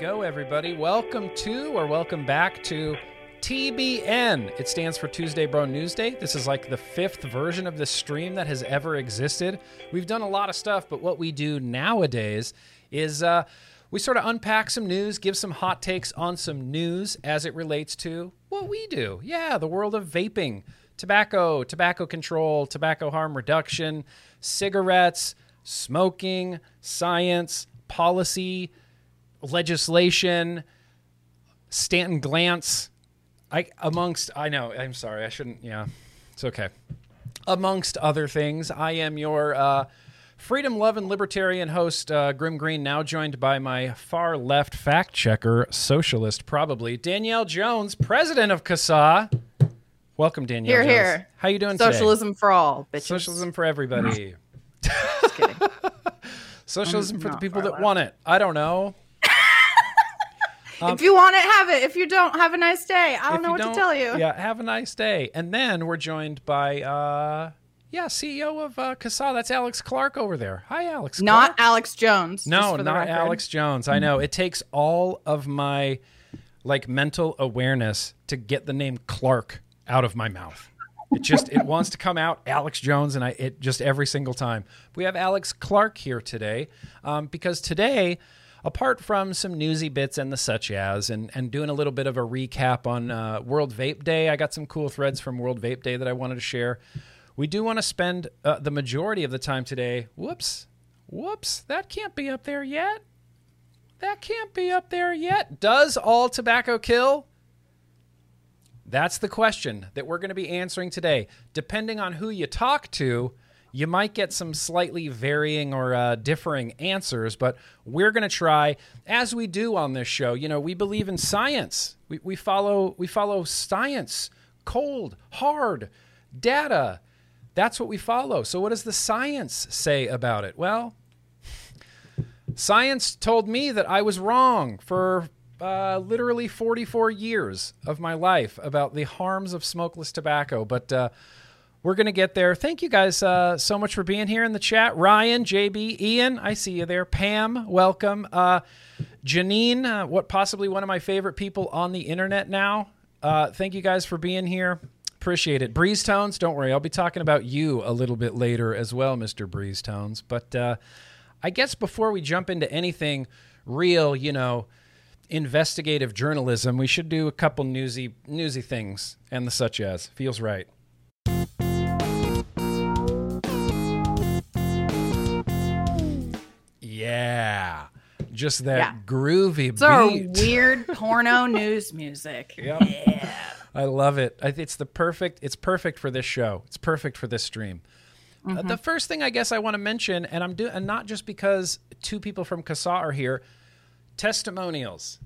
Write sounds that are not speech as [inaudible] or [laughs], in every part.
go, everybody. Welcome to or welcome back to TBN. It stands for Tuesday Bro News Day. This is like the fifth version of the stream that has ever existed. We've done a lot of stuff, but what we do nowadays is uh, we sort of unpack some news, give some hot takes on some news as it relates to what we do. Yeah, the world of vaping, tobacco, tobacco control, tobacco harm reduction, cigarettes, smoking, science, policy, legislation, Stanton Glantz, I amongst I know I'm sorry I shouldn't yeah it's okay amongst other things I am your uh, freedom loving libertarian host uh, Grimm Green now joined by my far left fact checker socialist probably Danielle Jones president of CASA welcome Danielle Here, Jones. here. how you doing today? Socialism for all, bitches. socialism for everybody Just kidding. [laughs] socialism for the people that left. want it I don't know if you want it, have it. If you don't, have a nice day. I don't know what to tell you. Yeah, have a nice day. And then we're joined by, uh, yeah, CEO of uh, CASA. That's Alex Clark over there. Hi, Alex. Not Clark. Alex Jones. No, just for the not. Alex Jones. I know. It takes all of my, like, mental awareness to get the name Clark out of my mouth. It just it [laughs] wants to come out Alex Jones, and I it just every single time. We have Alex Clark here today um, because today, apart from some newsy bits and the such as, and and doing a little bit of a recap on uh, World Vape Day, I got some cool threads from World Vape Day that I wanted to share. We do want to spend uh, the majority of the time today. Whoops, whoops, that can't be up there yet. That can't be up there yet. Does all tobacco kill? That's the question that we're going to be answering today. Depending on who you talk to, you might get some slightly varying or uh, differing answers, but we're going to try, as we do on this show. You know, we believe in science. We, we follow we follow science, cold, hard, data. That's what we follow. So, what does the science say about it? Well, science told me that I was wrong for uh, literally 44 years of my life about the harms of smokeless tobacco. But uh, we're going to get there. Thank you guys uh, so much for being here in the chat. Ryan, JB, Ian, I see you there. Pam, welcome. Uh, Janine, uh, what possibly one of my favorite people on the internet now. Uh, thank you guys for being here. Appreciate it. Breeze Tones, don't worry. I'll be talking about you a little bit later as well, Mr. Breeze Tones. But uh, I guess before we jump into anything real, you know, investigative journalism, we should do a couple newsy newsy things and the such as. Feels right. Yeah. Just that Yeah. groovy It's our [laughs] weird porno news music. Yep. I love it. It's the perfect. It's perfect for this show. It's perfect for this stream. Uh, the first thing I guess I want to mention, and I'm doing, and not just because two people from CASA are here, testimonials.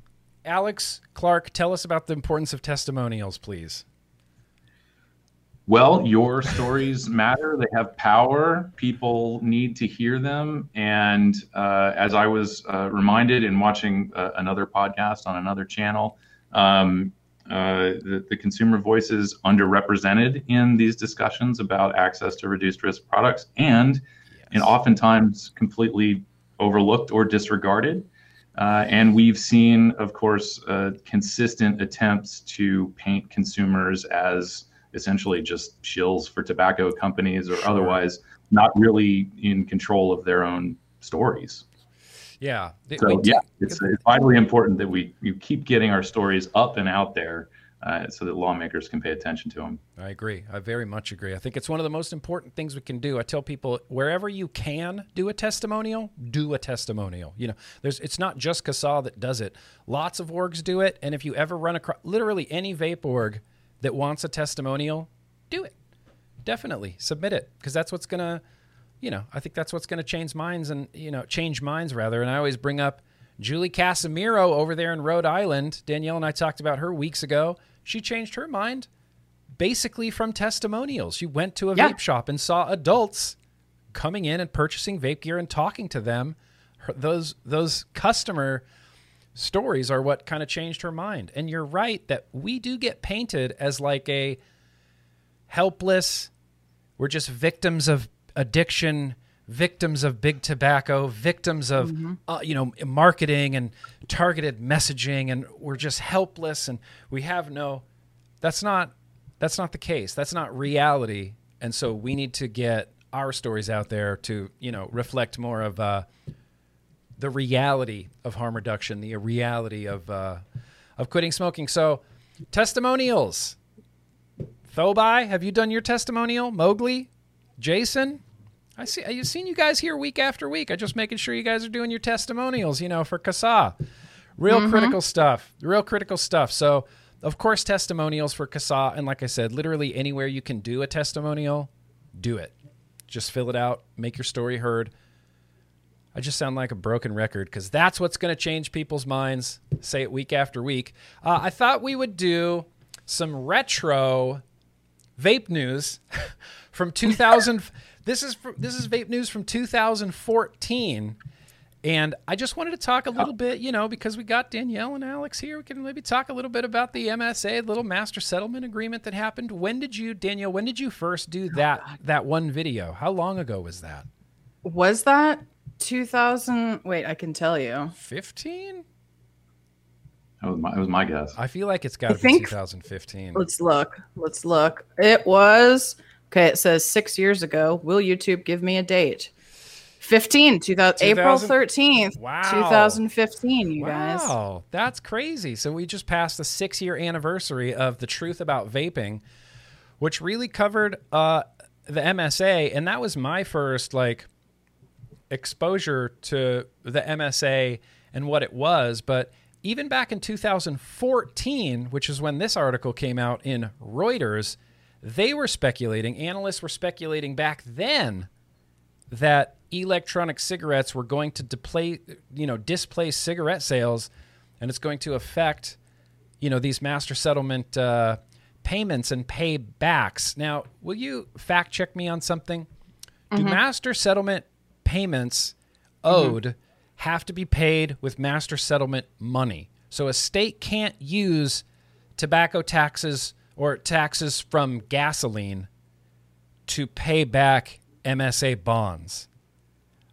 Alex Clark, tell us about the importance of testimonials, please. Well, your stories matter. They have power. People need to hear them. And uh, as I was uh, reminded in watching uh, another podcast on another channel, um, uh, the, the consumer voice is underrepresented in these discussions about access to reduced risk products and, and oftentimes completely overlooked or disregarded. Uh, and we've seen, of course, uh, consistent attempts to paint consumers as essentially just shills for tobacco companies or otherwise not really in control of their own stories. Yeah. So we yeah, it's, it's vitally important that we you keep getting our stories up and out there uh, so that lawmakers can pay attention to them. I agree. I very much agree. I think it's one of the most important things we can do. I tell people wherever you can do a testimonial, do a testimonial. You know, there's it's not just CASA that does it. Lots of orgs do it, and if you ever run across literally any vape org that wants a testimonial, do it. Definitely submit it because that's what's gonna, you know, I think that's what's gonna change minds and you know change minds rather. And I always bring up Julie Casimiro over there in Rhode Island. Danielle and I talked about her weeks ago. She changed her mind basically from testimonials. She went to a Yeah. vape shop and saw adults coming in and purchasing vape gear and talking to them. Her, those those customer stories are what kind of changed her mind. And you're right that we do get painted as like a helpless, we're just victims of addiction, victims of big tobacco, victims of uh, you know marketing and targeted messaging, and we're just helpless and we have no. That's not that's not the case. That's not reality, and so we need to get our stories out there to you know reflect more of uh, the reality of harm reduction, the reality of uh, of quitting smoking. So testimonials. Thobai, have you done your testimonial? Mowgli, Jason, I see. I've seen you guys here week after week. I'm just making sure you guys are doing your testimonials. You know, for CASA, real critical stuff. Real critical stuff. So, of course, testimonials for CASA, and like I said, literally anywhere you can do a testimonial, do it. Just fill it out. Make your story heard. I just sound like a broken record because that's what's going to change people's minds. Say it week after week. Uh, I thought we would do some retro vape news [laughs] from 2000. this is this is vape news from 2014, and I just wanted to talk a little bit, you know, because we got Danielle and Alex here. We can maybe talk a little bit about the MSA, little master settlement agreement that happened. When did you, Danielle? When did you first do that that one video? How long ago was that? Was that 2000? Wait, I can tell you. 15? That was my, that was my guess. I feel like it's got to I be think- 2015. Let's look. Let's look. It was okay. It says six years ago. Will YouTube give me a date? 15, 2000, April 2000 13th, Wow. 2015, you guys. Wow, that's crazy. So we just passed the six year anniversary of the truth about vaping, which really covered uh, the MSA, and that was my first like exposure to the MSA and what it was. But even back in 2014, which is when this article came out in Reuters, they were speculating, analysts were speculating back then that electronic cigarettes were going to deplay, you know, displace cigarette sales, and it's going to affect, you know, these master settlement uh, payments and paybacks. Now, will you fact check me on something? Do master settlement payments owed have to be paid with master settlement money? So a state can't use tobacco taxes or taxes from gasoline to pay back MSA bonds.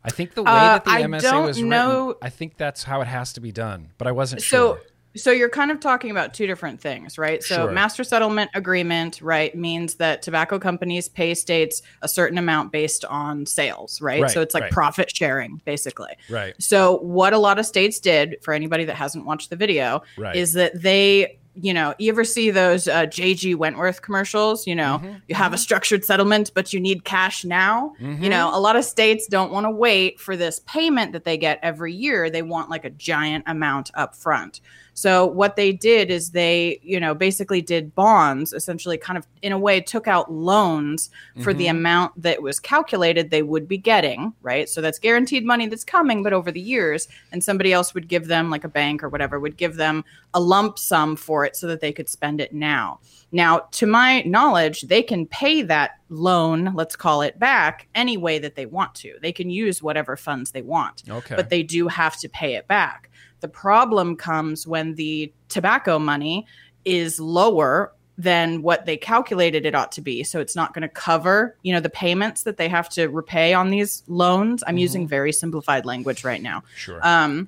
I think the way Uh, that the I MSA was know- written, I think that's how it has to be done, but I wasn't So, sure. So you're kind of talking about two different things, right? So, Sure. master settlement agreement, right, means that tobacco companies pay states a certain amount based on sales, right? Right, so it's like right. profit sharing, basically. Right. So, what a lot of states did, for anybody that hasn't watched the video, Right. is that they, you know, you ever see those uh, JG Wentworth commercials? You know, Mm-hmm. you have a structured settlement, but you need cash now. Mm-hmm. You know, a lot of states don't want to wait for this payment that they get every year. They want like a giant amount up front. So what they did is they, you know, basically did bonds, essentially kind of in a way took out loans for the mm-hmm. amount that was calculated they would be getting, right? So that's guaranteed money that's coming, but over the years, and somebody else would give them, like a bank or whatever, would give them a lump sum for it so that they could spend it now. Now, to my knowledge, they can pay that loan, let's call it back, any way that they want to. They can use whatever funds they want Okay. but they do have to pay it back. The problem comes when the tobacco money is lower than what they calculated it ought to be. So it's not going to cover, you know, the payments that they have to repay on these loans. I'm using very simplified language right now. sure. Um,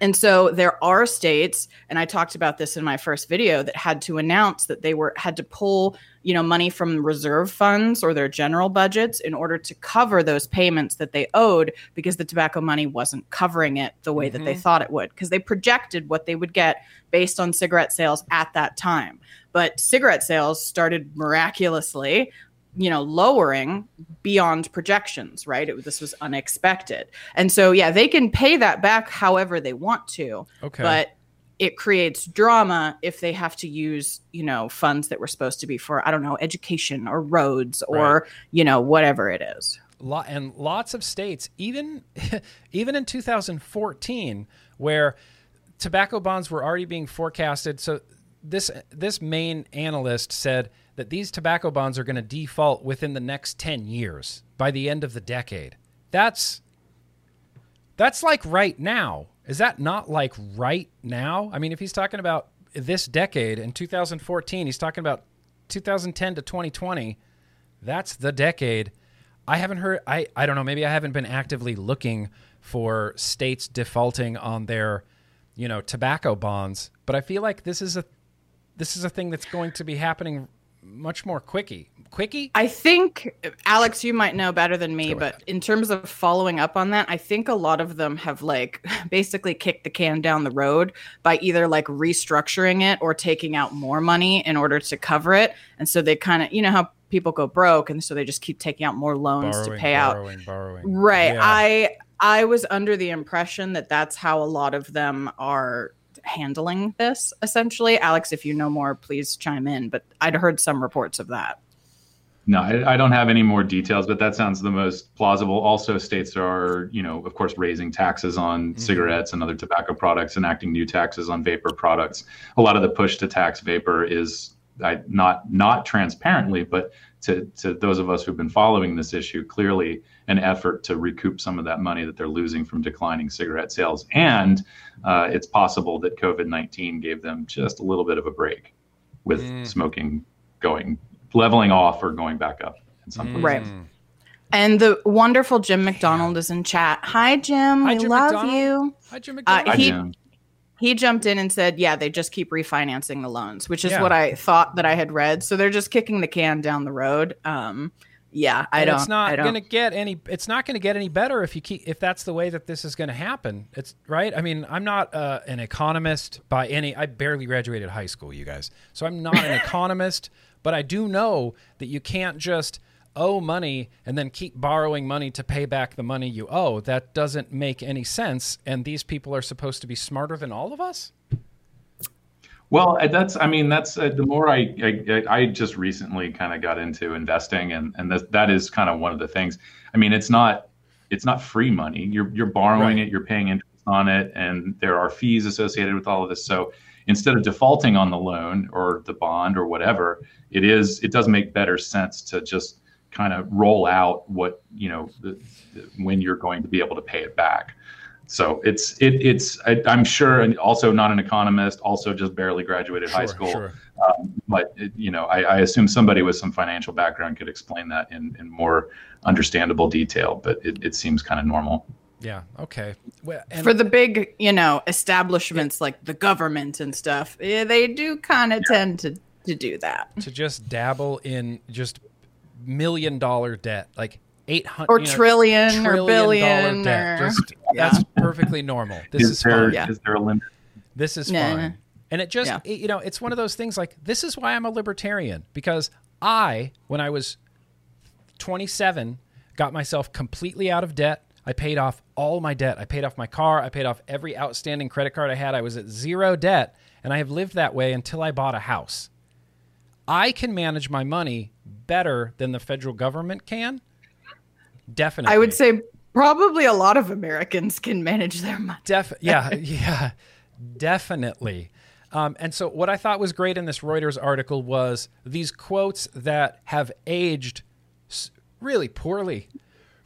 and so there are states, and I talked about this in my first video, that had to announce that they were had to pull, you know, money from reserve funds or their general budgets in order to cover those payments that they owed because the tobacco money wasn't covering it the way that they mm-hmm. thought it would because they projected what they would get based on cigarette sales at that time. But cigarette sales started miraculously you know lowering beyond projections right it, this was unexpected and so yeah they can pay that back however they want to Okay. but it creates drama if they have to use you know funds that were supposed to be for i don't know education or roads or you know whatever it is and lots of states, even [laughs] even in 2014, where tobacco bonds were already being forecasted. So this this main analyst said that these tobacco bonds are going to default within the next 10 years by the end of the decade. That's that's like right now. Is that not like right now? I mean, if he's talking about this decade in 2014, he's talking about 2010 to 2020. That's the decade. I haven't heard. I I don't know. Maybe I haven't been actively looking for states defaulting on their, you know, tobacco bonds. But I feel like this is a this is a thing that's going to be happening much more quickie. Quickie? I think Alex, you might know better than me, but in terms of following up on that, I think a lot of them have like [laughs] basically kicked the can down the road by either like restructuring it or taking out more money in order to cover it. And so they kind of, you know how people go broke and so they just keep taking out more loans borrowing, to pay out. borrowing, borrowing. Right. Yeah. I I was under the impression that that's how a lot of them are handling this essentially. Alex, if you know more, please chime in, but I'd heard some reports of that. No, I, I don't have any more details, but that sounds the most plausible. Also, states are, you know, of course, raising taxes on mm-hmm. cigarettes and other tobacco products, enacting new taxes on vapor products. A lot of the push to tax vapor is I, not not transparently, but to to those of us who've been following this issue, clearly an effort to recoup some of that money that they're losing from declining cigarette sales. And uh, it's possible that COVID nineteen gave them just a little bit of a break with Mm. smoking going leveling off or going back up in some Mm. places. Right. And the wonderful Jim McDonald is in chat. Hi, Jim. Hi, we Jim love McDonald. you. Hi, Jim Uh, McDonald. Hi, he- Jim. He jumped in and said, "Yeah, they just keep refinancing the loans," which is Yeah. what I thought that I had read. So they're just kicking the can down the road. Um, yeah, I And don't. It's not don't. going to get any. It's not going to get any better if you keep. If that's the way that this is going to happen, it's right. I mean, I'm not uh, an economist by any. I barely graduated high school, you guys. So I'm not an [laughs] economist, but I do know that you can't just owe money and then keep borrowing money to pay back the money you owe. That doesn't make any sense. And these people are supposed to be smarter than all of us. Well, uh, that's I mean that's uh, the more I I, I just recently kind of got into investing and and that that is kind of one of the things. I mean, it's not it's not free money. You're you're borrowing Right. it, you're paying interest on it, and there are fees associated with all of this. So instead of defaulting on the loan or the bond or whatever, it is it does make better sense to just kind of roll out what you know the, the, when you're going to be able to pay it back. So it's it it's I, I'm sure, and also not an economist, also just barely graduated high school. sure. Um, but it, you know, I, I assume somebody with some financial background could explain that in, in more understandable detail. But it, it seems kind of normal. Yeah. Okay. Well, and for the big, you know, establishments like the government and stuff, yeah, they do kind of tend to to do that. to just dabble in just million dollar debt, like eight hundred Or trillion or billion debt. or- Just [laughs] Yeah. that's perfectly normal. This is, there fine. Yeah. is there a limit? This is Nah. fine. And it just Yeah. it- you know, it's one of those things like this is why I'm a libertarian because I when I was 27 got myself completely out of debt. I paid off all my debt. I paid off my car. I paid off every outstanding credit card I had. I was at zero debt and I have lived that way until I bought a house. I can manage my money better than the federal government can. Definitely. I would say probably a lot of Americans can manage their money. Def- [laughs] yeah, yeah, definitely. Um, and so, what I thought was great in this Reuters article was these quotes that have aged really poorly.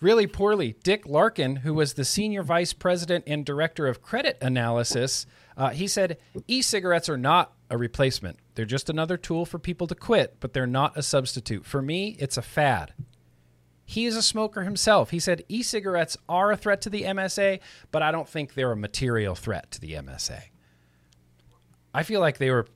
Really poorly. Dick Larkin, who was the senior vice president and director of credit analysis, uh, he said e cigarettes are not a replacement. They're just another tool for people to quit, but they're not a substitute. For me, it's a fad. He is a smoker himself. He said e cigarettes are a threat to the MSA, but I don't think they're a material threat to the MSA. I feel like they were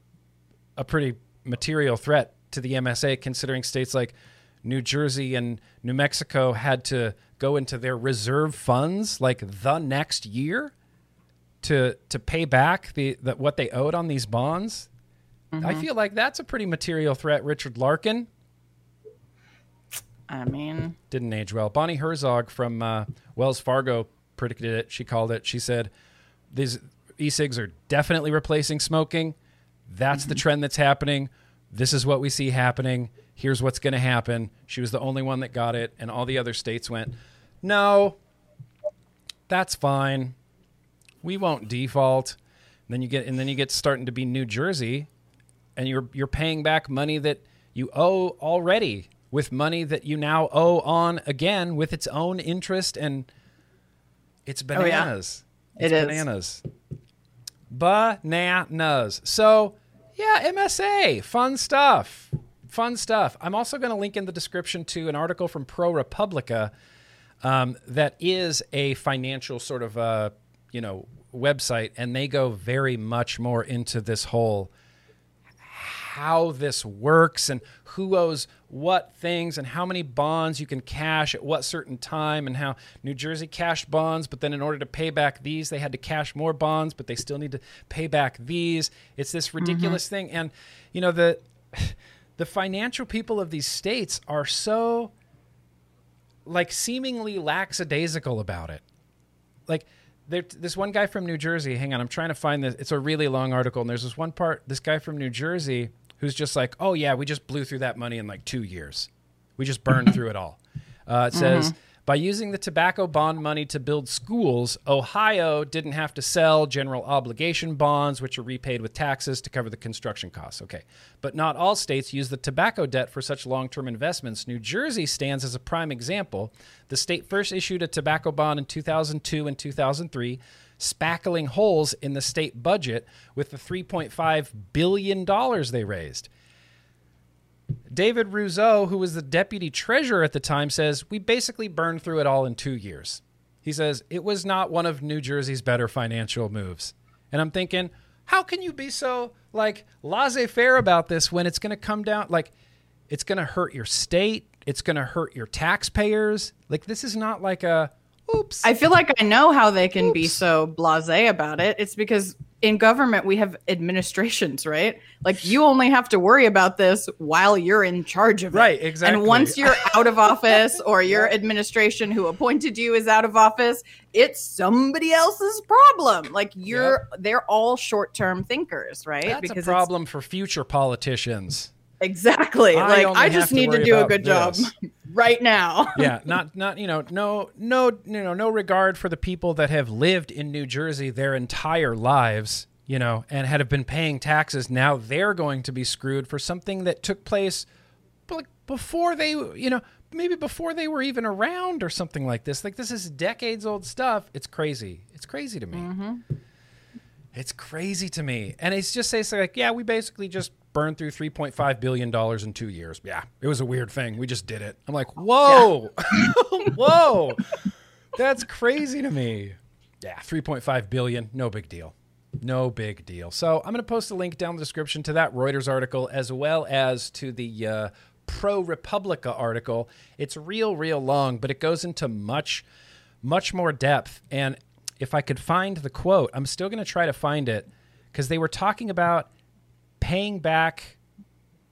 a pretty material threat to the MSA, considering states like New Jersey and New Mexico had to go into their reserve funds like the next year to to pay back the, the what they owed on these bonds. I mm-hmm. feel like that's a pretty material threat, Richard Larkin I mean, didn't age well. Bonnie Herzog from uh, Wells Fargo predicted it. She called it. She said these e-cigs are definitely replacing smoking. That's the trend that's happening. This is what we see happening. Here's what's going to happen. She was the only one that got it, and all the other states went, "No, that's fine. We won't default." And then you get, and then you get starting to be New Jersey, and you're you're paying back money that you owe already with money that you now owe on again with its own interest and it's Oh, yeah. bananas. It it's is. bananas. Bananas. So yeah, MSA, fun stuff. fun stuff. I'm also going to link in the description to an article from ProRepublica um, that is a financial sort of uh, you know website, and they go very much more into this whole how this works and who owes what things and how many bonds you can cash at what certain time and how New Jersey cashed bonds, but then in order to pay back these, they had to cash more bonds, but they still need to pay back these. It's this ridiculous mm-hmm. thing. And, you know, the [sighs] the financial people of these states are so like seemingly lackadaisical about it. Like there, this one guy from New Jersey. Hang on, I'm trying to find this. It's a really long article, and there's this one part. This guy from New Jersey who's just like, oh yeah, we just blew through that money in like two years. We just burned through it all. Uh, it says mm-hmm. by using the tobacco bond money to build schools, Ohio didn't have to sell general obligation bonds, which are repaid with taxes to cover the construction costs. Okay, but not all states use the tobacco debt for such long-term investments. New Jersey stands as a prime example. The state first issued a tobacco bond in 2002 and 2003 spackling holes in the state budget with the $3.5 billion they raised. David Rousseau, who was the deputy treasurer at the time, says, We basically burned through it all in two years. He says, It was not one of New Jersey's better financial moves. And I'm thinking, how can you be so like laissez faire about this when it's going to come down? Like, it's going to hurt your state. It's going to hurt your taxpayers. Like, this is not like a, Oops. I feel like I know how they can Oops. be so blasé about it. It's because in government we have administrations, right? Like you only have to worry about this while you're in charge of it. Right, exactly. And once you're [laughs] out of office or your administration who appointed you is out of office, it's somebody else's problem. Like you're yep. they're all short-term thinkers, right? That's because a problem for future politicians. Exactly. I like I just need to do a good this. job [laughs] right now. [laughs] yeah, not not you know, no no you know, no regard for the people that have lived in New Jersey their entire lives, you know, and had have been paying taxes. Now they're going to be screwed for something that took place like before they, you know, maybe before they were even around or something like this. Like this is decades old stuff. It's crazy. It's crazy to me. Mm-hmm. It's crazy to me. And it's just say like, yeah, we basically just burned through $3.5 billion in two years. Yeah, it was a weird thing. We just did it. I'm like, whoa, yeah. [laughs] [laughs] whoa. That's crazy to me. Yeah, 3.5 billion, no big deal. No big deal. So I'm going to post a link down the description to that Reuters article as well as to the uh, ProRepublica article. It's real, real long, but it goes into much, much more depth. And if I could find the quote, I'm still going to try to find it because they were talking about paying back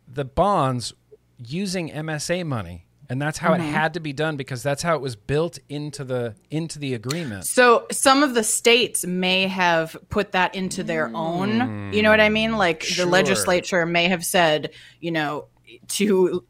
the bonds using MSA money and that's how mm-hmm. it had to be done because that's how it was built into the into the agreement. So some of the states may have put that into their mm. own, you know what I mean? Like sure. the legislature may have said, you know, to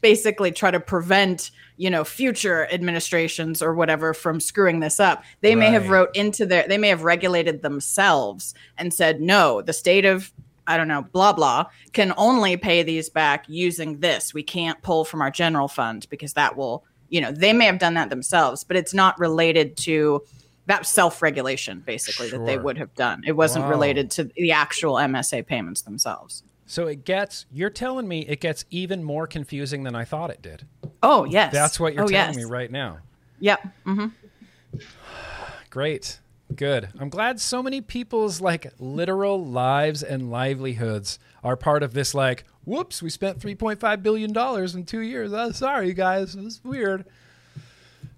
basically try to prevent, you know, future administrations or whatever from screwing this up. They right. may have wrote into their they may have regulated themselves and said, "No, the state of I don't know, blah, blah, can only pay these back using this. We can't pull from our general fund because that will, you know, they may have done that themselves, but it's not related to that self regulation, basically, sure. that they would have done. It wasn't wow. related to the actual MSA payments themselves. So it gets, you're telling me it gets even more confusing than I thought it did. Oh, yes. That's what you're oh, telling yes. me right now. Yep. Mm-hmm. [sighs] Great. Good. I'm glad so many people's like literal lives and livelihoods are part of this. Like, whoops, we spent 3.5 billion dollars in two years. Oh, sorry, guys, it's weird.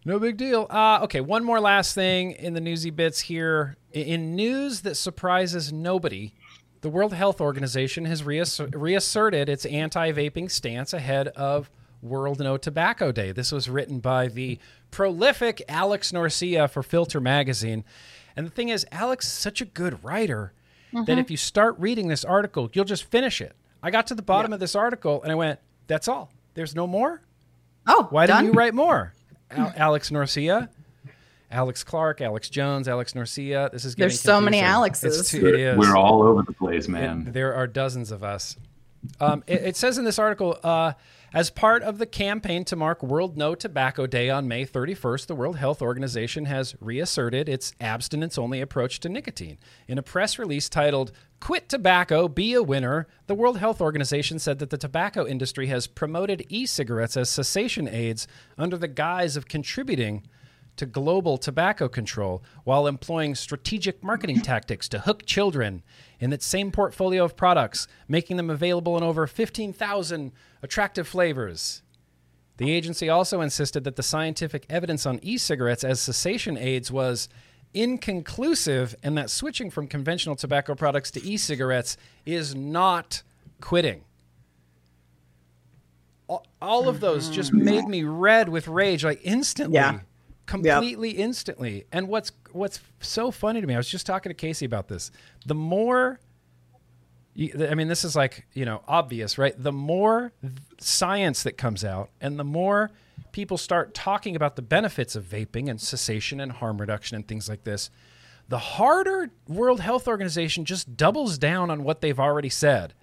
No big deal. Uh, okay, one more last thing in the newsy bits here. In news that surprises nobody, the World Health Organization has reasserted its anti-vaping stance ahead of World No Tobacco Day. This was written by the prolific Alex Norcia for Filter Magazine. And the thing is, Alex is such a good writer mm-hmm. that if you start reading this article, you'll just finish it. I got to the bottom yeah. of this article and I went, that's all. There's no more? Oh, why done? didn't you write more? [laughs] Al- Alex Norcia, Alex Clark, Alex Jones, Alex Norcia. This is There's so many Alexes. Too, We're all over the place, man. It, there are dozens of us. Um, it, it says in this article, uh, as part of the campaign to mark World No Tobacco Day on May 31st, the World Health Organization has reasserted its abstinence only approach to nicotine. In a press release titled, Quit Tobacco, Be a Winner, the World Health Organization said that the tobacco industry has promoted e cigarettes as cessation aids under the guise of contributing to global tobacco control while employing strategic marketing tactics to hook children in its same portfolio of products, making them available in over 15,000 attractive flavors. The agency also insisted that the scientific evidence on e cigarettes as cessation aids was inconclusive and that switching from conventional tobacco products to e cigarettes is not quitting. All- of those just mm-hmm. made me red with rage, like instantly Yeah. completely instantly. And what's what's so funny to me, I was just talking to Casey about this. The more I mean, this is like, you know, obvious, right? The more science that comes out and the more people start talking about the benefits of vaping and cessation and harm reduction and things like this, the harder World Health Organization just doubles down on what they've already said.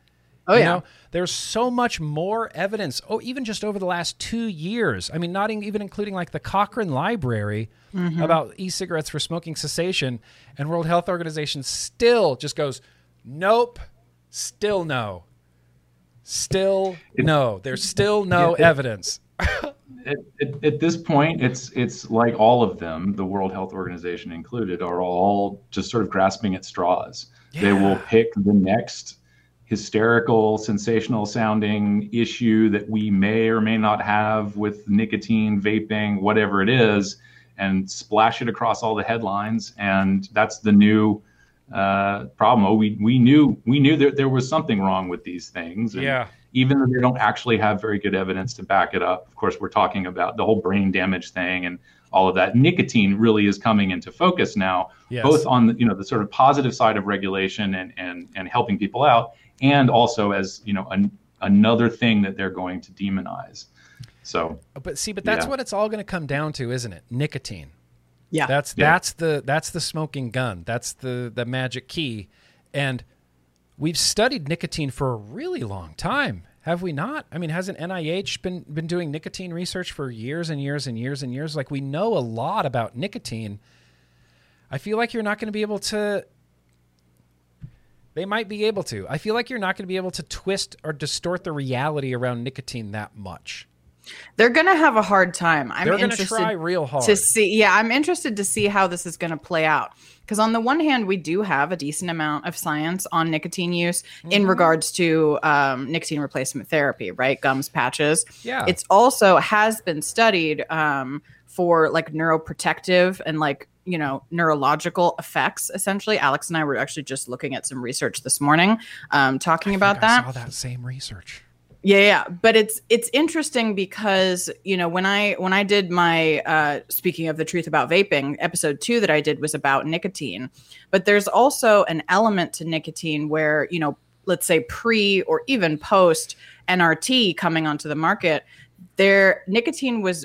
Oh, You yeah. know, there's so much more evidence. Oh, even just over the last two years. I mean, not in- even including like the Cochrane Library Mm-hmm. about e-cigarettes for smoking cessation, and World Health Organization still just goes, nope, still no, still no. There's still no Yeah. evidence. at, at, at this point, it's it's like all of them, the World Health Organization included, are all just sort of grasping at straws. They will pick the next hysterical, sensational sounding issue that we may or may not have with nicotine, vaping, whatever it is, and splash it across all the headlines. And that's the new uh, problem. Oh, we we knew we knew that there was something wrong with these things. And Yeah. even though they don't actually have very good evidence to back it up. Of course, we're talking about the whole brain damage thing and all of that. Nicotine really is coming into focus now, Yes. both on the, you know the sort of positive side of regulation and and and helping people out, and also as you know an, another thing that they're going to demonize. So But see, but that's Yeah. what it's all going to come down to, isn't it? Nicotine. Yeah. That's Yeah. that's the that's the smoking gun. That's the the magic key. And we've studied nicotine for a really long time, have we not? I mean, hasn't NIH been been doing nicotine research for years and years and years and years? Like we know a lot about nicotine. I feel like you're not going to be able to they might be able to. I feel like you're not going to be able to twist or distort the reality around nicotine that much. They're gonna have a hard time. I'm They're interested try real hard. to see. Yeah, I'm interested to see how this is going to play out. Because on the one hand, we do have a decent amount of science on nicotine use Mm-hmm. in regards to um, nicotine replacement therapy, right? Gums, patches. Yeah. It's also has been studied um, for like neuroprotective and like you know neurological effects. Essentially, Alex and I were actually just looking at some research this morning, um, talking about think I that. saw that same research. Yeah, yeah, but it's it's interesting because you know when I when I did my uh, speaking of the truth about vaping episode two that I did was about nicotine, but there's also an element to nicotine where you know let's say pre or even post NRT coming onto the market, there nicotine was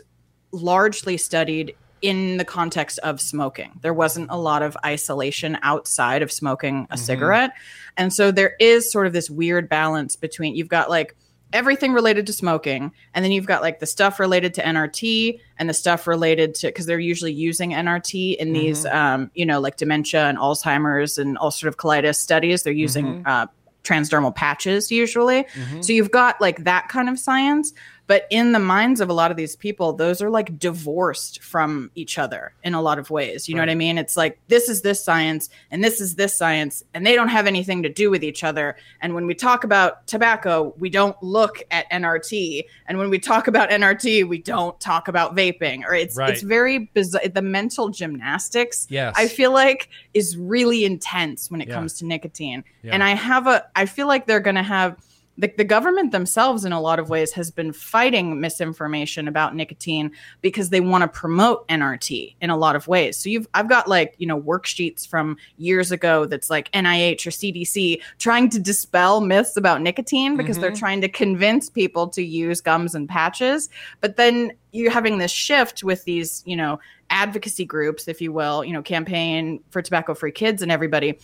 largely studied in the context of smoking. There wasn't a lot of isolation outside of smoking a Mhm. cigarette. And so there is sort of this weird balance between you've got like everything related to smoking and then you've got like the stuff related to NRT and the stuff related to because they're usually using NRT in these um you know like dementia and Alzheimer's and ulcerative colitis studies. They're using uh transdermal patches usually. Mhm. so you've got like that kind of science, but in the minds of a lot of these people, those are like divorced from each other in a lot of ways. You know what I mean? It's like this is this science and this is this science, and they don't have anything to do with each other. And when we talk about tobacco, we don't look at NRT, and when we talk about NRT, we don't talk about vaping. Or it's Right. it's very bizarre. The mental gymnastics Yes. I feel like is really intense when it Yeah. comes to nicotine. Yeah. And I have a I feel like they're going to have the, the government themselves in a lot of ways has been fighting misinformation about nicotine because they want to promote NRT in a lot of ways. So you've I've got like, you know, worksheets from years ago that's like NIH or CDC trying to dispel myths about nicotine because they're Mhm. trying to convince people to use gums and patches. But then you're having this shift with these, you know, advocacy groups, if you will, you know, campaign for tobacco free kids and everybody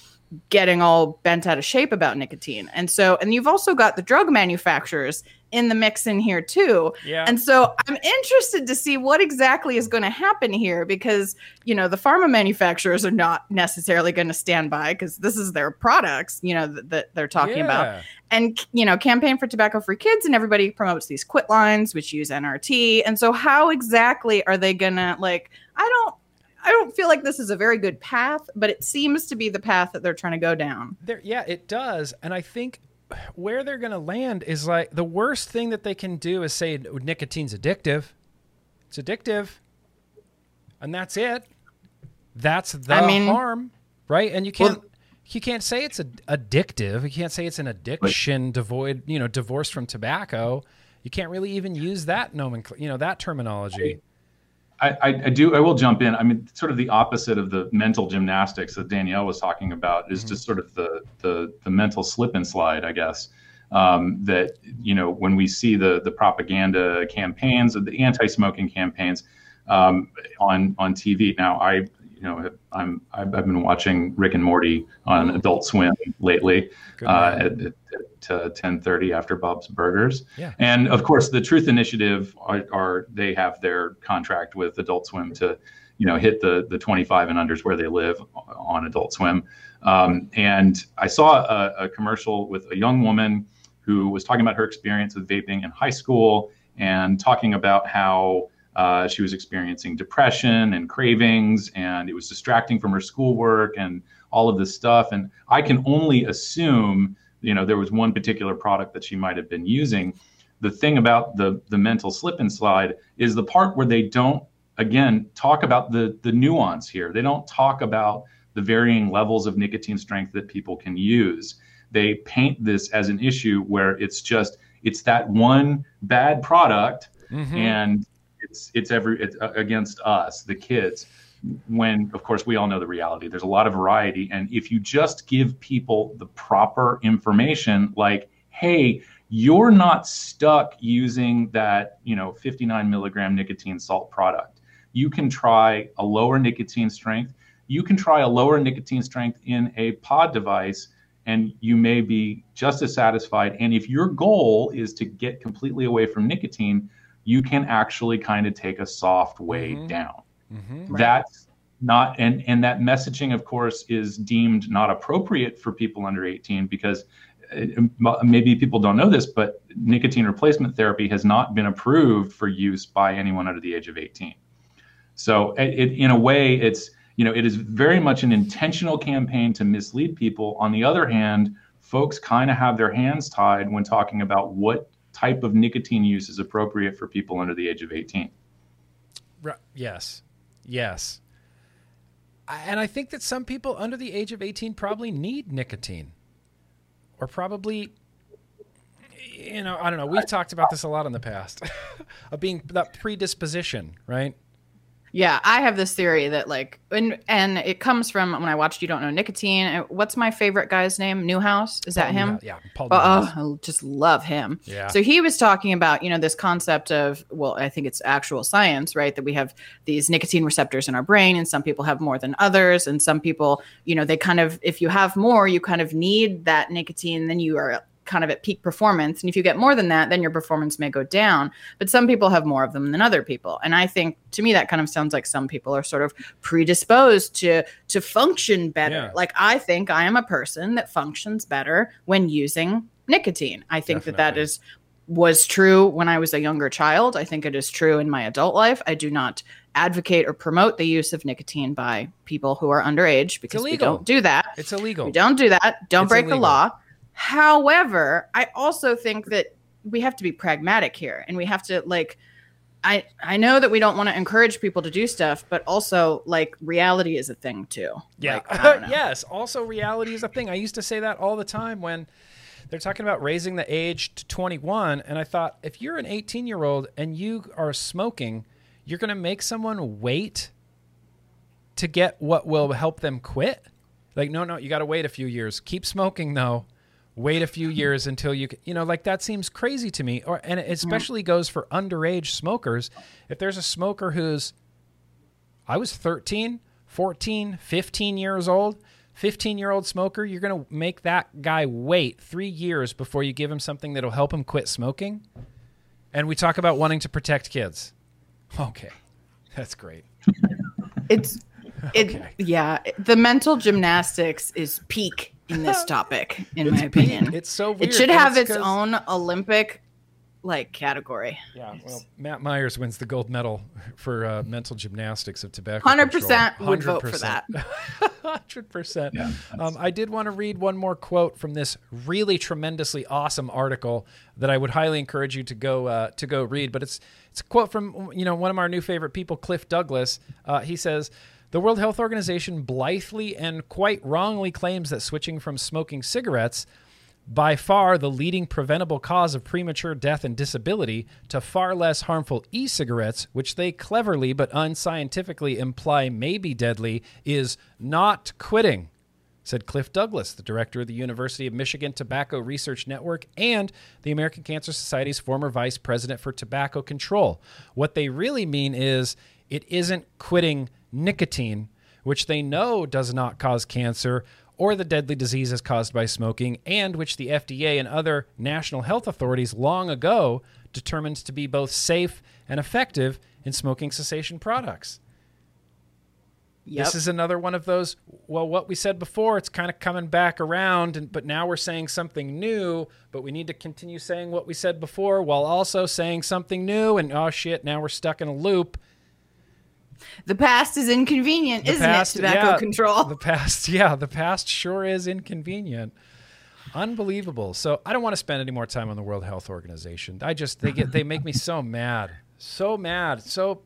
getting all bent out of shape about nicotine. And so, and you've also got the drug manufacturers in the mix in here too. Yeah. And so I'm interested to see what exactly is going to happen here because, you know, the pharma manufacturers are not necessarily going to stand by because this is their products, you know, that, that they're talking about. And, you know, campaign for tobacco free kids and everybody promotes these quit lines, which use NRT. And so how exactly are they going to like, I don't, I don't feel like this is a very good path, but it seems to be the path that they're trying to go down. There, yeah, it does, and I think where they're going to land is like the worst thing that they can do is say nicotine's addictive. It's addictive, and that's it. That's the I mean- harm, right? And you can't Well- you can't say it's a, addictive. You can't say it's an addiction devoid, you know, divorced from tobacco. You can't really even use that nomenclature, you know, that terminology. I, I, do. I will jump in. I mean, sort of the opposite of the mental gymnastics that Danielle was talking about is just sort of the the, the mental slip and slide, I guess. Um, that you know, when we see the the propaganda campaigns, the anti-smoking campaigns um, on on TV. Now, I you know, I'm I've, I've been watching Rick and Morty on Adult Swim lately uh, at, at, at 10:30 after Bob's Burgers. Yeah. And of course, the Truth Initiative are, are they have their contract with Adult Swim to, you know, hit the the 25 and unders where they live on Adult Swim. Um, and I saw a, a commercial with a young woman who was talking about her experience with vaping in high school and talking about how uh, she was experiencing depression and cravings, and it was distracting from her schoolwork and all of this stuff. And I can only assume, you know, there was one particular product that she might have been using. The thing about the the mental slip and slide is the part where they don't, again, talk about the the nuance here. They don't talk about the varying levels of nicotine strength that people can use. They paint this as an issue where it's just it's that one bad product Mhm. and it's it's every it's uh, against us the kids when of course we all know the reality. There's a lot of variety. And if you just give people the proper information like hey you're not stuck using that you know 59 milligram nicotine salt product. You can try a lower nicotine strength. You can try a lower nicotine strength in a pod device and you may be just as satisfied. And if your goal is to get completely away from nicotine you can actually kind of take a soft way Mhm. down. Mhm. That's not and and that messaging of course is deemed not appropriate for people under 18 because uh, maybe people don't know this but nicotine replacement therapy has not been approved for use by anyone under the age of 18 so it, it, in a way it's you know it is very much an intentional campaign to mislead people on the other hand folks kind of have their hands tied when talking about what type of nicotine use is appropriate for people under the age of 18 Right. Yes. Yes. And I think that some people under the age of 18 probably need nicotine or probably, you know, I don't know. We've talked about this a lot in the past [laughs] of being that predisposition, right? Yeah, I have this theory that like, and and it comes from when I watched You Don't Know Nicotine. What's my favorite guy's name? Newhouse. Is that Paul him? Newhouse- Yeah. Paul Oh, Newhouse. oh, I just love him. Yeah. So he was talking about, you know, this concept of, well, I think it's actual science, right? That we have these nicotine receptors in our brain, and some people have more than others. And some people, you know, they kind of, if you have more, you kind of need that nicotine, then you are kind of at peak performance. And if you get more than that, then your performance may go down. But some people have more of them than other people. And I think to me that kind of sounds like some people are sort of predisposed to to function better. Yeah. Like I think I am a person that functions better when using nicotine. I think that that Definitely. is was true when I was a younger child. I think it is true in my adult life. I do not advocate or promote the use of nicotine by people who are underage because we don't do that. It's illegal. We don't do that. Don't It's break the law. However, I also think that we have to be pragmatic here and we have to like I I know that we don't want to encourage people to do stuff, but also like reality is a thing too. Yeah. Like, I [laughs] don't know. yes. Also, reality is a thing. I used to say that all the time when they're talking about raising the age to 21. And I thought, if you're an 18 year old and you are smoking, you're going to make someone wait to get what will help them quit. Like, no, no, you got to wait a few years. Keep smoking, though. Wait a few years until you c- you know like that seems crazy to me or and it mm-hmm. especially goes for underage smokers. If there's a smoker who's i was 13 14 15 years old 15 year old smoker you're going to make that guy wait 3 years before you give him something that'll help him quit smoking? And we talk about wanting to protect kids. Okay. That's great. It's it Okay. yeah, the mental gymnastics is peak in this topic in my opinion. peak. it's so weird it should have it's its 'cause- own Olympic like category. Yeah, well, Matt Myers wins the gold medal for uh, mental gymnastics of tobacco. 100% control. would vote for that. [laughs] Hundred percent. Yeah, Um, I did want to read one more quote from this really tremendously awesome article that I would highly encourage you to go uh, to go read. But it's it's a quote from you know one of our new favorite people, Cliff Douglas. Uh, he says. The World Health Organization blithely and quite wrongly claims that switching from smoking cigarettes by far the leading preventable cause of premature death and disability to far less harmful e cigarettes, which they cleverly but unscientifically imply may be deadly, is not quitting, said Cliff Douglas, the director of the University of Michigan Tobacco Research Network and the American Cancer Society's former vice president for tobacco control. What they really mean is it isn't quitting nicotine, which they know does not cause cancer or the deadly diseases caused by smoking, and which the FDA and other national health authorities long ago determined to be both safe and effective in smoking cessation products. Yep. This is another one of those. Well, what we said before, it's kind of coming back around, and but now we're saying something new. But we need to continue saying what we said before, while also saying something new. And oh shit, now we're stuck in a loop. The past is inconvenient, The isn't past- it? Tobacco yeah, control. The past, [laughs] yeah, the past sure is inconvenient. Unbelievable. So I don't want to spend any more time on the World Health Organization. I just they get they make me so [laughs] mad, so mad, so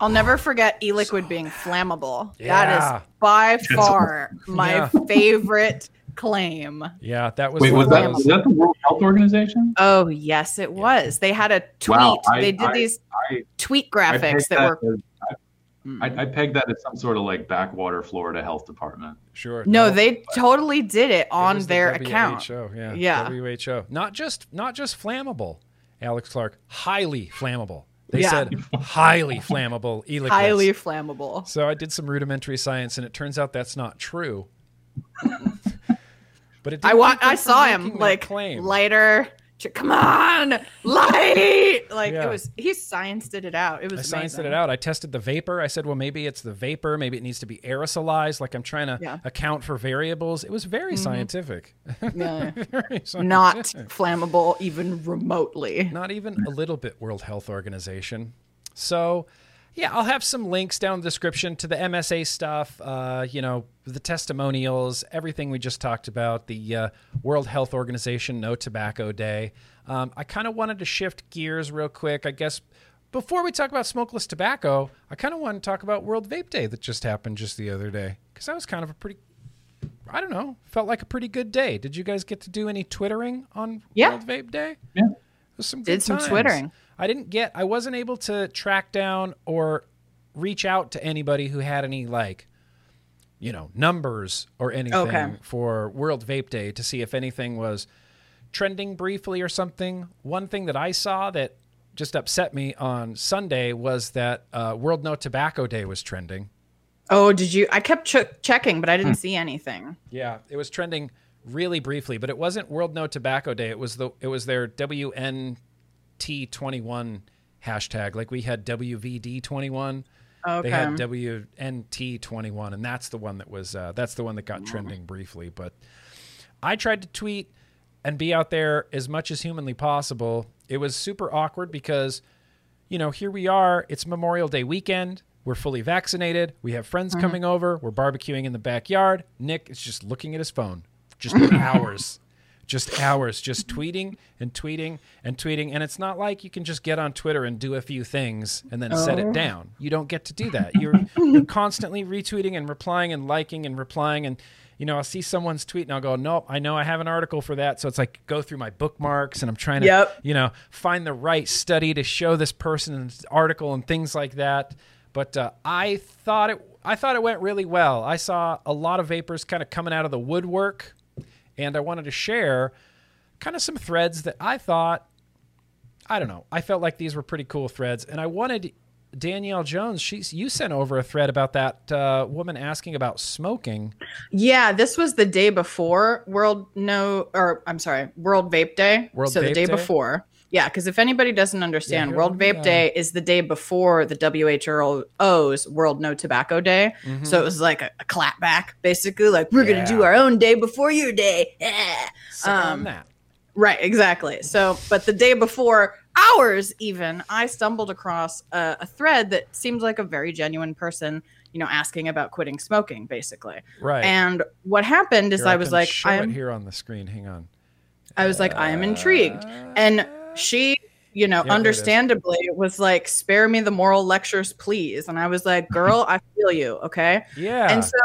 I'll never forget e-liquid being flammable. That Yeah. is by far my Yeah. favorite claim. yeah. That was Wait, was that, was that the World Health Organization? Oh yes, it was. They had a tweet. Wow, I- they did I- these I, tweet graphics pegged that were. as- hmm. I, I pegged that as some sort of like backwater Florida health department. sure. No, they totally did it It on the their account. WHO, yeah. Yeah. WHO. Not just not just flammable, Alex Clark. Highly flammable. They Yeah. said highly flammable [laughs] e-liquids. Highly flammable. So I did some rudimentary science, and it turns out that's not true. But it I wa- I saw him like claim. lighter. Come on, [laughs] light! Like Yeah. it was. He scienced it out. It I was. scienced it out. I tested the vapor. I said, well, maybe it's the vapor. Maybe it needs to be aerosolized. Like I'm trying to Yeah. Mm-hmm. account for variables. It was very scientific. [laughs] Yeah. very Not flammable even remotely. not even a little bit World Health Organization. So, yeah, I'll have some links down in the description to the MSA stuff, uh, you know, the testimonials, everything we just talked about, the uh, World Health Organization No Tobacco Day. Um, I kind of wanted to shift gears real quick. I guess before we talk about smokeless tobacco, I kind of want to talk about World Vape Day that just happened just the other day because that was kind of a pretty I don't know. Felt like a pretty good day. Did you guys get to do any twittering on Yeah. World Vape Day? Yeah. It was some Did some times. twittering. I didn't get. I wasn't able to track down or reach out to anybody who had any like, you know, numbers or anything Okay. for World Vape Day to see if anything was trending briefly or something. One thing that I saw that just upset me on Sunday was that uh, World No Tobacco Day was trending. Oh, did you? I kept ch- checking, but I didn't see anything. Yeah, it was trending really briefly, but it wasn't World No Tobacco Day. It was the it was their WNT21 hashtag. Like we had WVD21. Okay. They had WNT21, and that's the one that was uh, that's the one that got trending briefly. But I tried to tweet and be out there as much as humanly possible. It was super awkward because, you know, here we are. It's Memorial Day weekend. We're fully vaccinated. We have friends coming over. We're barbecuing in the backyard. Nick is just looking at his phone, just [laughs] hours, just hours, just tweeting and tweeting and tweeting. And it's not like you can just get on Twitter and do a few things and then set it down. You don't get to do that. You're, you're [laughs] constantly retweeting and replying and liking and replying. And, you know, I'll see someone's tweet and I'll go, nope, I know I have an article for that. So it's like go through my bookmarks and I'm trying to, Yep. you know, find the right study to show this person person's article and things like that. But uh, I thought it, I thought it went really well. I saw a lot of vapors kind of coming out of the woodwork and I wanted to share kind of some threads that I thought, I don't know, I felt like these were pretty cool threads, and I wanted Danielle Jones. She's you sent over a thread about that uh, woman asking about smoking. Yeah, this was the day before World No, or I'm sorry, World Vape Day. World so the day Day? before. Yeah, because if anybody doesn't understand, here World Vape go. Day is the day before the WHO's World No Tobacco Day. So it was like a, a clapback, basically, like we're gonna do Mm-hmm. Our own day before your day. [laughs] So Um, that. Right, exactly. So, but the day before ours, even, I stumbled across a, a thread that seemed like a very genuine person, you know, asking about quitting smoking, basically. Right. And what happened is Here, I was like, show I it am, here on the screen. Hang on. I was like, I am intrigued. And she, you know, Yeah, there it understandably was like, spare me the moral lectures, please. And I was like, girl, I feel you. Okay. Yeah. And so,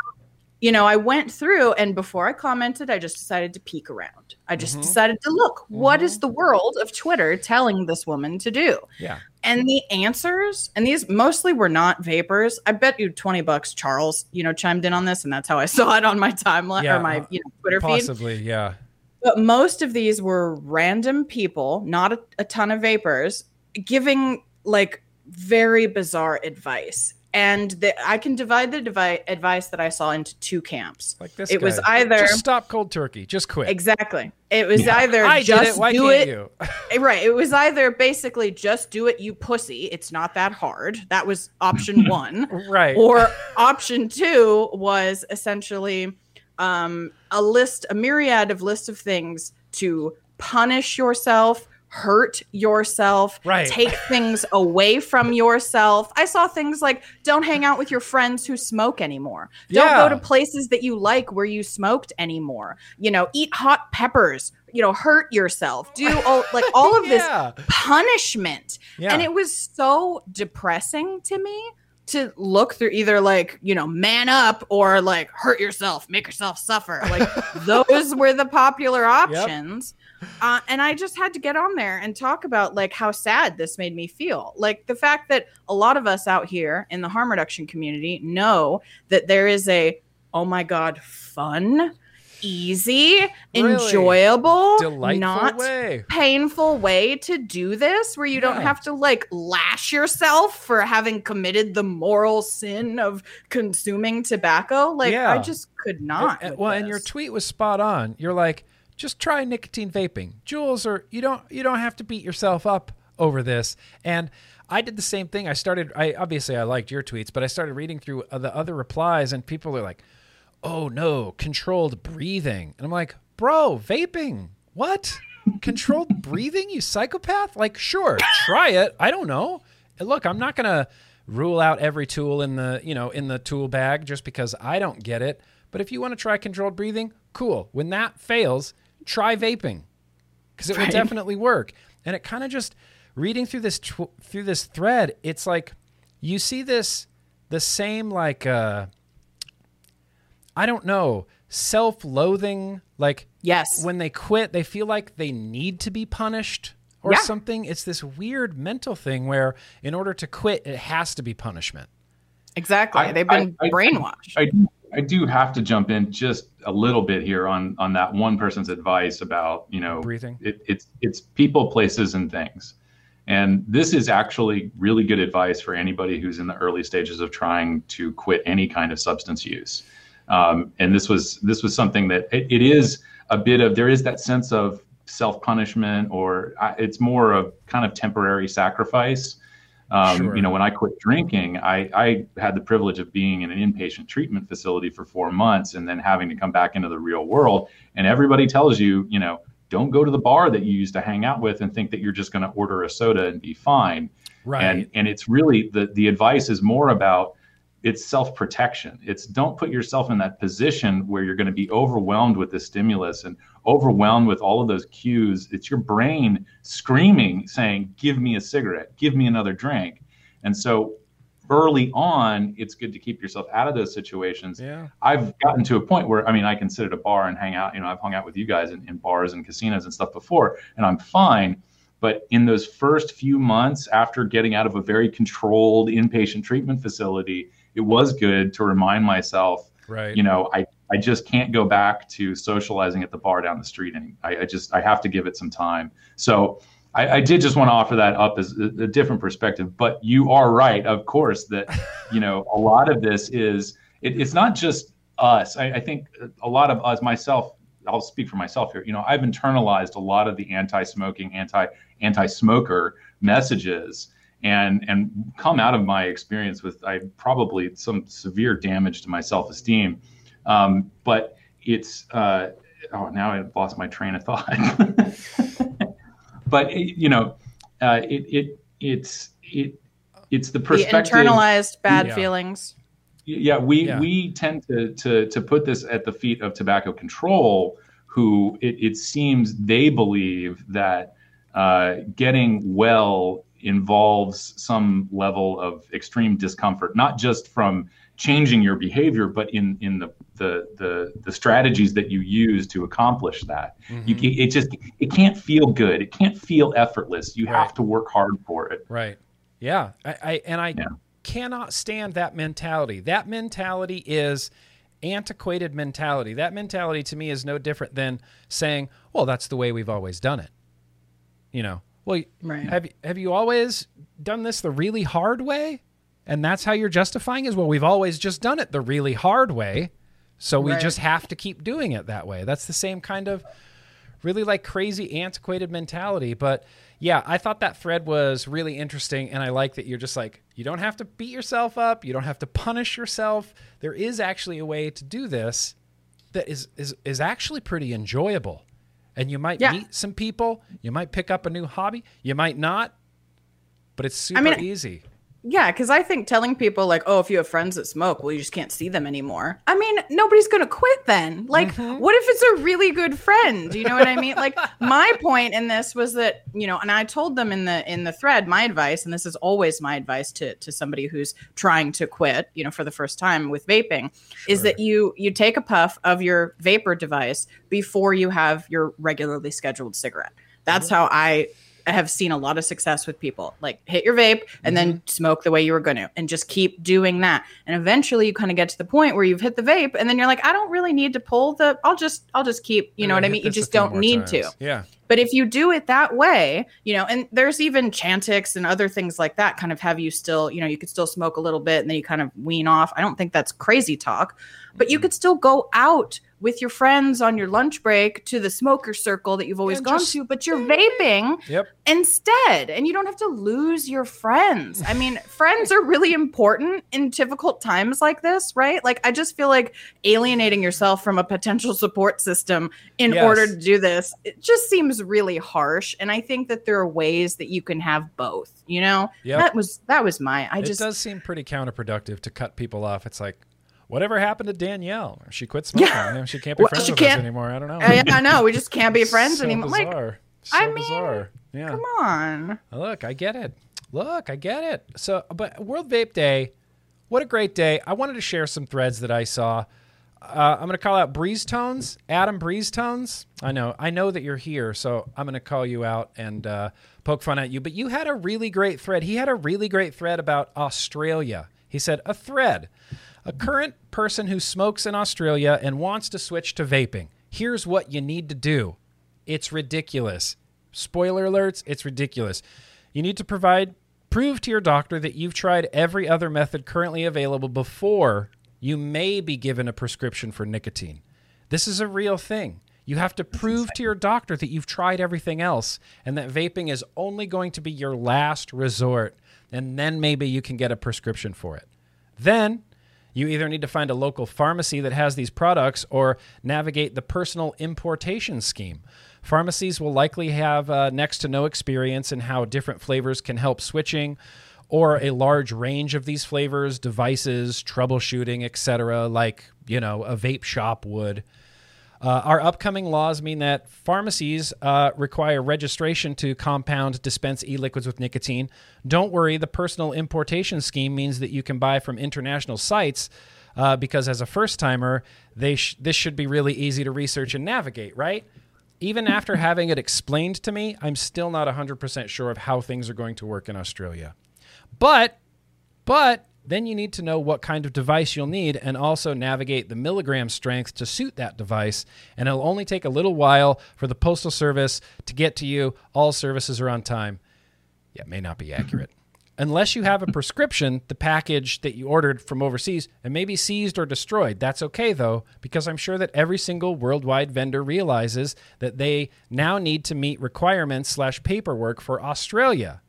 you know, I went through and before I commented, I just decided to peek around. I just Mhm. decided to look, what Mhm. is the world of Twitter telling this woman to do? yeah. And the answers, and these mostly were not vapors. I bet you 20 bucks Charles, you know, chimed in on this, and that's how I [laughs] saw it on my timeline Yeah, or my uh, you know, Twitter feed. Possibly. Yeah. But most of these were random people, not a, a ton of vapors, giving like very bizarre advice. And the, I can divide the devi- advice that I saw into two camps. Like this. It was either just stop cold turkey. Just quit. exactly. It was either I just it. Why do can't it. you? [laughs] Right. It was either basically just do it, you pussy. It's not that hard. That was option [laughs] one. right. or option two was essentially um, a list, a myriad of list of things to punish yourself, hurt yourself, Right. take things away from yourself. I saw things like don't hang out with your friends who smoke anymore. Don't Yeah. go to places that you like where you smoked anymore. You know, eat hot peppers. You know, hurt yourself. Do [laughs] all like all of this punishment. Yeah. And it was so depressing to me to look through either like, you know, man up or like hurt yourself, make yourself suffer. Like [laughs] those were the popular options. Uh, and I just had to get on there and talk about like how sad this made me feel. Like the fact that a lot of us out here in the harm reduction community know that there is a, oh my God, fun, easy, Really enjoyable, Delightful not way. painful way to do this where you don't have to like lash yourself for having committed the moral sin of consuming tobacco like Yeah. i just could not And- with well, and your tweet was spot on. You're like, just try nicotine vaping, Jules, or you don't you don't have to beat yourself up over this. And I did the same thing. I started. I obviously I liked your tweets, but I started reading through uh, the other replies, and people are like, "Oh no, controlled breathing," and I'm like, "Bro, vaping, what? Controlled [laughs] breathing? You psychopath? Like, sure, try it. I don't know. And look, I'm not gonna." rule out every tool in the you know in the tool bag just because I don't get it. But if you want to try controlled breathing, cool. When that fails, try vaping because it will definitely work. And it kind of just reading through this tw- through this thread, it's like you see this the same like uh I don't know self-loathing like yes when they quit, they feel like they need to be punished or Yeah. something. It's this weird mental thing where in order to quit, it has to be punishment. exactly I- they've been I- I- brainwashed I do, I do have to jump in just a little bit here on on that one person's advice about you know Breathing. It, it's it's people, places, and things, and this is actually really good advice for anybody who's in the early stages of trying to quit any kind of substance use. Um, and this was this was something that it, it is a bit of there is that sense of self punishment or uh, it's more of kind of temporary sacrifice. Um, Sure. You know, when I quit drinking, I, I had the privilege of being in an inpatient treatment facility for four months and then having to come back into the real world. And everybody tells you, you know, don't go to the bar that you used to hang out with and think that you're just going to order a soda and be fine. Right. And and it's really the the advice is more about it's self protection. It's don't put yourself in that position where you're going to be overwhelmed with the stimulus and overwhelmed with all of those cues. It's your brain screaming, saying, "Give me a cigarette, give me another drink." And so early on, it's good to keep yourself out of those situations. yeah. I've gotten to a point where I mean I can sit at a bar and hang out. You know, I've hung out with you guys in, in bars and casinos and stuff before, and I'm fine. But in those first few months after getting out of a very controlled inpatient treatment facility, it was good to remind myself, Right. you know, I, I just can't go back to socializing at the bar down the street. And I, I just I have to give it some time. So I, I did just want to offer that up as a, a, different perspective. But you are right, of course, that [laughs] you know a lot of this is it, it's not just us. I, I think a lot of us, myself, I'll speak for myself here. You know, I've internalized a lot of the anti-smoking, anti anti-smoker messages, and and come out of my experience with I probably some severe damage to my self-esteem. Um, but it's uh, oh now I've lost my train of thought. [laughs] but it, you know, uh, it it it's it it's the perspective. The internalized bad yeah. feelings. Yeah, we yeah. we tend to to to put this at the feet of tobacco control, who it, it seems they believe that uh, getting well involves some level of extreme discomfort, not just from changing your behavior, but in in the the the, the strategies that you use to accomplish that. Mm-hmm. You it just it can't feel good. It can't feel effortless. You right. have to work hard for it. Right. Yeah. I, I and I yeah. cannot stand that mentality. That mentality is antiquated mentality. That mentality to me is no different than saying, "Well, that's the way we've always done it." You know. Well, right. have have you always done this the really hard way? And that's how you're justifying is well, we've always just done it the really hard way. So we right. just have to keep doing it that way. That's the same kind of really like crazy antiquated mentality. But yeah, I thought that thread was really interesting. And I like that you're just like, you don't have to beat yourself up. You don't have to punish yourself. There is actually a way to do this that is, is, is actually pretty enjoyable. And you might yeah. meet some people. You might pick up a new hobby. You might not, but it's super I mean, easy. Yeah, because I think telling people like, oh, if you have friends that smoke, well, you just can't see them anymore. I mean, nobody's gonna quit then. Like, mm-hmm. what if it's a really good friend? You know what I mean? like, [laughs] my point in this was that you know, and I told them in the in the thread my advice, and this is always my advice to to somebody who's trying to quit, you know, for the first time with vaping, sure. is that you you take a puff of your vapor device before you have your regularly scheduled cigarette. That's mm-hmm. how I have seen a lot of success with people. Like hit your vape and mm-hmm. then smoke the way you were going to and just keep doing that. And eventually you kind of get to the point where you've hit the vape and then you're like I don't really need to pull the I'll just I'll just keep, you know what I mean? You just don't need times. to. Yeah. But if you do it that way, you know, and there's even Chantix and other things like that kind of have you still, you know, you could still smoke a little bit and then you kind of wean off. I don't think that's crazy talk, but you could still go out with your friends on your lunch break to the smoker circle that you've always and gone just, to, but you're vaping yep. instead. And you don't have to lose your friends. I mean, [laughs] friends are really important in difficult times like this, right? Like, I just feel like alienating yourself from a potential support system in yes. order to do this, it just seems really harsh. And I think that there are ways that you can have both, you know? Yep. That was that was my I it just does seem pretty counterproductive to cut people off. It's like Whatever happened to Danielle? She quit smoking. Yeah. she can't be well, friends with us anymore. I don't know. I, I know. We just can't be [laughs] friends so anymore. Bizarre. Like, so I mean, bizarre. Yeah. Come on. Look, I get it. Look, I get it. So, but World Vape Day, what a great day. I wanted to share some threads that I saw. Uh, I'm going to call out Breeze Tones, Adam Breeze Tones. I know, I know that you're here, so I'm going to call you out and uh, poke fun at you. But you had a really great thread. He had a really great thread about Australia. He said a thread a current person who smokes in Australia and wants to switch to vaping. Here's what you need to do it's ridiculous. Spoiler alerts, it's ridiculous. You need to provide prove to your doctor that you've tried every other method currently available before you may be given a prescription for nicotine. This is a real thing. You have to prove to your doctor that you've tried everything else and that vaping is only going to be your last resort, and then maybe you can get a prescription for it. Then you either need to find a local pharmacy that has these products or navigate the personal importation scheme. Pharmacies will likely have uh, next to no experience in how different flavors can help switching or a large range of these flavors, devices, troubleshooting, etc., like, you know, a vape shop would. Uh, our upcoming laws mean that pharmacies uh, require registration to compound dispense e liquids with nicotine. Don't worry, the personal importation scheme means that you can buy from international sites. Uh, because as a first timer, sh- this should be really easy to research and navigate, right? Even after having it explained to me, I'm still not 100% sure of how things are going to work in Australia. But, but then you need to know what kind of device you'll need and also navigate the milligram strength to suit that device. And it'll only take a little while for the Postal Service to get to you. All services are on time. Yeah, it may not be accurate. [clears throat] Unless you have a prescription, the package that you ordered from overseas may be seized or destroyed. That's okay though, because I'm sure that every single worldwide vendor realizes that they now need to meet requirements slash paperwork for Australia.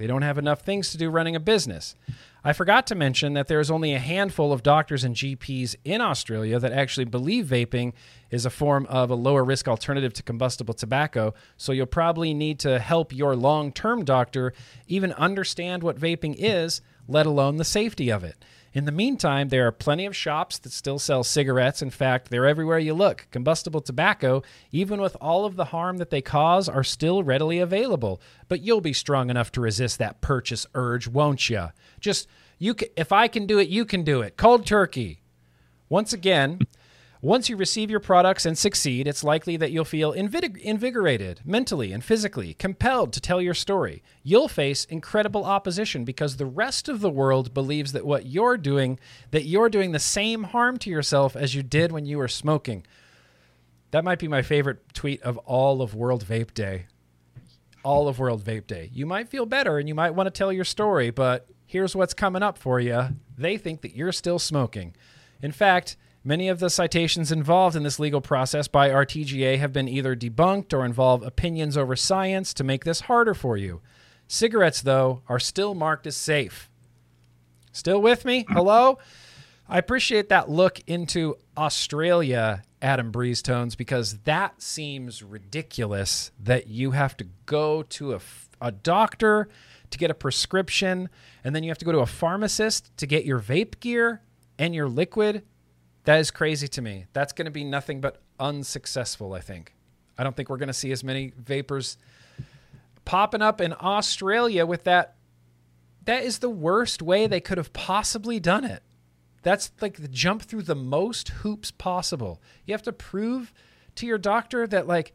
They don't have enough things to do running a business. I forgot to mention that there's only a handful of doctors and GPs in Australia that actually believe vaping is a form of a lower risk alternative to combustible tobacco, so you'll probably need to help your long term doctor even understand what vaping is, let alone the safety of it. In the meantime, there are plenty of shops that still sell cigarettes. In fact, they're everywhere you look. Combustible tobacco, even with all of the harm that they cause, are still readily available. But you'll be strong enough to resist that purchase urge, won't you? Just you can, if I can do it, you can do it. Cold turkey. Once again, once you receive your products and succeed, it's likely that you'll feel invig- invigorated mentally and physically, compelled to tell your story. You'll face incredible opposition because the rest of the world believes that what you're doing, that you're doing the same harm to yourself as you did when you were smoking. That might be my favorite tweet of all of World Vape Day. All of World Vape Day. You might feel better and you might want to tell your story, but here's what's coming up for you. They think that you're still smoking. In fact, Many of the citations involved in this legal process by RTGA have been either debunked or involve opinions over science to make this harder for you. Cigarettes, though, are still marked as safe. Still with me? [clears throat] Hello? I appreciate that look into Australia, Adam Breeze Tones, because that seems ridiculous that you have to go to a, a doctor to get a prescription, and then you have to go to a pharmacist to get your vape gear and your liquid that is crazy to me. That's going to be nothing but unsuccessful, I think. I don't think we're going to see as many vapors popping up in Australia with that. That is the worst way they could have possibly done it. That's like the jump through the most hoops possible. You have to prove to your doctor that like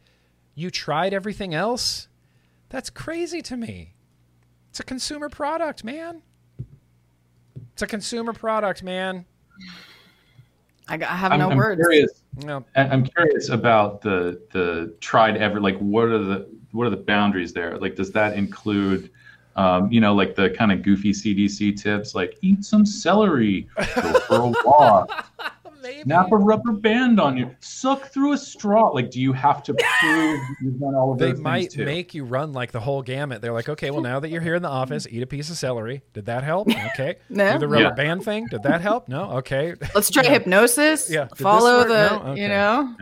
you tried everything else. That's crazy to me. It's a consumer product, man. It's a consumer product, man. I, I have I'm, no I'm words. Curious, No. I- I'm curious about the the tried ever. Like, what are the what are the boundaries there? Like, does that include, um, you know, like the kind of goofy CDC tips, like eat some celery, go for a walk, [laughs] Maybe. snap a rubber band on you, suck through a straw. Like, do you have to [laughs] prove you've done all of They those might things too? make you run like the whole gamut. They're like, okay, well, now that you're here in the office, eat a piece of celery. Did that help? [laughs] Okay. No. Do the rubber Yeah. band thing. Did that help? No. Okay. Let's try [laughs] hypnosis. Yeah. Did Follow the, No? Okay. you know.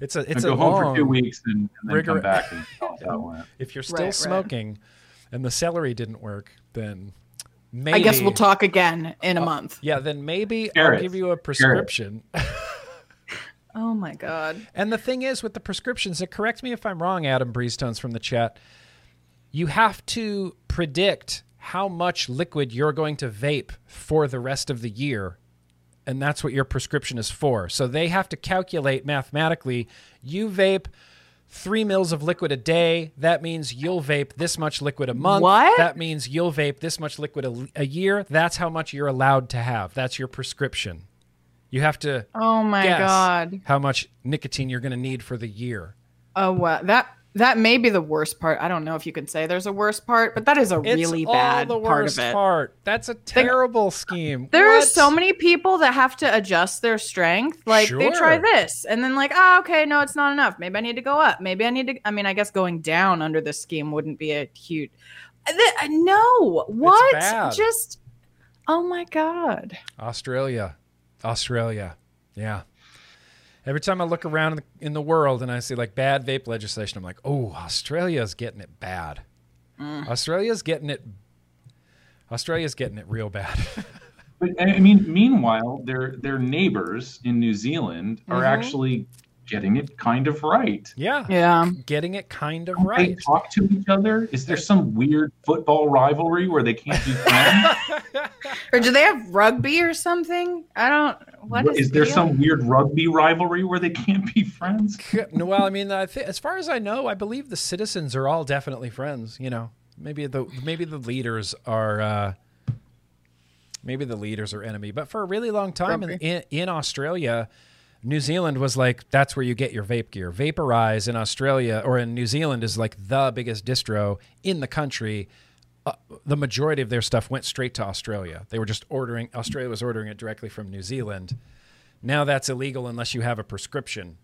It's a it's And it's go a home long. for two weeks and, and then rigor- come back and tell us how. If you're still Right, right. smoking, and the celery didn't work, then maybe I guess we'll talk again in a Uh, month. Yeah, then maybe I'll give you a prescription. [laughs] Oh my god. And the thing is with the prescriptions, and correct me if I'm wrong, Adam Breezetones from the chat, you have to predict how much liquid you're going to vape for the rest of the year. And that's what your prescription is for. So they have to calculate mathematically you vape three mils of liquid a day. That means you'll vape this much liquid a month. What? That means you'll vape this much liquid a, a year. That's how much you're allowed to have. That's your prescription. You have to Oh my god. how much nicotine you're going to need for the year. Oh wow. That that may be the worst part. I don't know if you can say there's a worst part, but that is a It's really all bad the part worst of it. part. That's a terrible scheme. There are so many people that have to adjust their strength. Like they try this and then like, ah, okay, no, it's not enough. Maybe I need to go up. Maybe I need to. I mean, I guess going down under this scheme wouldn't be a huge. Th- No, what? Just, oh my god. Australia, Australia, yeah. Every time I look around in the, in the world and I see like bad vape legislation, I'm like, oh, Australia's getting it bad. Mm. Australia's getting it. Australia's getting it real bad. [laughs] But I mean, meanwhile, their their neighbors in New Zealand are Mhm. actually getting it kind of right. yeah, Yeah. getting it kind of Don't They talk to each other. Is there some weird football rivalry where they can't be friends? [laughs] Or do they have rugby or something? I don't. What is, is there deal? some weird rugby rivalry where they can't be friends? [laughs] no, well, I mean, I thi- as far as I know, I believe the citizens are all definitely friends. You know, maybe the maybe the leaders are uh, maybe the leaders are enemy, but for a really long time in, in, in Australia, New Zealand was like that's where you get your vape gear. Vaporize in Australia or in New Zealand is like the biggest distro in the country. Uh, the majority of their stuff went straight to Australia. They were just ordering. Australia was ordering it directly from New Zealand. Now that's illegal unless you have a prescription.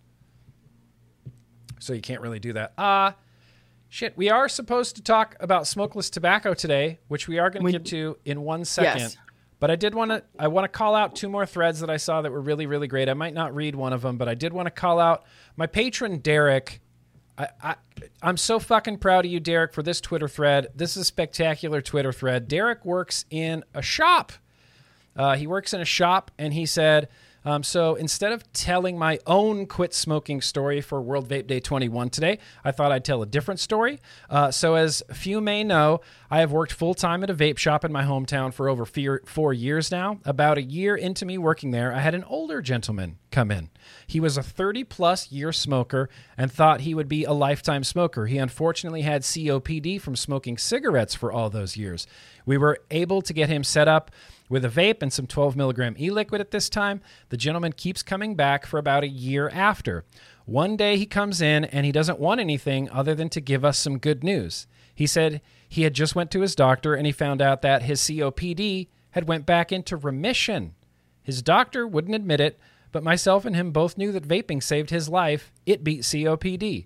So you can't really do that. Ah, uh, shit. We are supposed to talk about smokeless tobacco today, which we are going to get to in one second. Yes. But I did want to I want to call out two more threads that I saw that were really really great. I might not read one of them, but I did want to call out my patron Derek. I, I I'm so fucking proud of you, Derek, for this Twitter thread. This is a spectacular Twitter thread. Derek works in a shop. Uh, he works in a shop, and he said um, so instead of telling my own quit smoking story for World Vape Day 21 today, I thought I'd tell a different story. Uh, so, as few may know, I have worked full time at a vape shop in my hometown for over four, four years now. About a year into me working there, I had an older gentleman come in. He was a 30 plus year smoker and thought he would be a lifetime smoker. He unfortunately had COPD from smoking cigarettes for all those years. We were able to get him set up with a vape and some 12 milligram e liquid at this time, the gentleman keeps coming back for about a year after. One day he comes in and he doesn't want anything other than to give us some good news. He said he had just went to his doctor and he found out that his COPD had went back into remission. His doctor wouldn't admit it, but myself and him both knew that vaping saved his life. It beat COPD.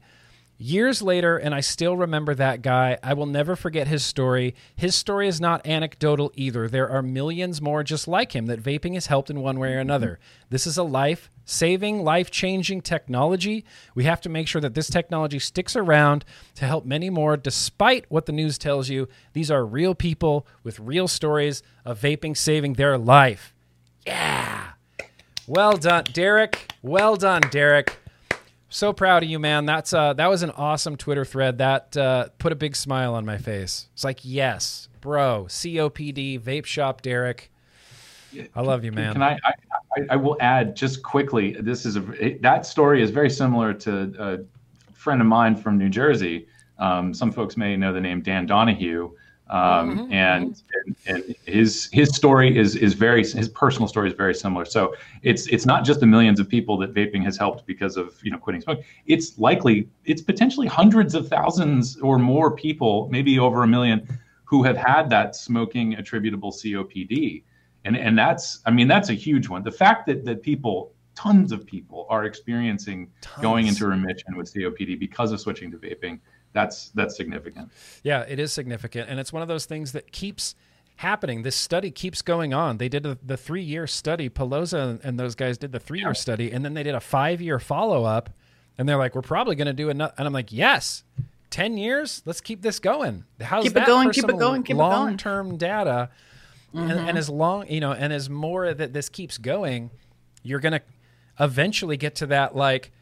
Years later, and I still remember that guy. I will never forget his story. His story is not anecdotal either. There are millions more just like him that vaping has helped in one way or another. This is a life saving, life changing technology. We have to make sure that this technology sticks around to help many more, despite what the news tells you. These are real people with real stories of vaping saving their life. Yeah. Well done, Derek. Well done, Derek. So proud of you, man. That's uh, that was an awesome Twitter thread. That uh, put a big smile on my face. It's like, yes, bro, COPD, vape shop, Derek. I love you, man. Can I, I? I, will add just quickly. This is a that story is very similar to a friend of mine from New Jersey. Um, some folks may know the name Dan Donahue. Um, mm-hmm. and, and, and his his story is is very his personal story is very similar. So it's it's not just the millions of people that vaping has helped because of you know quitting smoking. It's likely it's potentially hundreds of thousands or more people, maybe over a million, who have had that smoking attributable COPD, and and that's I mean that's a huge one. The fact that that people tons of people are experiencing tons. going into remission with COPD because of switching to vaping that's that's significant. Yeah, it is significant, and it's one of those things that keeps happening. This study keeps going on. They did a, the three year study. Polosa and, and, those guys did the three year yeah. study, and then they did a five year follow up. And they're like, "We're probably going to do another." And I'm like, "Yes, ten years. Let's keep this going. How's keep that going, keep it going? Keep it going. Keep long term data." Mm-hmm. And, and as long you know, and as more that this keeps going, you're going to eventually get to that like,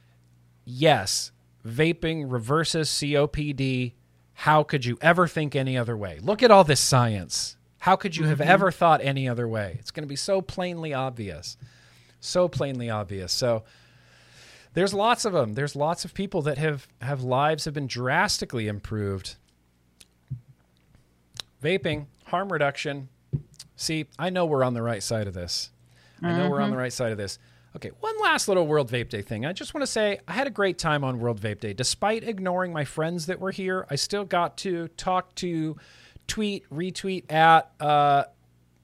yes, vaping reverses COPD. How could you ever think any other way? Look at all this science. How could you have mm-hmm. ever thought any other way? It's going to be so plainly obvious. So plainly obvious. So there's lots of them. There's lots of people that have have lives have been drastically improved. Vaping, harm reduction. See, I know we're on the right side of this. I know mm-hmm. we're on the mm-hmm. right side of this. Okay, one last little World Vape Day thing. I just want to say I had a great time on World Vape Day. Despite ignoring my friends that were here, I still got to talk to, tweet, retweet at uh,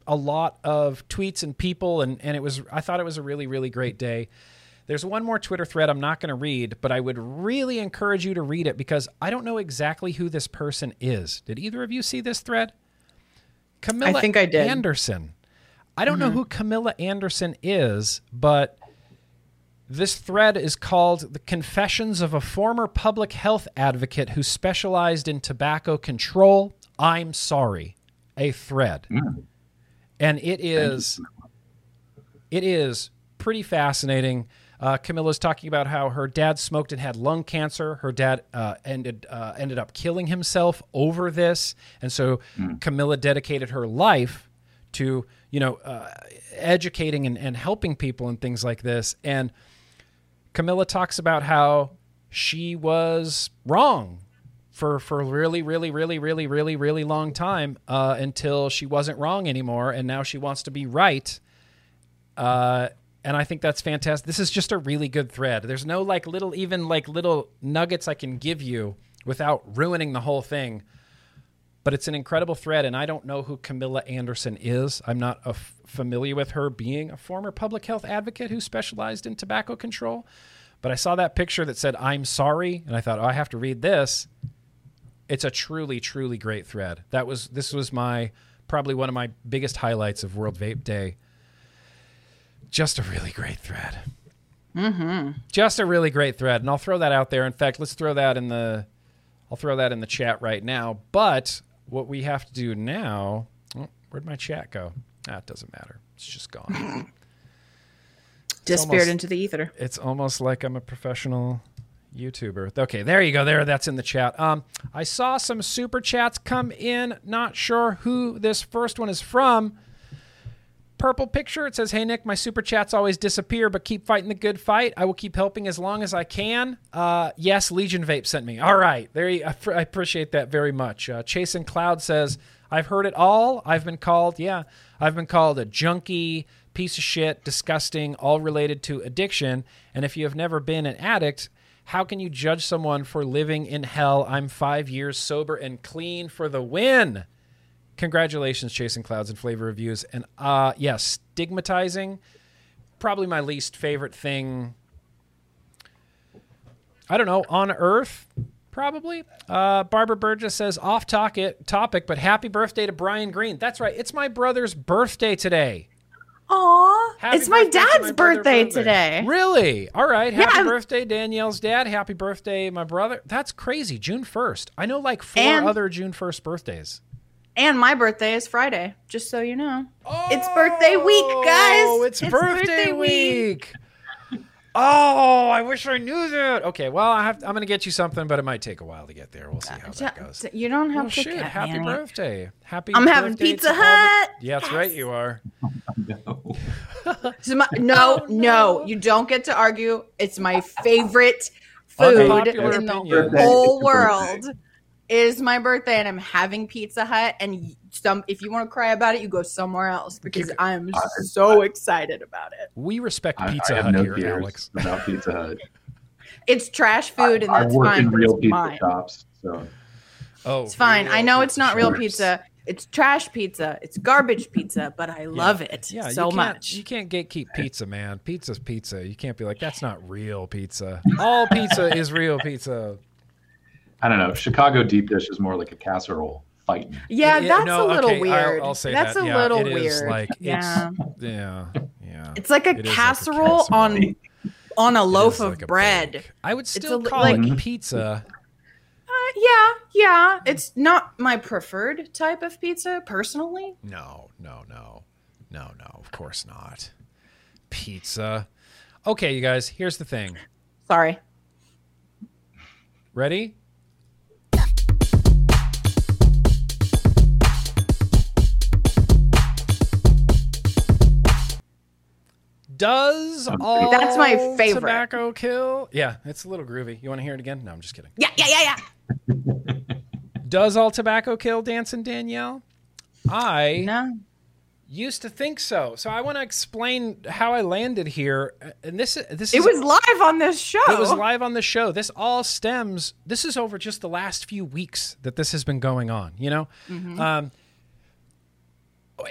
a lot of tweets and people, and, and it was I thought it was a really, really great day. There's one more Twitter thread I'm not going to read, but I would really encourage you to read it because I don't know exactly who this person is. Did either of you see this thread? Camilla I think I did. Anderson. I don't mm-hmm. know who Camilla Anderson is, but this thread is called The Confessions of a Former Public Health Advocate Who Specialized in Tobacco Control. I'm sorry. A thread. Mm. And it is it is pretty fascinating. Uh, Camilla's talking about how her dad smoked and had lung cancer. Her dad uh, ended uh, ended up killing himself over this, and so mm. Camilla dedicated her life to you know uh, educating and, and helping people and things like this. And Camilla talks about how she was wrong for for really really really really really really long time uh, until she wasn't wrong anymore, and now she wants to be right. Uh, and I think that's fantastic. This is just a really good thread. There's no like little even like little nuggets I can give you without ruining the whole thing. But it's an incredible thread, and I don't know who Camilla Anderson is. I'm not a f- familiar with her being a former public health advocate who specialized in tobacco control. But I saw that picture that said "I'm sorry," and I thought, "Oh, I have to read this." It's a truly, truly great thread. That was this was my probably one of my biggest highlights of World Vape Day. Just a really great thread. Mm-hmm. Just a really great thread, and I'll throw that out there. In fact, let's throw that in the I'll throw that in the chat right now. But what we have to do now, oh, where'd my chat go? Ah, it doesn't matter. It's just gone. [laughs] Disappeared into the ether. it's almost like I'm a professional YouTuber. Okay, there you go. There, that's in the chat. Um, I saw some super chats come in. Not sure who this first one is from. Purple picture. It says, "Hey Nick, my super chats always disappear, but keep fighting the good fight. I will keep helping as long as I can." Uh, yes, Legion Vape sent me. All right, there. You, I, I appreciate that very much. Uh, Chasing Cloud says, "I've heard it all. I've been called, yeah, I've been called a junkie, piece of shit, disgusting, all related to addiction. And if you have never been an addict." How can you judge someone for living in hell? I'm five years sober and clean for the win. Congratulations, Chasing Clouds and Flavor Reviews. And uh yeah, stigmatizing, probably my least favorite thing. I don't know, on earth, probably. Uh Barbara Burgess says off topic topic, but happy birthday to Brian Green. That's right, it's my brother's birthday today. Aw, it's my dad's my birthday brother. today. Really? All right. Happy I'm- birthday, Danielle's dad. Happy birthday, my brother. That's crazy. June 1st. I know like four other June 1st birthdays. And my birthday is Friday, just so you know. It's birthday week, oh, guys. Oh, it's, It's birthday, birthday week. Oh, I wish I knew that. Okay, well, I have, I'm going to get you something, but it might take a while to get there. We'll see how that goes. You don't have Oh, to shit. get Happy me. birthday. Happy birthday. I'm having Pizza to all the- Yeah, that's right, you are. No. So my- no, [laughs] Oh, no, no. you don't get to argue. It's my favorite food in the opinion. whole Birthday. world. It is my birthday, and I'm having Pizza Hut. And some, if you want to cry about it, you go somewhere else because I'm so excited about it. We respect Pizza I have Hut no here, Alex. about Pizza Hut. It's trash food, and that's I that's work fine. in real it's pizza mine. shops, so Oh, It's fine. I know it's not real shops. pizza. It's trash pizza. It's garbage pizza, but I love it Yeah, so you can't, much. You can't gatekeep pizza, man. Pizza's pizza. You can't be like, that's not real pizza. All pizza is real pizza. I don't know. Chicago deep dish is more like a casserole fighting. yeah, Yeah, that's no, a little okay, I'll- weird. I'll say that's that. a Yeah, little it is weird. like, yeah. it's, yeah, yeah. It's like a It is like a casserole casserole. on on a loaf of like bread. bake. I would a still li- call like- it pizza. Uh, yeah, yeah. It's not my preferred type of pizza personally. No, no, no, no, no. Of course not. Pizza. Okay, you guys. Here's the thing. Sorry. Ready? Does all That's my favorite. tobacco kill? Yeah, it's a little groovy. You want to hear it again? No, I'm just kidding. Yeah, yeah, yeah, yeah. [laughs] Does all tobacco kill, Dancing Danielle? I No. used to think so. So I want to explain how I landed here. And this, this It is was live on this show. It was live on the show. This all stems. This is over just the last few weeks that this has been going on. You know, Mm-hmm. um,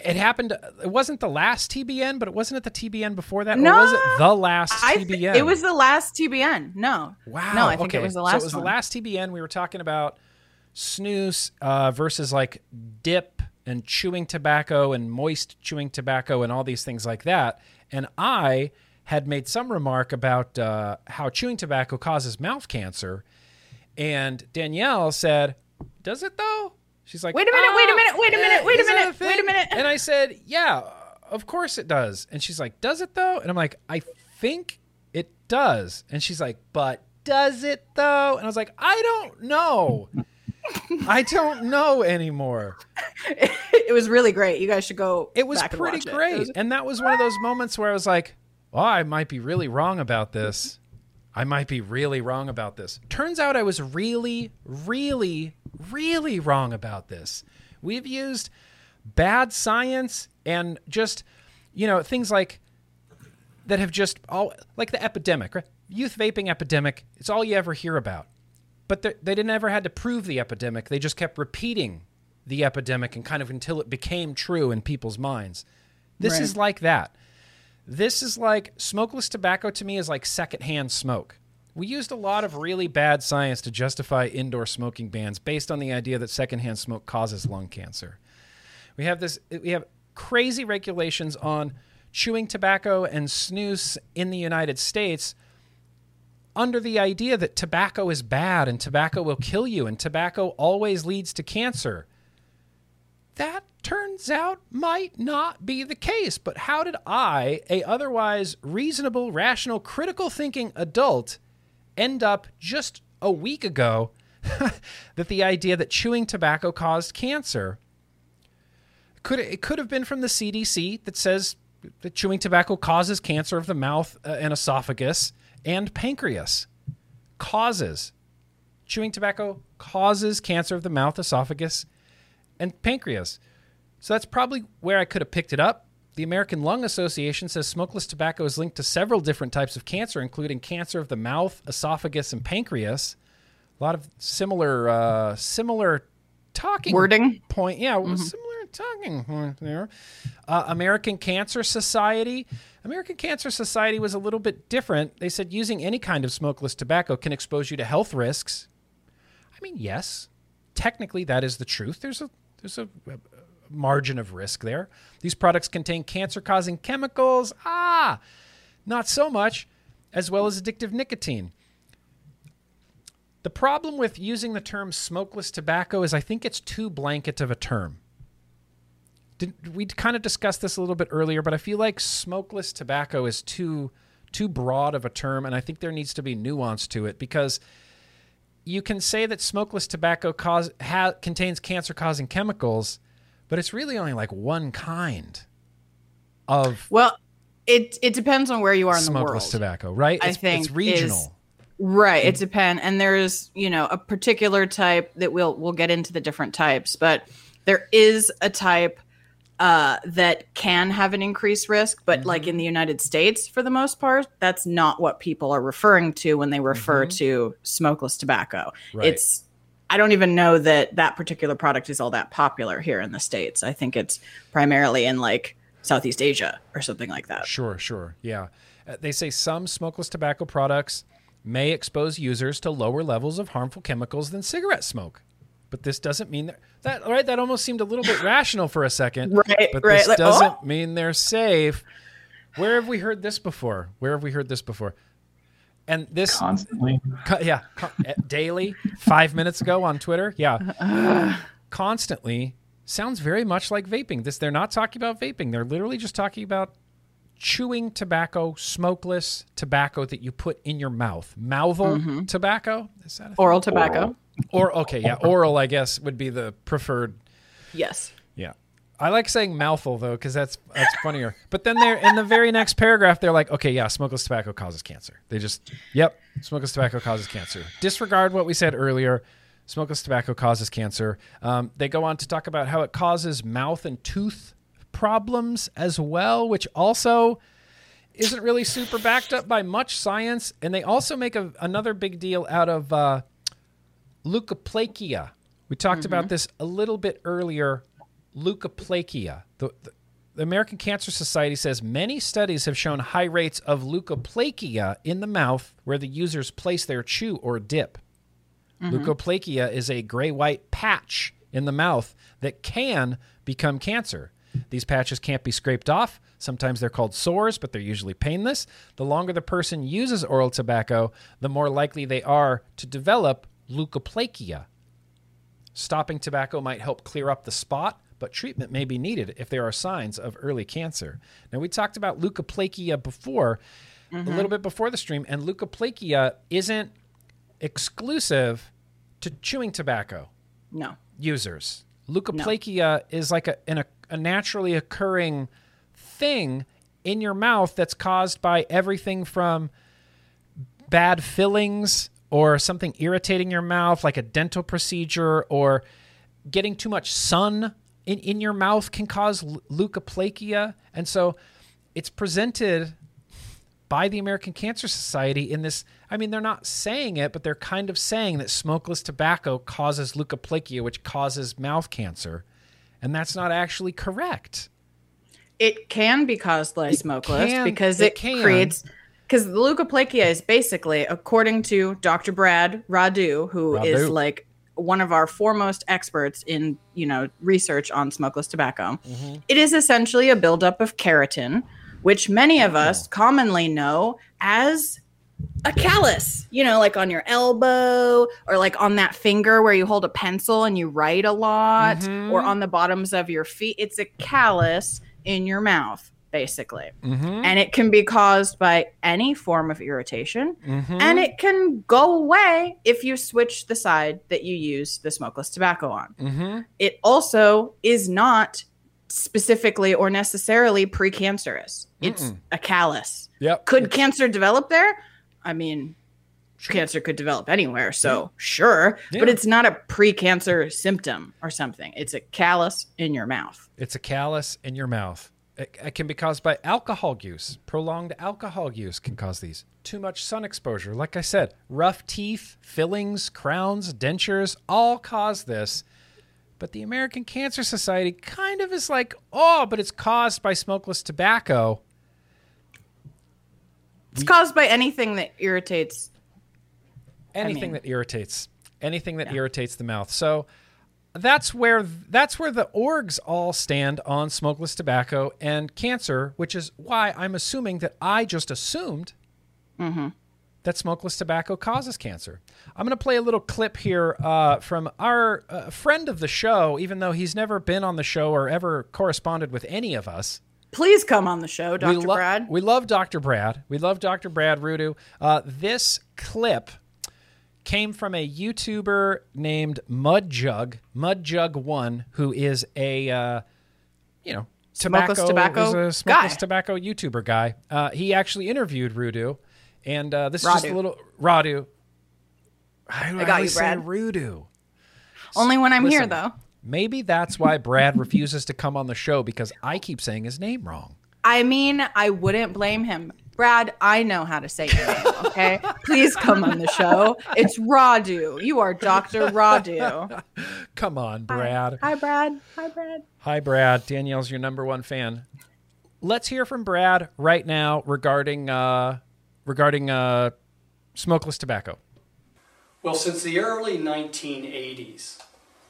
it happened. It wasn't the last TBN, but it wasn't at the TBN before that, No. or was it the last TBN? th- it was the last TBN. No. Wow. No, I think okay. it was the So last it was one. the last TBN. We were talking about snus uh, versus like dip and chewing tobacco and moist chewing tobacco and all these things like that. And I had made some remark about uh, how chewing tobacco causes mouth cancer. And Danielle said, Does it though? She's like, Wait a minute, wait a "Ah, minute, wait a minute, eh, wait a minute, wait a minute. And I said, Yeah, of course it does. And she's like, Does it though? And I'm like, I think it does. And she's like, But does it though? And I was like, I don't know. [laughs] I don't know anymore. [laughs] it was really great. You guys should go. It was back and pretty watch it. great. It was- And that was one of those moments where I was like, oh, I might be really wrong about this. I might be really wrong about this. Turns out I was really, really, really wrong about this. We've used bad science and just, you know, things like that have just all like the epidemic, right? Youth vaping epidemic. It's all you ever hear about. But they they didn't ever had to prove the epidemic. They just kept repeating the epidemic and kind of until it became true in people's minds. This Right. is like that. This is like smokeless tobacco to me is like secondhand smoke. We used a lot of really bad science to justify indoor smoking bans based on the idea that secondhand smoke causes lung cancer. We have this we have crazy regulations on chewing tobacco and snus in the United States under the idea that tobacco is bad and tobacco will kill you and tobacco always leads to cancer. That turns out might not be the case, but how did I, a otherwise reasonable, rational, critical thinking adult, end up just a week ago [laughs] that the idea that chewing tobacco caused cancer could it could have been from the CDC that says that chewing tobacco causes cancer of the mouth uh, and esophagus and pancreas. Causes. Chewing tobacco causes cancer of the mouth, esophagus, and pancreas. So that's probably where I could have picked it up. The American Lung Association says smokeless tobacco is linked to several different types of cancer, including cancer of the mouth, esophagus, and pancreas. A lot of similar, uh, similar talking Wording. point. Yeah, similar talking point there. Uh, American Cancer Society. American Cancer Society was a little bit different. They said using any kind of smokeless tobacco can expose you to health risks. I mean, yes, technically that is the truth. There's a there's a margin of risk there. These products contain cancer-causing chemicals. Ah, not so much, as well as addictive nicotine. The problem with using the term smokeless tobacco is I think it's too blanket of a term. Did, we kind of discussed this a little bit earlier, but I feel like smokeless tobacco is too too broad of a term, and I think there needs to be nuance to it because you can say that smokeless tobacco cause, ha, contains cancer-causing chemicals, but it's really only like one kind of Well, it it depends on where you are in the smokeless tobacco, right? I It's, think it's regional. is- Right, it depends, and there's you know a particular type that we'll we'll get into the different types, but there is a type uh, that can have an increased risk, but like Mm-hmm. in the United States, for the most part, that's not what people are referring to when they refer to smokeless tobacco. Mm-hmm. Right. It's I don't even know that that particular product is all that popular here in the states. I think it's primarily in like Southeast Asia or something like that. Sure, sure. Yeah. Uh, they say some smokeless tobacco products may expose users to lower levels of harmful chemicals than cigarette smoke. But this doesn't mean that, that right that almost seemed a little bit [laughs] rational for a second. Right, But right. this Like, doesn't oh! mean they're safe. Where have we heard this before? Where have we heard this before? And this constantly. Co- yeah, co- eh, daily, five minutes ago on Twitter. Yeah, constantly sounds very much like vaping. This they're not talking about vaping. They're literally just talking about chewing tobacco, smokeless tobacco that you put in your mouth. Mouthal tobacco is that a thing? Oral tobacco. or okay? Yeah, oral. I guess would be the preferred. Yes. I like saying mouthful though because that's that's funnier. But then they're in the very next paragraph they're like, okay, yeah, smokeless tobacco causes cancer. They just, yep, smokeless tobacco causes cancer. Disregard what we said earlier. Smokeless tobacco causes cancer. Um, they go on to talk about how it causes mouth and tooth problems as well, which also isn't really super backed up by much science. And they also make a, another big deal out of uh, leukoplakia. We talked about this a little bit earlier. Leukoplakia. The, the, the American Cancer Society says many studies have shown high rates of leukoplakia in the mouth where the users place their chew or dip. Mm-hmm. Leukoplakia is a gray white patch in the mouth that can become cancer. These patches can't be scraped off. Sometimes they're called sores, but they're usually painless. The longer the person uses oral tobacco, the more likely they are to develop leukoplakia. Stopping tobacco might help clear up the spot, but treatment may be needed if there are signs of early cancer. Now, we talked about leukoplakia before, a little mm-hmm. bit before the stream, and leukoplakia isn't exclusive to chewing tobacco No. users. Leukoplakia is like a, an, a, a naturally occurring thing in your mouth that's caused by everything from bad fillings or something irritating your mouth, like a dental procedure or getting too much sun in, in your mouth can cause leukoplakia. And so it's presented by the American Cancer Society in this. I mean, they're not saying it, but they're kind of saying that smokeless tobacco causes leukoplakia, which causes mouth cancer. And that's not actually correct. It can be caused by smokeless can, because it, it creates because the leukoplakia is basically, according to Dr. Brad Rodu, who Rodu. is like one of our foremost experts in you know research on smokeless tobacco, mm-hmm. it is essentially a buildup of keratin, which many of us commonly know as a callus, you know, like on your elbow or like on that finger where you hold a pencil and you write a lot, mm-hmm. or on the bottoms of your feet. It's a callus in your mouth, basically. Mm-hmm. And it can be caused by any form of irritation. Mm-hmm. And it can go away if you switch the side that you use the smokeless tobacco on. Mm-hmm. It also is not specifically or necessarily precancerous. It's Mm-mm. a callus. Yep. Could it's- cancer develop there? I mean, sure. cancer could develop anywhere, so yeah. sure, yeah. but it's not a precancer symptom or something. It's a callus in your mouth. It's a callus in your mouth. It, it can be caused by alcohol use. Prolonged alcohol use can cause these. Too much sun exposure. Like I said, rough teeth, fillings, crowns, dentures all cause this. But the American Cancer Society kind of is like, oh, but it's caused by smokeless tobacco. It's we, caused by anything that irritates. Anything I mean, that irritates. Anything that yeah. irritates the mouth. So that's where that's where the orgs all stand on smokeless tobacco and cancer, which is why I'm assuming that I just assumed mm-hmm that smokeless tobacco causes cancer. I'm going to play a little clip here uh, from our uh, friend of the show, even though he's never been on the show or ever corresponded with any of us. Please come on the show, Dr. We lo- Brad. We love Dr. Brad. We love Dr. Brad Rudu. Uh, this clip came from a YouTuber named Mudjug, Mudjug1, who is a, uh, you know, tobacco, smokeless tobacco, a smokeless guy. tobacco YouTuber guy. Uh, he actually interviewed Rudu and uh, this Rodu. is just a little Rodu. I, I got you, Brad. Rudu. Only when I'm Listen, here, though. Maybe that's why Brad refuses to come on the show because I keep saying his name wrong. I mean, I wouldn't blame him. Brad, I know how to say your name, okay? Please come on the show. It's Rodu. You are Dr. Rodu. come on, Brad. Hi. Hi, Brad. Hi, Brad. Hi, Brad. Danielle's your number one fan. Let's hear from Brad right now regarding uh, regarding uh, smokeless tobacco? Well, since the early 1980s,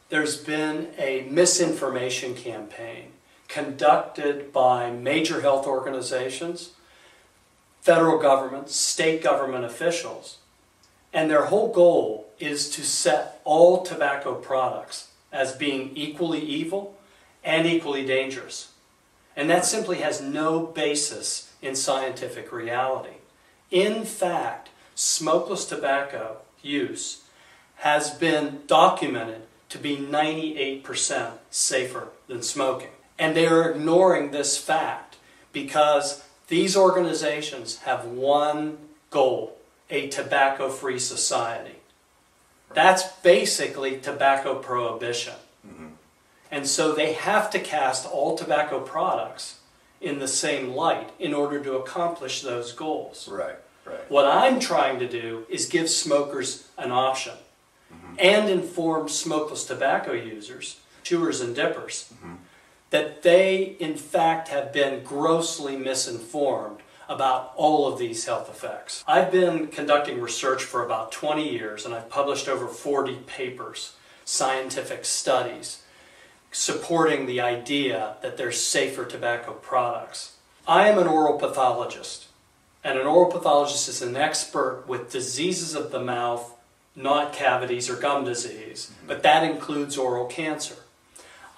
there's been a misinformation campaign conducted by major health organizations, federal government, state government officials, and their whole goal is to set all tobacco products as being equally evil and equally dangerous. And that simply has no basis in scientific reality. In fact, smokeless tobacco use has been documented to be 98% safer than smoking. And they are ignoring this fact because these organizations have one goal a tobacco free society. That's basically tobacco prohibition. Mm-hmm. And so they have to cast all tobacco products in the same light in order to accomplish those goals. Right, right. What I'm trying to do is give smokers an option mm-hmm. and inform smokeless tobacco users, chewers and dippers, mm-hmm. That they in fact have been grossly misinformed about all of these health effects. I've been conducting research for about 20 years and I've published over 40 papers, scientific studies supporting the idea that there's safer tobacco products. I am an oral pathologist, and an oral pathologist is an expert with diseases of the mouth, not cavities or gum disease, but that includes oral cancer.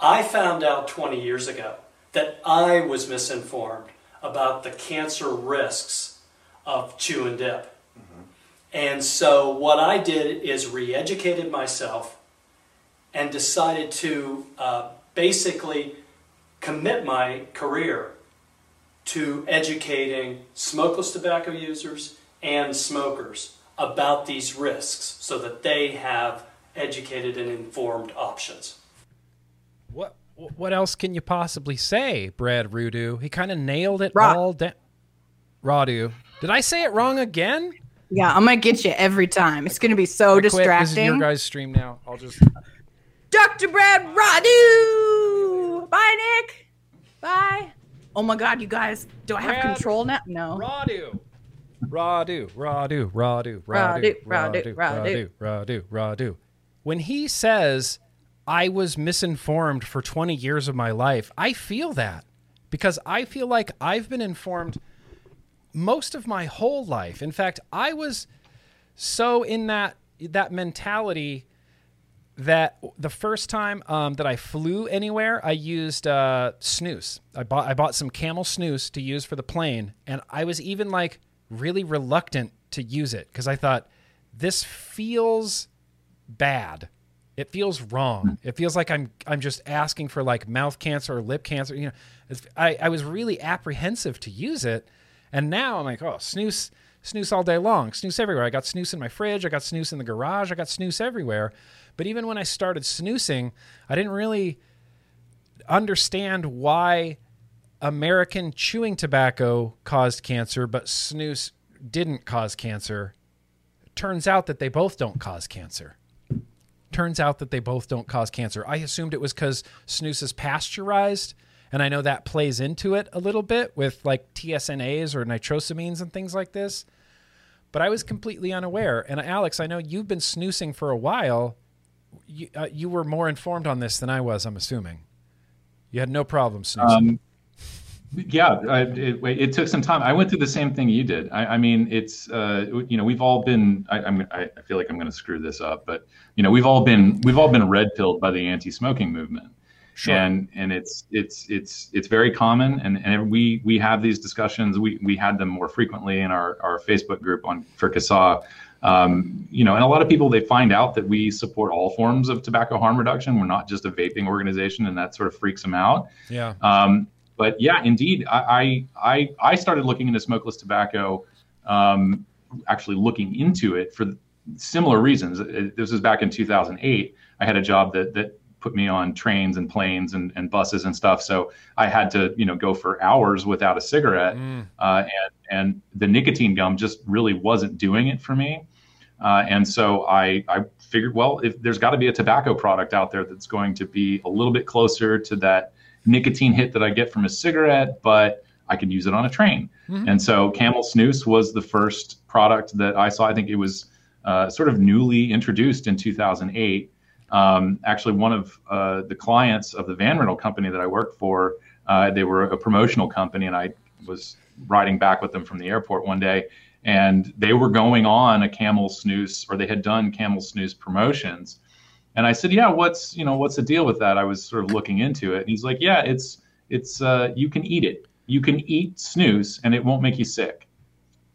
I found out 20 years ago that I was misinformed about the cancer risks of chew and dip. Mm-hmm. And so what I did is re-educated myself and decided to uh, basically commit my career to educating smokeless tobacco users and smokers about these risks so that they have educated and informed options. What else can you possibly say, Brad Rudu? He kind of nailed it Ra- all down. Rodu. Did I say it wrong again? Yeah, I'm gonna get you every time. It's gonna be so I quit. This is your guys' stream now. I'll just. Dr. Brad Rodu. Bye, Nick. Bye. Oh my God, you guys. Do I have Brad control now? No. Rodu, Rodu, Rodu, Rodu, Rodu, Rodu, Rodu, Rodu, Rodu, Rodu. When he says, I was misinformed for 20 years of my life, I feel that because I feel like I've been informed most of my whole life. In fact, I was so in that that mentality that the first time um, that I flew anywhere, I used uh, snus. I bought I bought some Camel snus to use for the plane, and I was even like really reluctant to use it because I thought this feels bad. It feels wrong. It feels like I'm I'm just asking for like mouth cancer or lip cancer. You know, I I was really apprehensive to use it, and now I'm like, oh, snus, snus all day long, snus everywhere. I got snus in my fridge. I got snus in the garage. I got snus everywhere. But even when I started snusing, I didn't really understand why American chewing tobacco caused cancer, but snus didn't cause cancer. Turns out that they both don't cause cancer. Turns out that they both don't cause cancer. I assumed it was because snus is pasteurized, and I know that plays into it a little bit with like TSNAs or nitrosamines and things like this. But I was completely unaware. And Alex, I know you've been snusing for a while. You, uh, you were more informed on this than I was, I'm assuming. You had no problem snusing. Um, yeah, I, it, it, took some time. I went through the same thing you did. I, I mean, it's uh, you know we've all been. I, I'm, I feel like I'm going to screw this up, but you know we've all been we've all been red pilled by the anti-smoking movement, Sure. and and it's it's it's it's very common. And, and we we have these discussions. We we had them more frequently in our our Facebook group on for CASA. Um, you know, and a lot of people they find out that we support all forms of tobacco harm reduction. We're not just a vaping organization, and that sort of freaks them out. yeah. Um, but yeah, indeed, I, I I started looking into smokeless tobacco, um, actually looking into it for similar reasons. This was back in 2008. I had a job that that put me on trains and planes and, and buses and stuff. So I had to you know go for hours without a cigarette, Mm. uh, and and the nicotine gum just really wasn't doing it for me. Uh, and so I, I figured, well, if there's got to be a tobacco product out there that's going to be a little bit closer to that nicotine hit that I get from a cigarette, but I can use it on a train. Mhm. And so Camel Snus was the first product that I saw. I think it was uh, sort of newly introduced in 2008. Um, actually, one of uh, the clients of the van rental company that I worked for, uh, they were a promotional company, and I was riding back with them from the airport one day, and they were going on a Camel Snus, or they had done Camel Snus promotions. And I said, "Yeah, what's you know what's the deal with that?" I was sort of looking into it, and he's like, "Yeah, it's it's uh, you can eat it. You can eat snus, and it won't make you sick.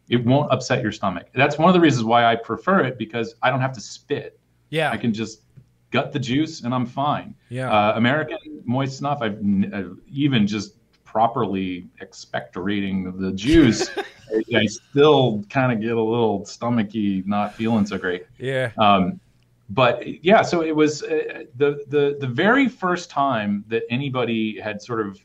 It won't upset your stomach. That's one of the reasons why I prefer it because I don't have to spit. Yeah. I can just gut the juice, and I'm fine. yeah. Uh, American moist snuff, I've, I've even just properly expectorating the juice, [laughs] I, I still kind of get a little stomachy, not feeling so great. yeah. Um, but yeah, so it was uh, the the the very first time that anybody had sort of,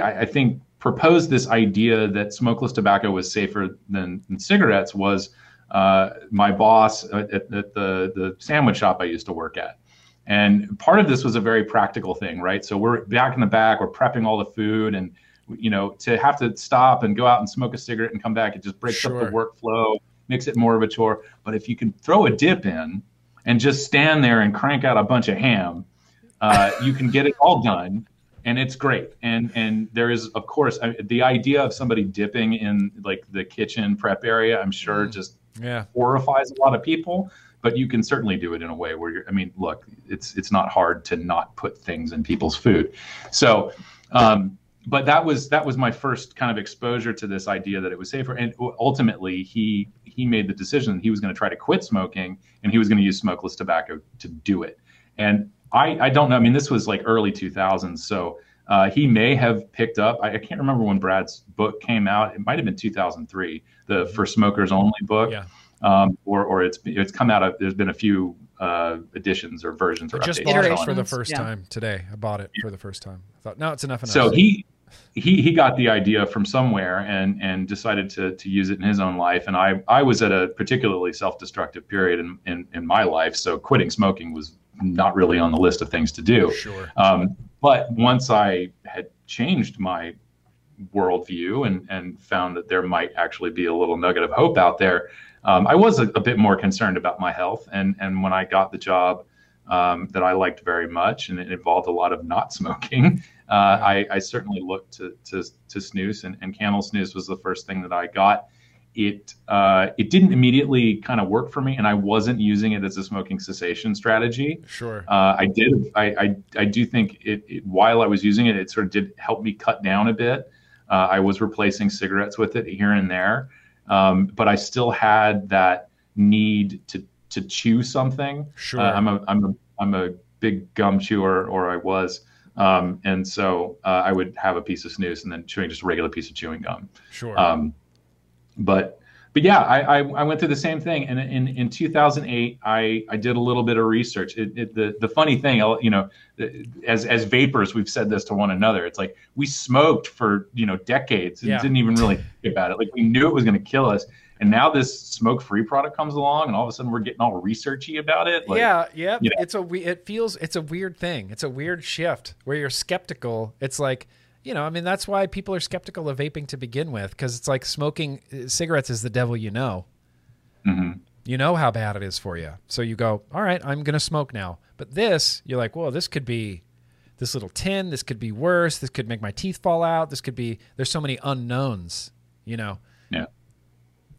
I, I think, proposed this idea that smokeless tobacco was safer than, than cigarettes was uh, my boss at, at the the sandwich shop I used to work at. And part of this was a very practical thing, right? So we're back in the back, we're prepping all the food, and you know, to have to stop and go out and smoke a cigarette and come back, it just breaks up the workflow, makes it more of a chore. But if you can throw a dip in and just stand there and crank out a bunch of ham, uh, you can get it all done, and it's great. And and there is, of course, I, the idea of somebody dipping in like the kitchen prep area. I'm sure Mm. just Yeah. horrifies a lot of people but you can certainly do it in a way where you're i mean look it's it's not hard to not put things in people's food so um, but that was that was my first kind of exposure to this idea that it was safer and ultimately he he made the decision he was going to try to quit smoking and he was going to use smokeless tobacco to do it and i i don't know i mean this was like early 2000s so Uh, he may have picked up. I, I, can't remember when Brad's book came out. It might have been 2003, the for smokers only book. Yeah. Um, or or it's it's come out. Of, there's been a few uh, editions or versions or I just updates. bought it for the first yeah. time today. I bought it for the first time. I thought, no, it's enough. enough. So he he he got the idea from somewhere and and decided to to use it in his own life. And I I was at a particularly self destructive period in, in in my life, so quitting smoking was not really on the list of things to do. sure. Um, but once I had changed my worldview and, and found that there might actually be a little nugget of hope out there, um, I was a, a, bit more concerned about my health. And, and when I got the job um, that I liked very much and it involved a lot of not smoking, [laughs] uh, I, I, certainly looked to, to, to snus and, and camel snus was the first thing that I got it uh, it didn't immediately kind of work for me, and I wasn't using it as a smoking cessation strategy. Sure. Uh, I did. I, I, I do think it, it, while I was using it, it sort of did help me cut down a bit. Uh, I was replacing cigarettes with it here and there, um, but I still had that need to to chew something. Sure. Uh, I'm a I'm a I'm a big gum chewer, or I was. Um, and so uh, I would have a piece of snus and then chewing just a regular piece of chewing gum. Sure. Um, but but yeah, I, I, I, went through the same thing. And in, in 2008, I, I did a little bit of research. It, it, the, the funny thing, you know, as, as vapors, we've said this to one another. It's like we smoked for, you know, decades and Yeah. didn't even really [laughs] think about it. Like we knew it was going to kill us. And now this smoke free product comes along and all of a sudden we're getting all researchy about it. Like, yeah, yeah. you know. It's a it feels it's a weird thing. It's a weird shift where you're skeptical. It's like you know, I mean, that's why people are skeptical of vaping to begin with because it's like smoking uh, cigarettes is the devil you know. Mhm. You know how bad it is for you, so you go, all right, I'm gonna smoke now. But this, you're like, well, this could be this little tin. This could be worse. This could make my teeth fall out. This could be. There's so many unknowns, you know. Yeah.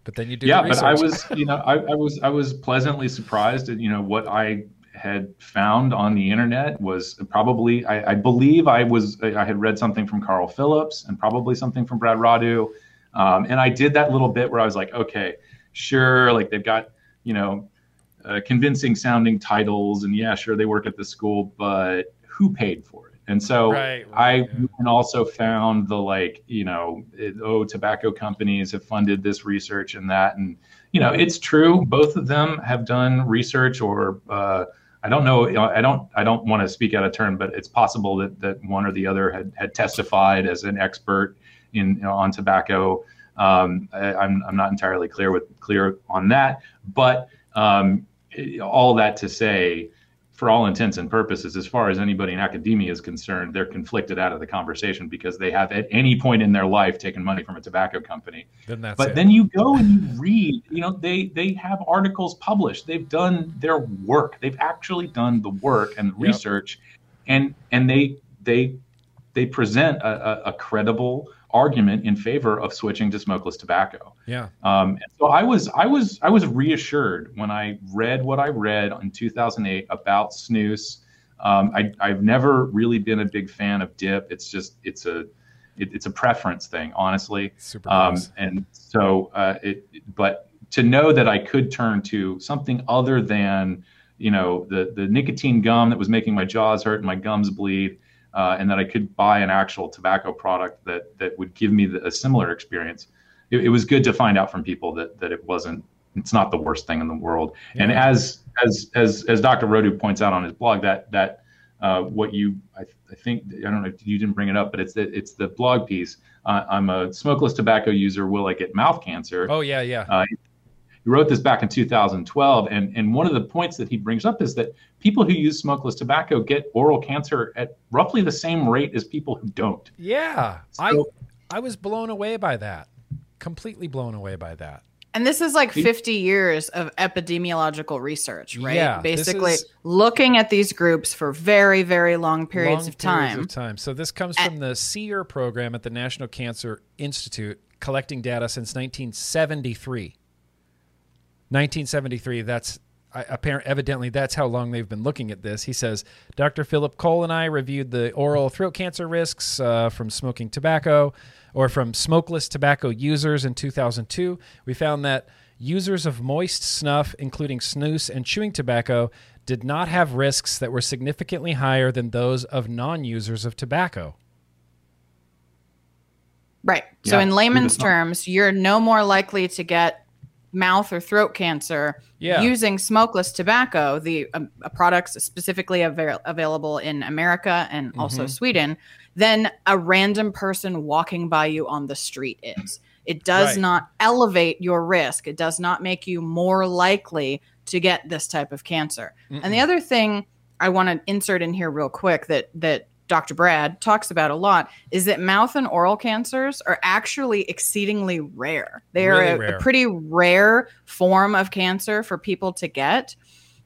But then you do. yeah the but i was you know I, I was i was pleasantly surprised at you know what i had found on the internet was probably I, I believe i was i had read something from carl phillips and probably something from brad rodu um, and i did that little bit where i was like okay sure like they've got you know uh, convincing sounding titles and yeah sure they work at the school but who paid for it and so Right, right, I yeah. and also found the like, you know, it, oh, tobacco companies have funded this research and that, and you know, it's true. Both of them have done research, or uh, I don't know, I don't, I don't want to speak out of turn, but it's possible that that one or the other had had testified as an expert in you know, on tobacco. Um, I, I'm I'm not entirely clear with clear on that, but um, all that to say for all intents and purposes, as far as anybody in academia is concerned, they're conflicted out of the conversation because they have at any point in their life taken money from a tobacco company. then that's but it. then you go and you read, you know, they they have articles published. They've done their work. They've actually done the work and the Yep. research, and and they they they present a, a, a credible argument in favor of switching to smokeless tobacco. yeah. Um, and so I was, I was, I was reassured when I read what I read in 2008 about snus. Um, I, I've never really been a big fan of dip. It's just, it's a, it, it's a preference thing, honestly. Super. Um, gross. and so, uh, it, but to know that I could turn to something other than, you know, the the nicotine gum that was making my jaws hurt and my gums bleed, uh, and that I could buy an actual tobacco product that that would give me the, a similar experience. It, it was good to find out from people that that it wasn't. It's not the worst thing in the world. And as as as as Dr. Rodu points out on his blog, that that uh, what you I, I think I don't know if you didn't bring it up, but it's the it's the blog piece. Uh, I'm a smokeless tobacco user. Will I get mouth cancer? Oh yeah, yeah. Uh, he wrote this back in 2012, and and one of the points that he brings up is that people who use smokeless tobacco get oral cancer at roughly the same rate as people who don't. Yeah, I So- I was blown away by that. Completely blown away by that. And this is like 50 years of epidemiological research, right? Yeah, Basically looking at these groups for very, very long periods Long of time. of time. So this comes from the SEER program at the National Cancer Institute, collecting data since 1973. 1973. That's I, apparent. Evidently, that's how long they've been looking at this. He says, Dr. Philip Cole and I reviewed the oral throat cancer risks uh, from smoking tobacco or from smokeless tobacco users in 2002. We found that users of moist snuff, including snus and chewing tobacco, did not have risks that were significantly higher than those of non users of tobacco. Right. So, Yeah, in layman's terms, you're no more likely to get mouth or throat cancer Yeah. using smokeless tobacco, the um, products specifically avail- available in America and also Mhm. Sweden, than a random person walking by you on the street is. It does Right. not elevate your risk. It does not make you more likely to get this type of cancer. And the other thing I want to insert in here real quick that that Dr. Brad talks about a lot is that mouth and oral cancers are actually exceedingly rare. They are Really a, rare. a pretty rare form of cancer for people to get.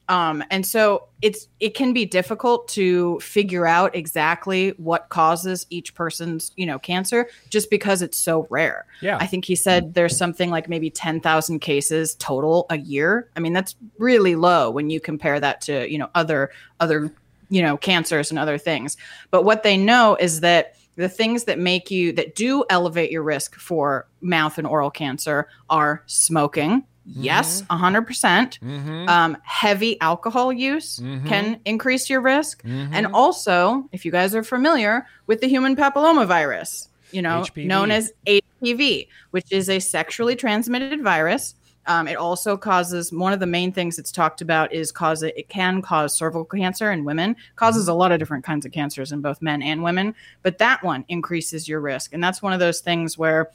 Um, and so it's it can be difficult to figure out exactly what causes each person's you know cancer just because it's so rare. Yeah. I think he said there's something like maybe 10,000 cases total a year. I mean, that's really low when you compare that to, you know, other other, you know, cancers and other things. But what they know is that the things that make you that do elevate your risk for mouth and oral cancer are smoking. Yes, 100%. Mhm. Um, heavy alcohol use Mhm. can increase your risk. Mhm. And also, if you guys are familiar with the human papillomavirus, you know, HPV. known as HPV, which is a sexually transmitted virus. Um, it also causes one of the main things it's talked about is cause it, it can cause cervical cancer in women, causes a lot of different kinds of cancers in both men and women, but that one increases your risk. And that's one of those things where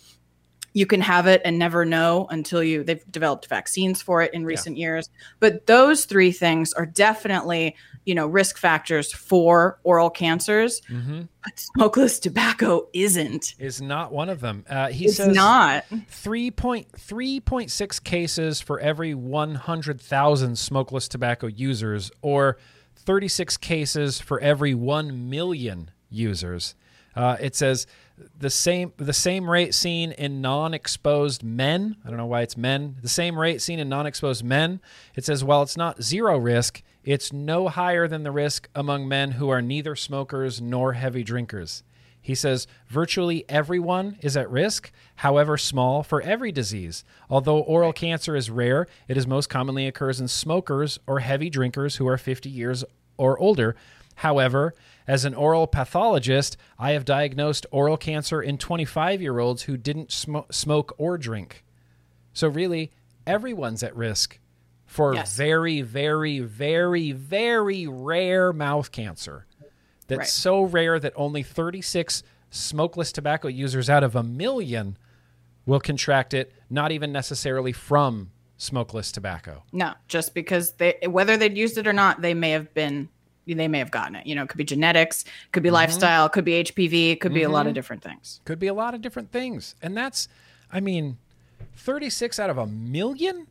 you can have it and never know until you they've developed vaccines for it in recent years. But those three things are definitely you know risk factors for oral cancers Mhm. but smokeless tobacco isn't is not one of them. Uh, he it's says not 3.3.6 cases for every 100,000 smokeless tobacco users, or 36 cases for every 1 million users. Uh, it says the same the same rate seen in non-exposed men. I don't know why it's men. The same rate seen in non-exposed men. It says while it's not zero risk, it's no higher than the risk among men who are neither smokers nor heavy drinkers. He says virtually everyone is at risk, however small, for every disease. Although oral cancer is rare, it is most commonly occurs in smokers or heavy drinkers who are 50 years or older. However, as an oral pathologist, I have diagnosed oral cancer in 25 year olds who didn't smo- smoke or drink. So, really, everyone's at risk for Yes. very, very, very, very rare mouth cancer. That's Right. so rare that only 36 smokeless tobacco users out of a million will contract it, not even necessarily from smokeless tobacco. no just because they whether they'd used it or not they may have been they may have gotten it you know it could be genetics could be mm-hmm. lifestyle could be hpv could be a lot of mm-hmm. different things Could be a lot of different things. And that's, I mean, 36 out of a million?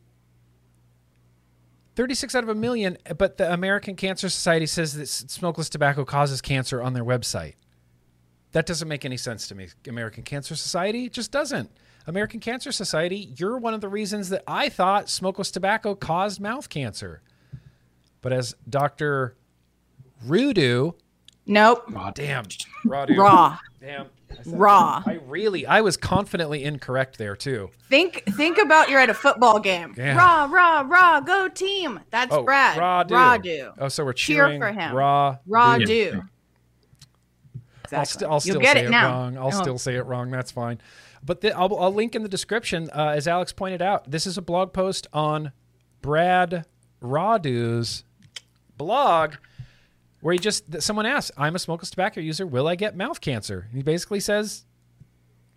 36 out of a million, but the American Cancer Society says that smokeless tobacco causes cancer on their website. That doesn't make any sense to me. American Cancer Society it just doesn't. American Cancer Society, you're one of the reasons that I thought smokeless tobacco caused mouth cancer. But as Dr. Rudu, nope oh, damn, Rodu, raw damn, raw I really, I was confidently incorrect there too. think think about you're at a football game Yeah. raw raw raw go team that's Oh, brad raw do. raw do Oh, so we're Cheer cheering for him. Raw, raw do. do I'll, st- I'll still get say it it, now. wrong. I'll Oh. still say it wrong. That's fine. But the, I'll, I'll link in the description, uh, as Alex pointed out. This is a blog post on Brad Rodu's blog, where he just someone asks, "I'm a smokeless tobacco user. Will I get mouth cancer?" And he basically says,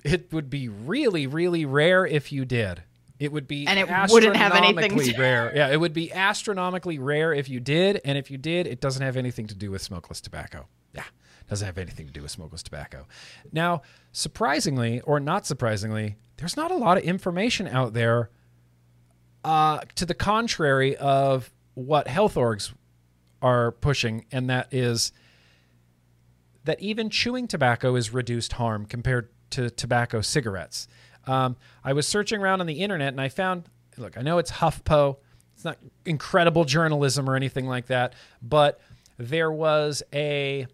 "It would be really, really rare if you did." It would be And it wouldn't have anything to- rare. Yeah, it would be astronomically rare if you did, and if you did, it doesn't have anything to do with smokeless tobacco. Yeah, doesn't have anything to do with smokeless tobacco. Now, surprisingly or not surprisingly, there's not a lot of information out there uh, to the contrary of what health orgs are pushing, and that is that even chewing tobacco is reduced harm compared to tobacco cigarettes. Um, I was searching around on the internet and I found look, I know it's HuffPo, it's not incredible journalism or anything like that, but there was a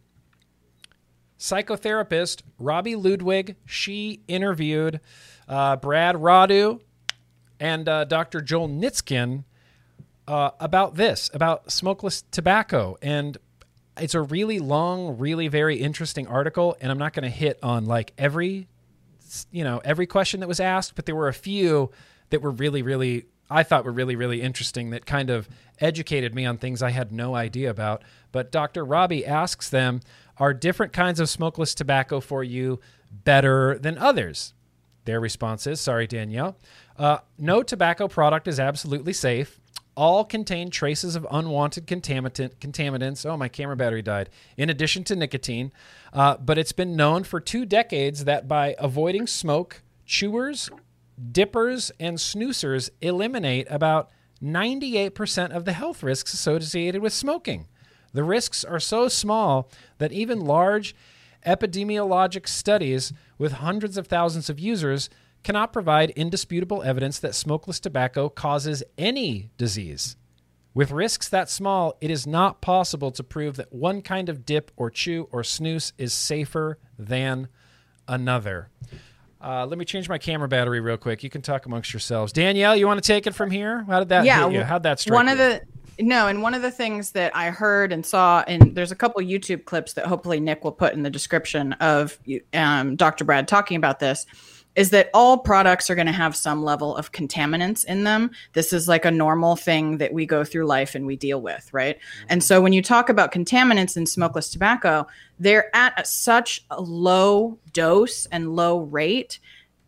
psychotherapist, Robi Ludwig. She interviewed uh, Brad Rodu and uh, Dr. Joel Nitzkin uh, about this, about smokeless tobacco. And it's a really long, really very interesting article. And I'm not going to hit on like every you know every question that was asked, but there were a few that were really, really I thought were really, really interesting that kind of educated me on things I had no idea about. But Dr. Robi asks them, Are different kinds of smokeless tobacco for you better than others? Their response is, Sorry, Danielle. Uh, no tobacco product is absolutely safe. All contain traces of unwanted contaminant, contaminants. Oh, my camera battery died. In addition to nicotine. Uh, but it's been known for two decades that by avoiding smoke, chewers dippers and snusers eliminate about 98% of the health risks associated with smoking. The risks are so small that even large epidemiologic studies with hundreds of thousands of users cannot provide indisputable evidence that smokeless tobacco causes any disease. With risks that small, it is not possible to prove that one kind of dip or chew or snus is safer than another. Uh, let me change my camera battery real quick. You can talk amongst yourselves. Danielle, you want to take it from here? How did that yeah, hit you? How'd that strike One you? of the no, and one of the things that I heard and saw, and there's a couple YouTube clips that hopefully Nick will put in the description of um, Dr. Brad talking about this, is that all products are going to have some level of contaminants in them. This is like a normal thing that we go through life and we deal with, right? Mm-hmm. And so when you talk about contaminants in smokeless tobacco, they're at a, such a low dose and low rate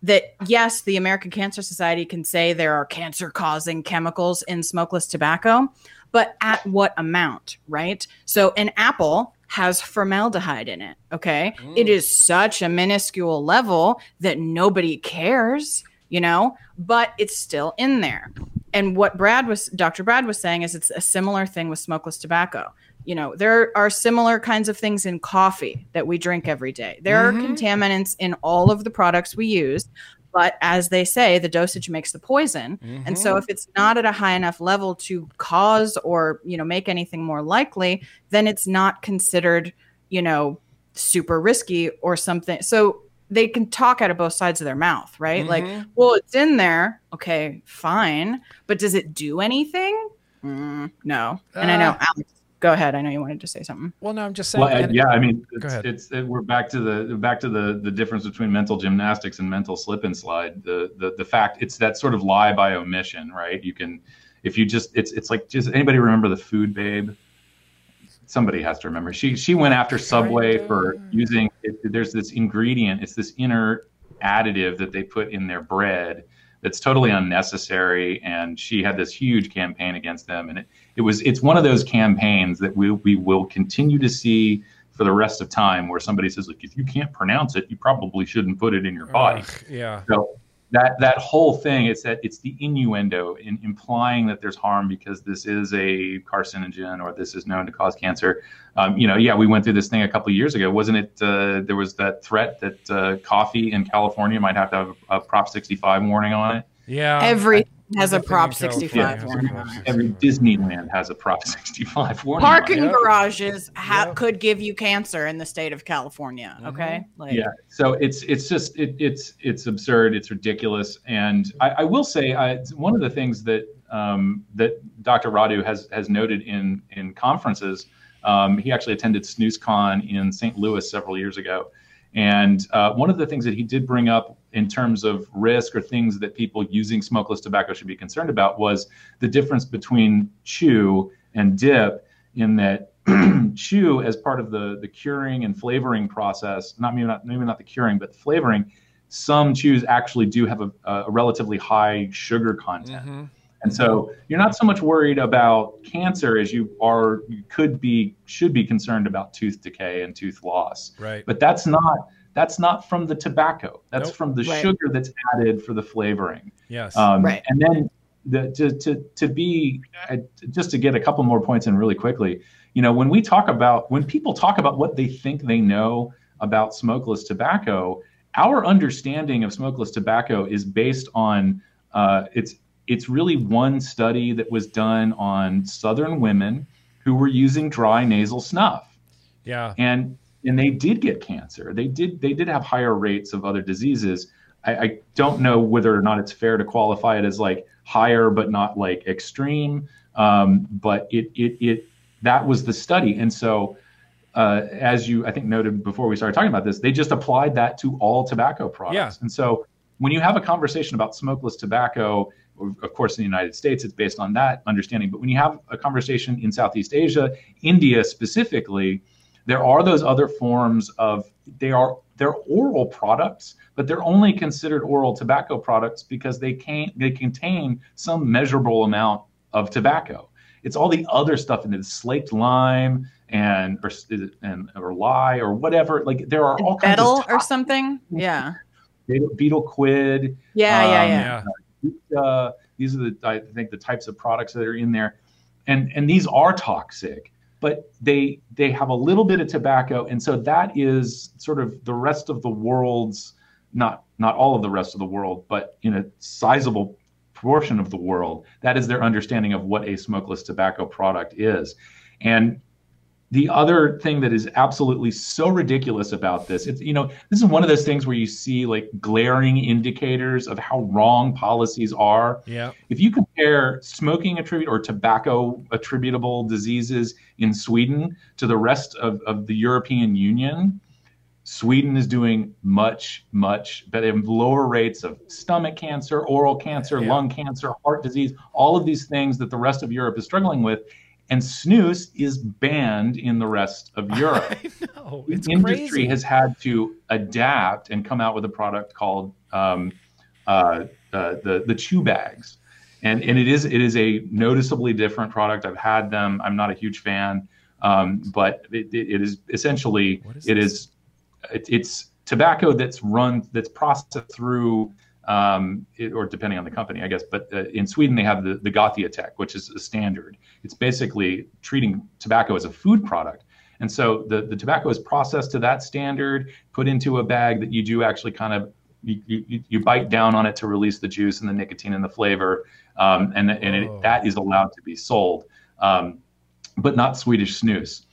that yes, the American Cancer Society can say there are cancer causing chemicals in smokeless tobacco, but at what amount, right? So an apple has formaldehyde in it. Okay. Mm. It is such a minuscule level that nobody cares, you know, but it's still in there. And what Brad was, Dr. Brad was saying is it's a similar thing with smokeless tobacco. You know, there are similar kinds of things in coffee that we drink every day. There mm-hmm. are contaminants in all of the products we use, but as they say the dosage makes the poison. Mm-hmm. and so if it's not at a high enough level to cause or you know make anything more likely then it's not considered you know super risky or something. So they can talk out of both sides of their mouth right? Mm-hmm. like well it's in there. Okay fine. But does it do anything? Mm, no. And uh, i know alex go ahead. I know you wanted to say something. Well, no, I'm just saying. Well, yeah, I mean, it's, it's it, we're back to the back to the the difference between mental gymnastics and mental slip and slide. The the the fact it's that sort of lie by omission, right? You can, if you just it's it's like just anybody remember the food babe? Somebody has to remember. She she went after Subway for using. It, there's this ingredient. It's this inner additive that they put in their bread that's totally unnecessary. And she had this huge campaign against them. And it, it was it's one of those campaigns that we we will continue to see for the rest of time where somebody says like if you can't pronounce it, you probably shouldn't put it in your body. Uh, yeah. So that that whole thing it's that it's the innuendo in implying that there's harm because this is a carcinogen or this is known to cause cancer um, you know yeah we went through this thing a couple of years ago wasn't it uh, there was that threat that uh, coffee in california might have to have a, a prop 65 warning on it yeah every has a Prop 65 warning Every Disneyland has a Prop 65 warning. Parking garages ha- yep. could give you cancer in the state of California. Mm-hmm. Okay. Like, yeah. So it's it's just it, it's it's absurd. It's ridiculous. And I, I will say I, one of the things that um, that Dr. Rodu has has noted in in conferences. Um, he actually attended SnoozCon in St. Louis several years ago. And uh, one of the things that he did bring up in terms of risk or things that people using smokeless tobacco should be concerned about was the difference between chew and dip, in that [clears throat] chew, as part of the, the curing and flavoring process, not maybe not maybe not the curing, but the flavoring, some chews actually do have a, a relatively high sugar content. Mm-hmm. And so you're not so much worried about cancer as you are you could be should be concerned about tooth decay and tooth loss. Right. But that's not that's not from the tobacco. That's nope. from the right. sugar that's added for the flavoring. Yes. Um, right. And then the, to to to be uh, just to get a couple more points in really quickly. You know, when we talk about when people talk about what they think they know about smokeless tobacco, our understanding of smokeless tobacco is based on uh, it's it's really one study that was done on Southern women who were using dry nasal snuff. Yeah. And and they did get cancer. They did they did have higher rates of other diseases. I, I don't know whether or not it's fair to qualify it as like higher but not like extreme. Um, but it it it that was the study. And so uh, as you I think noted before we started talking about this, they just applied that to all tobacco products. Yeah. And so when you have a conversation about smokeless tobacco, of course, in the United States, it's based on that understanding. But when you have a conversation in Southeast Asia, India specifically, there are those other forms of they are they're oral products, but they're only considered oral tobacco products because they can they contain some measurable amount of tobacco. It's all the other stuff in it, slaked lime and or and or lye or whatever. Like there are all kinds of or something. Yeah. Beetle, betel quid. Yeah, yeah, um, yeah. Yeah. uh, these are the I think the types of products that are in there, and and these are toxic, but they they have a little bit of tobacco, and so that is sort of the rest of the world's not not all of the rest of the world, but in a sizable portion of the world, that is their understanding of what a smokeless tobacco product is, and the other thing that is absolutely so ridiculous about this it's you know this is one of those things where you see like glaring indicators of how wrong policies are Yeah. if you compare smoking attribute or tobacco attributable diseases in sweden to the rest of, of the european union sweden is doing much much better They have lower rates of stomach cancer oral cancer Yeah. lung cancer heart disease all of these things that the rest of europe is struggling with and snus is banned in the rest of [laughs] Europe. I know. The industry crazy. has had to adapt and come out with a product called um, uh, uh, the the chew bags, and and it is it is a noticeably different product. I've had them. I'm not a huge fan, um, but it, it is essentially is it this? is it, it's tobacco that's run that's processed through um, it, or depending on the company, I guess. But uh, in Sweden, they have the the GothiaTek, which is a standard. It's basically treating tobacco as a food product. And so the, the tobacco is processed to that standard, put into a bag that you do actually kind of you, you, you bite down on it to release the juice and the nicotine and the flavor, um, and and it, that is allowed to be sold, um, but not Swedish snus.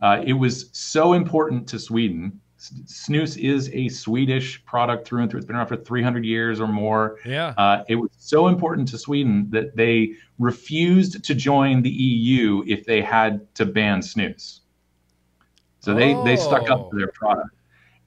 Uh, it was so important to Sweden. Snus is a Swedish product through and through. It's been around for 300 years or more. yeah. Uh, it was so important to Sweden that they refused to join the EU if they had to ban snus. So they, they stuck up Oh. to their product.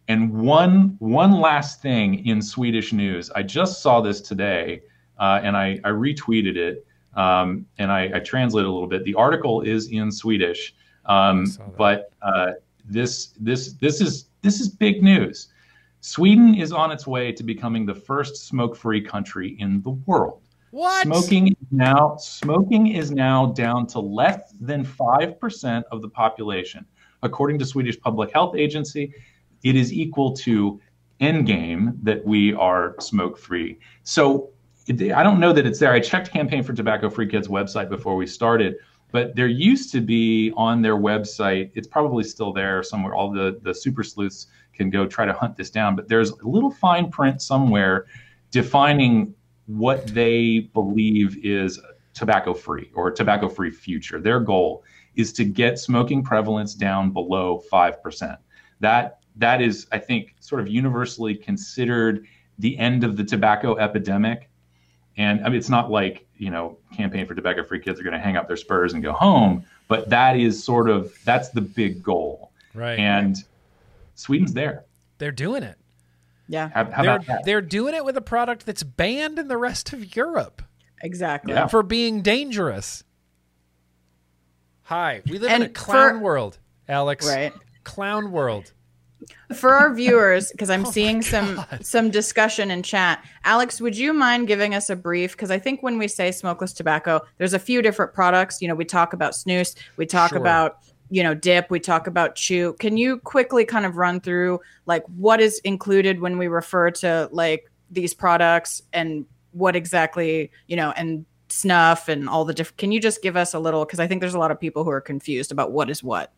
And one one last thing in Swedish news, I just saw this today, uh, and I, I retweeted it, um, and I, I translated a little bit. The article is in Swedish, um, but uh, this this this is this is big news. Sweden is on its way to becoming the first smoke-free country in the world. What? Smoking is now smoking is now down to less than five percent of the population, according to Swedish Public Health Agency. It is equal to endgame that we are smoke free. So I don't know that it's there. I checked Campaign for Tobacco Free Kids website before we started, but there used to be on their website. It's probably still there somewhere. All the the super sleuths can go try to hunt this down. But there's a little fine print somewhere defining what they believe is tobacco free or tobacco free future. Their goal is to get smoking prevalence down below 5%. That that is I think sort of universally considered the end of the tobacco epidemic. And I mean it's not like, you know, campaign for tobacco free kids are going to hang up their spurs and go home, but that is sort of that's the big goal. Right. And Sweden's there. they're doing it. Yeah, How, how They're about that? they're doing it with a product that's banned in the rest of Europe exactly. Yeah. for being dangerous. Hi, we live in a clown for- world, Alex. Right. Clown world. For our viewers, because I'm [laughs] Oh seeing some some discussion in chat. Alex, would you mind giving us a brief? Because I think when we say smokeless tobacco, there's a few different products. You know, we talk about snus, we talk Sure. about you know dip, we talk about chew. Can you quickly kind of run through like what is included when we refer to like these products and what exactly you know and snuff and all the different? Can you just give us a little? Because I think there's a lot of people who are confused about what is what.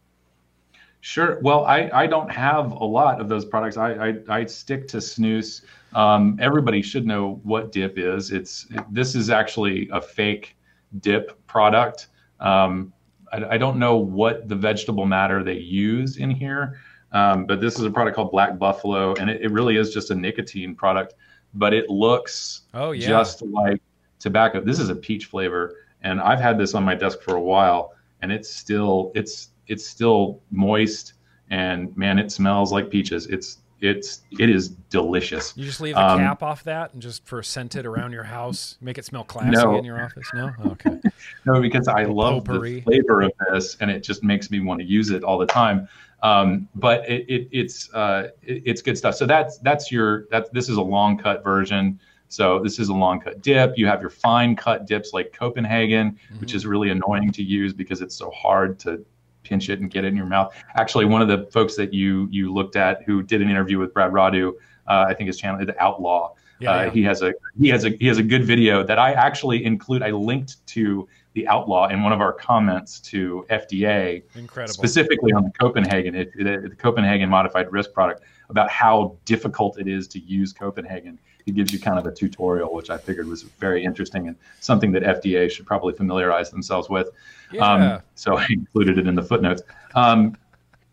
Sure. Well, I, I don't have a lot of those products. I, I, I stick to snus. Um, everybody should know what dip is. It's this is actually a fake dip product. Um, I, I don't know what the vegetable matter they use in here, um, but this is a product called Black Buffalo, and it, it really is just a nicotine product. But it looks Oh yeah. just like tobacco. This is a peach flavor, and I've had this on my desk for a while, and it's still it's it's still moist. and man, it smells like peaches. It's it's it is delicious. You just leave the Um, cap off that and just for scent it around your house, make it smell classy No. in your office. No, okay. [laughs] No, because I love potpourri. the flavor of this, and it just makes me want to use it all the time. Um, but it, it, it's uh, it- it's good stuff. So that's that's your that this is a long cut version. So this is a long cut dip. You have your fine cut dips like Copenhagen, which is really annoying to use because it's so hard to pinch it and get it in your mouth. Actually, one of the folks that you you looked at who did an interview with Brad Rodu, uh, I think his channel, the Outlaw. Yeah, uh, yeah. He has a he has a he has a good video that I actually include. I linked to the Outlaw in one of our comments to FDA Incredible. specifically on the Copenhagen, it, it- the Copenhagen modified risk product, about how difficult it is to use Copenhagen. He gives you kind of a tutorial, which I figured was very interesting and something that FDA should probably familiarize themselves with. Yeah. Um, so [laughs] I included it in the footnotes. Um,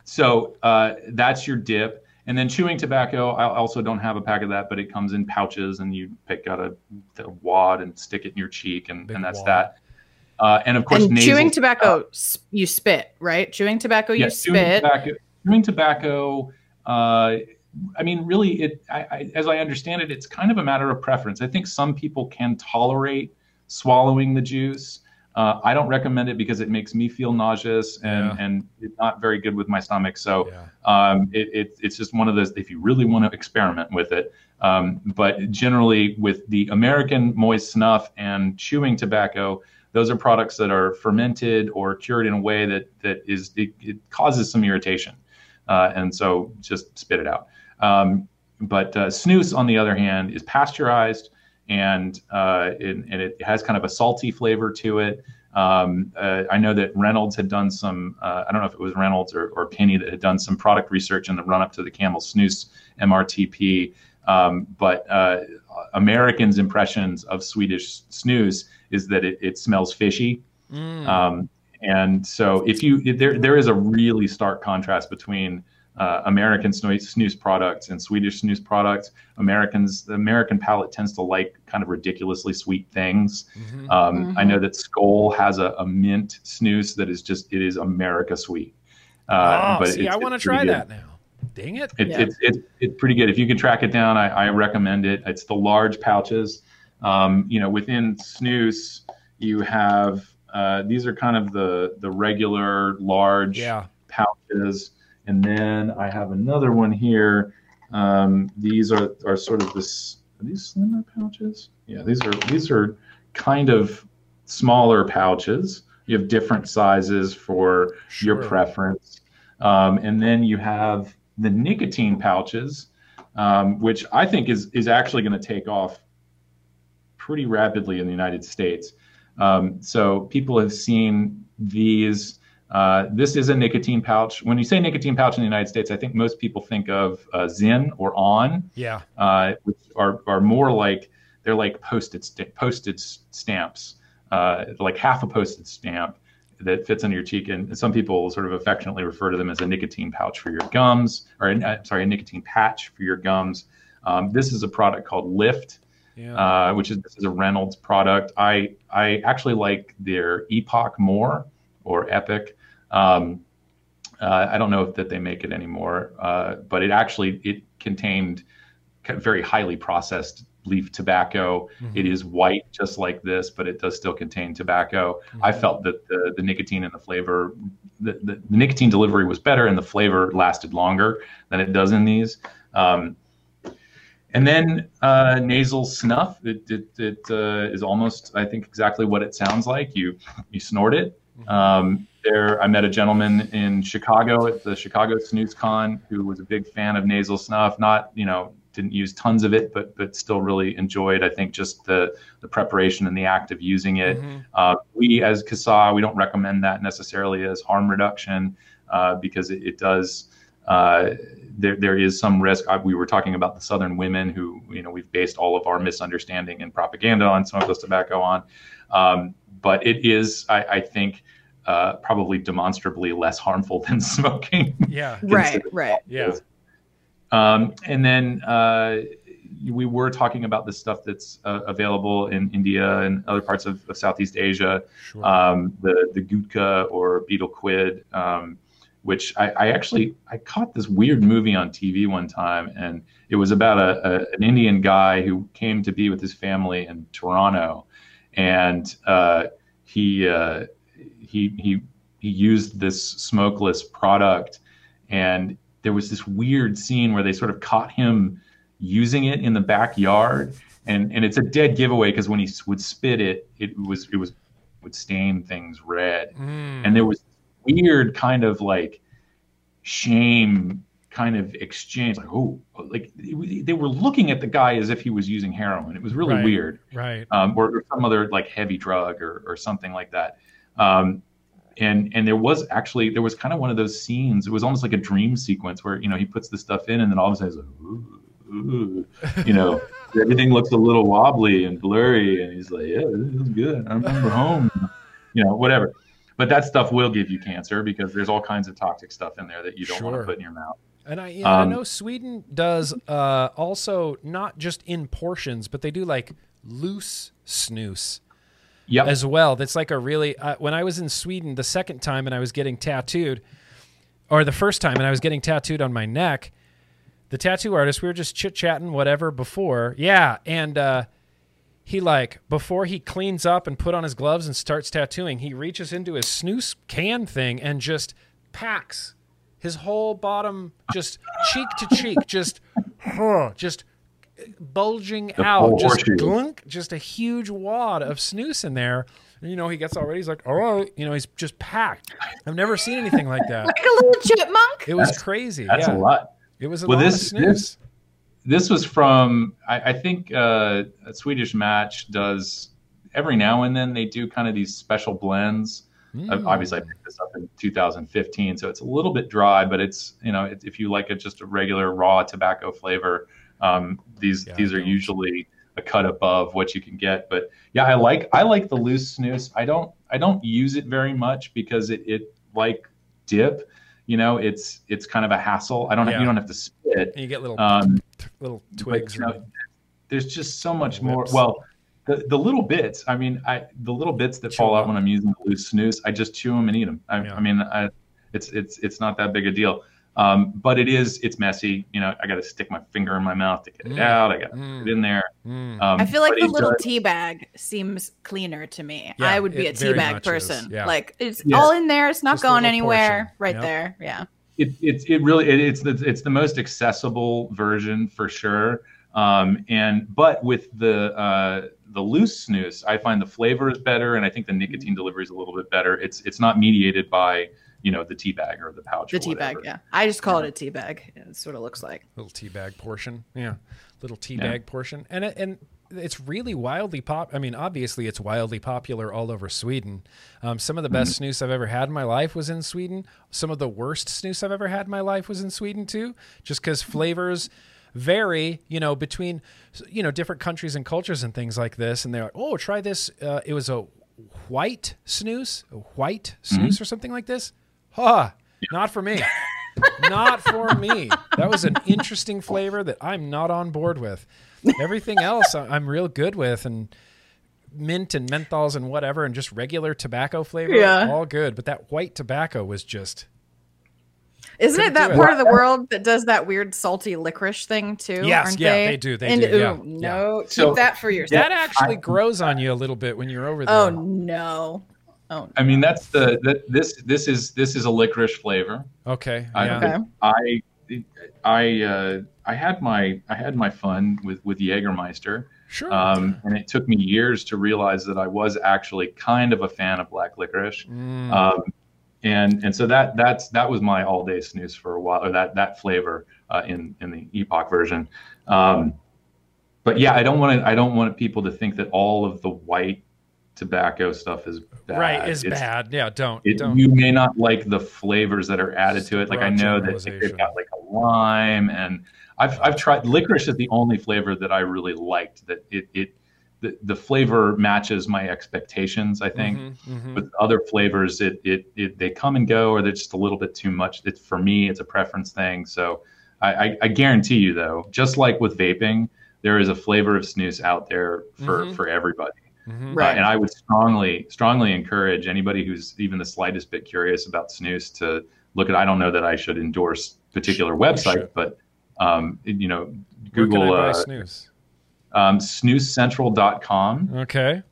so uh, that's your dip. And then chewing tobacco, I also don't have a pack of that, but it comes in pouches, and you pick out a, a wad and stick it in your cheek, and, and that's wad. that. Uh, and of course, and nasal chewing tobacco, s you spit, right? Chewing tobacco, you chewing spit. Tobacco, chewing tobacco. Uh, I mean, really, it. I, I, as I understand it, it's kind of a matter of preference. I think some people can tolerate swallowing the juice. Uh, I don't recommend it because it makes me feel nauseous and Yeah. and it's not very good with my stomach. So yeah. um, it, it, it's just one of those if you really want to experiment with it. Um, but generally, with the American moist snuff and chewing tobacco, those are products that are fermented or cured in a way that that is it, it causes some irritation, uh, and so just spit it out. Um, but uh, snus, on the other hand, is pasteurized and uh, it, and it has kind of a salty flavor to it. Um, uh, I know that Reynolds had done some, uh, I don't know if it was Reynolds or, or Penny that had done some product research in the run up to the Camel Snus MRTP. Um, but uh, Americans' impressions of Swedish snus is that it, it smells fishy. Mm. Um, and so if you if there there is a really stark contrast between uh, American snus, snus products and Swedish snus products. Americans the American palate tends to like kind of ridiculously sweet things. Mhm. Um, I Mhm. know that Skoal has a, a mint snus that is just it is America sweet. Uh, oh, see, it's- I want to try good. that now. Dang it. It, Yeah. it's, it's, it's pretty good. If you can track it down, I, I recommend it. It's the large pouches. Um, you know, within snus, you have uh, these are kind of the the regular large Yeah. pouches, and then I have another one here. Um, these are are sort of this. Are these slimmer pouches? Yeah, these are these are kind of smaller pouches. You have different sizes for your preference. Um, and then you have the nicotine pouches, um, which I think is is actually going to take off pretty rapidly in the United States. Um, so people have seen these. Uh, this is a nicotine pouch. When you say nicotine pouch in the United States, I think most people think of uh, Zyn or On, Yeah. uh, which are, are more like they're like postage st- postage stamps, uh, like half a postage stamp that fits on your cheek. And some people sort of affectionately refer to them as a nicotine pouch for your gums, or uh, sorry, a nicotine patch for your gums. Um, this is a product called Lyft, Yeah. uh, which is this is a Reynolds product. I I actually like their Epoch more or Epic. Um, uh, I don't know if that they make it anymore, uh, but it actually it contained very highly processed leaf tobacco. Mhm. It is white, just like this, but it does still contain tobacco. I Mhm. felt that the, the nicotine and the flavor, the, the, the nicotine delivery was better, and the flavor lasted longer than it does in these. Um, and then uh, nasal snuff. It, it, it uh, is almost, I think, exactly what it sounds like. You you snort it. Mhm. Um, there, I met a gentleman in Chicago at the Chicago Snus Con who was a big fan of nasal snuff. Not, you know, didn't use tons of it, but but still really enjoyed. I think just the the preparation and the act of using it. Mhm. Uh, we, as CASA, we don't recommend that necessarily as harm reduction uh, because it, it does. Uh, there, there is some risk. I, we were talking about the Southern women who, you know, we've based all of our misunderstanding and propaganda on smokeless tobacco on. Um, but it is, I, I think, uh, probably demonstrably less harmful than [laughs] smoking. Yeah. [laughs] Right, right. Yeah. um, and then uh, we were talking about the stuff that's uh, available in India and other parts of, of Southeast Asia, Sure. um, the the gutka or betel quid. Um, which I, I, actually I caught this weird movie on TV one time, and it was about a, a an Indian guy who came to be with his family in Toronto, and uh, he uh, he he he used this smokeless product, and there was this weird scene where they sort of caught him using it in the backyard, and and it's a dead giveaway because when he would spit it, it was it was would stain things red, mm. and there was weird kind of like shame kind of exchange like oh like they were looking at the guy as if he was using heroin. It was really right, weird. Right. Um, or, or, some other like heavy drug or, or something like that um, and and there was actually there was kind of one of those scenes it was almost like a dream sequence where you know he puts the stuff in and then all of a sudden he's like ooh, ooh. you know [laughs] everything looks a little wobbly and blurry and he's like yeah this is good i remember home you know whatever but that stuff will give you cancer because there's all kinds of toxic stuff in there that you don't sure. want to put in your mouth. And I, yeah, um, I know Sweden does uh, also not just in portions, but they do like loose snus yep. as well. That's like a really. Uh, when I was in Sweden the second time and I was getting tattooed, or the first time and I was getting tattooed on my neck, the tattoo artist, we were just chit chatting, whatever, before. Yeah. And uh, he like before he cleans up and put on his gloves and starts tattooing, he reaches into his snus can thing and just packs his whole bottom just cheek to cheek, just just bulging the out, just glunk, just a huge wad of snus in there. And, you know, he gets all ready. He's like, all right, you know, he's just packed. I've never seen anything like that. like a little chipmunk. It was that's, crazy. That's yeah. a lot. It was a well, lot this, of snus. This, this was from I, I think uh, a Swedish Match does every now and then they do kind of these special blends. Mm. Obviously, I picked this up in 2015, so it's a little bit dry, but it's you know if you like it just a regular raw tobacco flavor, um, these yeah, these are usually a cut above what you can get. But yeah, I like I like the loose snus. I don't I don't use it very much because it, it like dip you know, it's it's kind of a hassle. I don't yeah. you don't have to spit. And you get little um, little twigs. But, you know, there's just so much more. Well, the, the little bits. I mean, I the little bits that chew fall out when I'm using the loose snus, I just chew them and eat them. I, yeah. I mean, I, it's it's it's not that big a deal. Um, but it is, it's messy. You know, I got to stick my finger in my mouth to get it mm. out. I got to mm. put it in there. Mm. Um, I feel like the little does, tea bag seems cleaner to me. Yeah, I would be a tea bag person. Yeah. Like it's yeah. all in there. It's not Just going anywhere. Portion. Right yep. there. Yeah. It, it, it really, it, it's the, it's the most accessible version for sure. Um, and, but with the, uh, the loose snus, I find the flavor is better. And I think the nicotine delivery is a little bit better. It's, it's not mediated by, you know the tea bag or the pouch. The tea bag, yeah. I just call yeah. it a tea bag. That's what it looks like. Little tea bag portion, yeah. Little tea yeah. bag portion, and and it's really wildly pop. I mean, obviously, it's wildly popular all over Sweden. Um, some of the best mm-hmm. snus I've ever had in my life was in Sweden. Some of the worst snus I've ever had in my life was in Sweden too, just because flavors vary, you know, between you know different countries and cultures and things like this. And they're like, oh, try this. Uh, it was a white snus, a white snus mm-hmm. or something like this. Huh, not for me. [laughs] not for me. That was an interesting flavor that I'm not on board with. Everything else I'm real good with and mint and menthols and whatever and just regular tobacco flavor yeah. all good, but that white tobacco was just isn't it that part it. of the world that does that weird salty licorice thing too? Yes, yeah, they? they? do. They and, do. Yeah. Ooh, no, keep so, that for yourself. That actually I, grows on you a little bit when you're over oh, there. Oh no. Oh. I mean, that's the, the this this is this is a licorice flavor. Okay. I, okay. I I uh, I had my I had my fun with with Jägermeister. Sure. Um, and it took me years to realize that I was actually kind of a fan of black licorice. Mm. Um, and and so that that's that was my all day snus for a while, or that that flavor uh, in in the Epok version. Um, but yeah, I don't want to I don't want people to think that all of the white tobacco stuff is bad. Right, is it's, bad. Yeah, don't, it, don't. You may not like the flavors that are added to it. Like I know that they've got like a lime, and I've I've tried licorice is the only flavor that I really liked. That it it the, the flavor matches my expectations. I think mm-hmm, mm-hmm. with other flavors, it, it it they come and go, or they're just a little bit too much. It's for me, it's a preference thing. So I, I, I guarantee you, though, just like with vaping, there is a flavor of snus out there for mm-hmm. for everybody. Mm-hmm. Right. Uh, and I would strongly, strongly encourage anybody who's even the slightest bit curious about snus to look at. I don't know that I should endorse particular websites, but um, you know, Google Where can I buy uh, snus. um, snuscentral.com. Okay.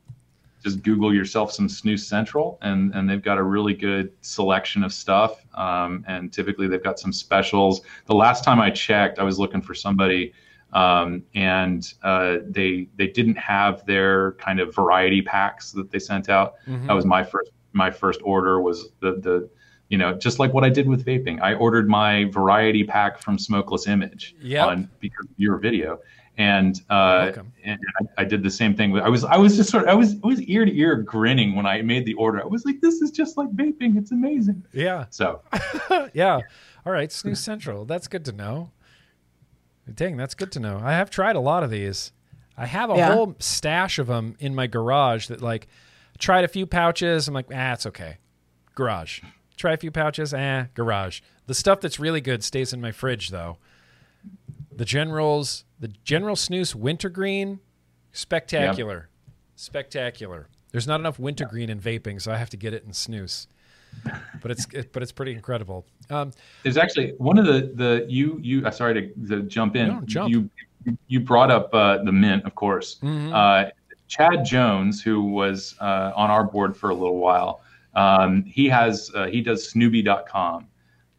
Just Google yourself some Snus Central, and and they've got a really good selection of stuff. Um, and typically they've got some specials. The last time I checked, I was looking for somebody, um, and uh, they they didn't have their kind of variety packs that they sent out. Mhm. That was my first my first order was the the you know just like what I did with vaping. I ordered my variety pack from Smokeless Image Yep. on because of your video, and uh, and I, I did the same thing. I was I was just sort of I was I was ear to ear grinning when I made the order. I was like, this is just like vaping. It's amazing. Yeah. So [laughs] yeah. All right. Snus Central. That's good to know. Dang, that's good to know. I have tried a lot of these. I have a Yeah. whole stash of them in my garage that, like, tried a few pouches. I'm like, ah, it's okay. Garage. Try a few pouches. Eh, garage. The stuff that's really good stays in my fridge, though. The Generals, the General Snus Wintergreen, spectacular. Spectacular. There's not enough wintergreen in vaping, so I have to get it in snus. But it's it, but it's pretty incredible. Um, there's actually one of the the you you. uh, Sorry to, to jump in. Jump. You you brought up uh, the mint, of course. Mhm. Uh, Chad Jones, who was uh, on our board for a little while, um, he has uh, he does Snubie.com.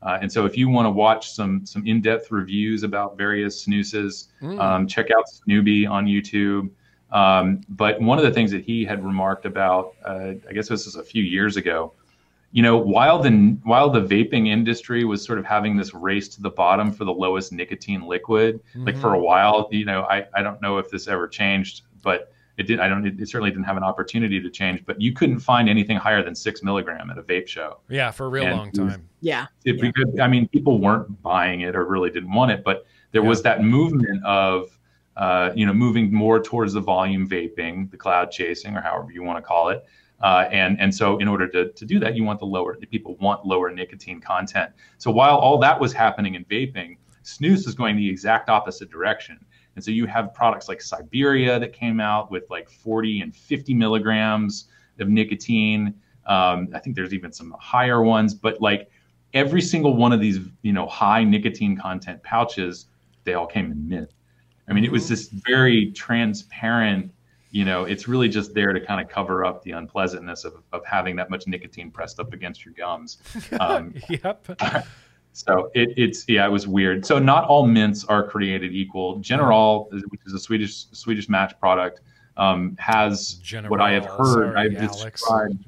Uh, and so, if you want to watch some some in-depth reviews about various snoozes, Mm. um, check out Snooby on YouTube. Um, but one of the things that he had remarked about, uh, I guess this was a few years ago, you know, while the while the vaping industry was sort of having this race to the bottom for the lowest nicotine liquid, like for a while, you know, I, I don't know if this ever changed, but it did. I don't. It certainly didn't have an opportunity to change. But you couldn't find anything higher than six milligram at a vape show. yeah, for a real And long it was- time. Yeah. If we could, I mean, people weren't buying it or really didn't want it, but there was that movement of, uh, you know, moving more towards the volume vaping, the cloud chasing, or however you want to call it. Uh, and and so in order to, to do that, you want the lower people want lower nicotine content. So while all that was happening in vaping, snus is going the exact opposite direction. And so you have products like Siberia that came out with like 40 and 50 milligrams of nicotine. Um, I think there's even some higher ones, but like every single one of these, you know, high nicotine content pouches, they all came in mint. I mean, it was this very transparent, you know, it's really just there to kind of cover up the unpleasantness of, of having that much nicotine pressed up against your gums. [laughs] Um, yep. [laughs] so it, it's yeah, it was weird. So not all mints are created equal. General, which is a Swedish Swedish match product, um, has what I have heard. sorry, I've Alex. described.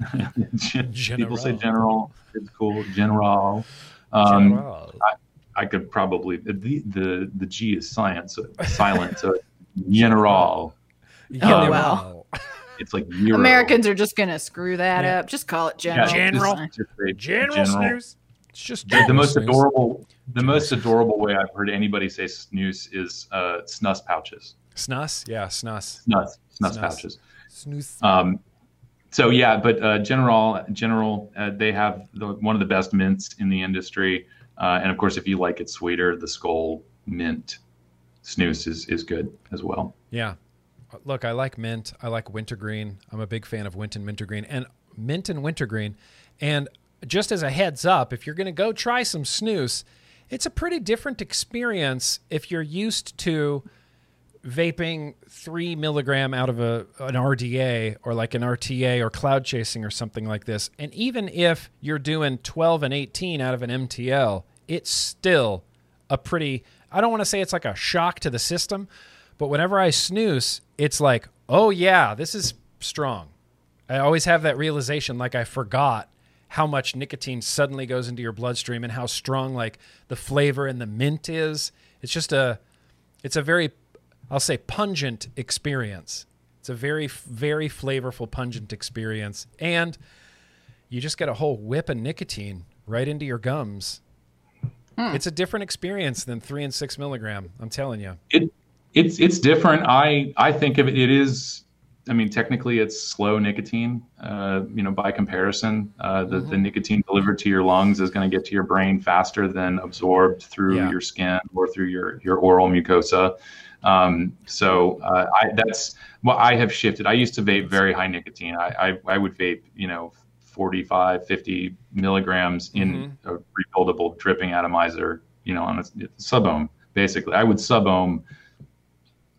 [laughs] People say General. general. It's cool. General. Um, General. I could probably the the the G is science, so silent. So general. Yeah, Oh, wow. [laughs] It's like Euro. Americans are just gonna screw that Yeah. up. Just call it Yeah, general. General. just- just say General, snooze. It's just The, the most snooze. adorable, the General most adorable way I've heard anybody say snooze is uh, snus pouches. Snus. Yeah, snus. Snus, snus, Snus. pouches. Snooze. Um, so yeah, but uh, General, General, uh, they have the, one of the best mints in the industry, uh, and of course, if you like it sweeter, the Skoal Mint snooze is is good as well. Yeah. Look, I like mint. I like wintergreen. I'm a big fan of mint and wintergreen and mint and wintergreen. And just as a heads up, if you're going to go try some snus, it's a pretty different experience if you're used to vaping three milligram out of a an RDA or like an RTA or cloud chasing or something like this. And even if you're doing 12 and 18 out of an MTL, it's still a pretty I don't want to say it's like a shock to the system, but whenever I snooze, it's like, oh yeah, this is strong. I always have that realization like I forgot how much nicotine suddenly goes into your bloodstream and how strong like the flavor and the mint is. It's just a it's a very I'll say pungent experience. It's a very very flavorful pungent experience and you just get a whole whip of nicotine right into your gums. Hmm. It's a different experience than 3 and 6 milligram, I'm telling you. It it's it's different. I I think of it. It is. I mean, technically, it's slow nicotine. Uh, you know, by comparison, uh, the the nicotine delivered to your lungs is going to get to your brain faster than absorbed through Yeah. your skin or through your your oral mucosa. Um, so uh, I that's well, I have shifted. I used to vape very high nicotine. I I, I would vape, you know, 45, 50 milligrams in a rebuildable dripping atomizer, you know, on a sub ohm, basically. I would sub ohm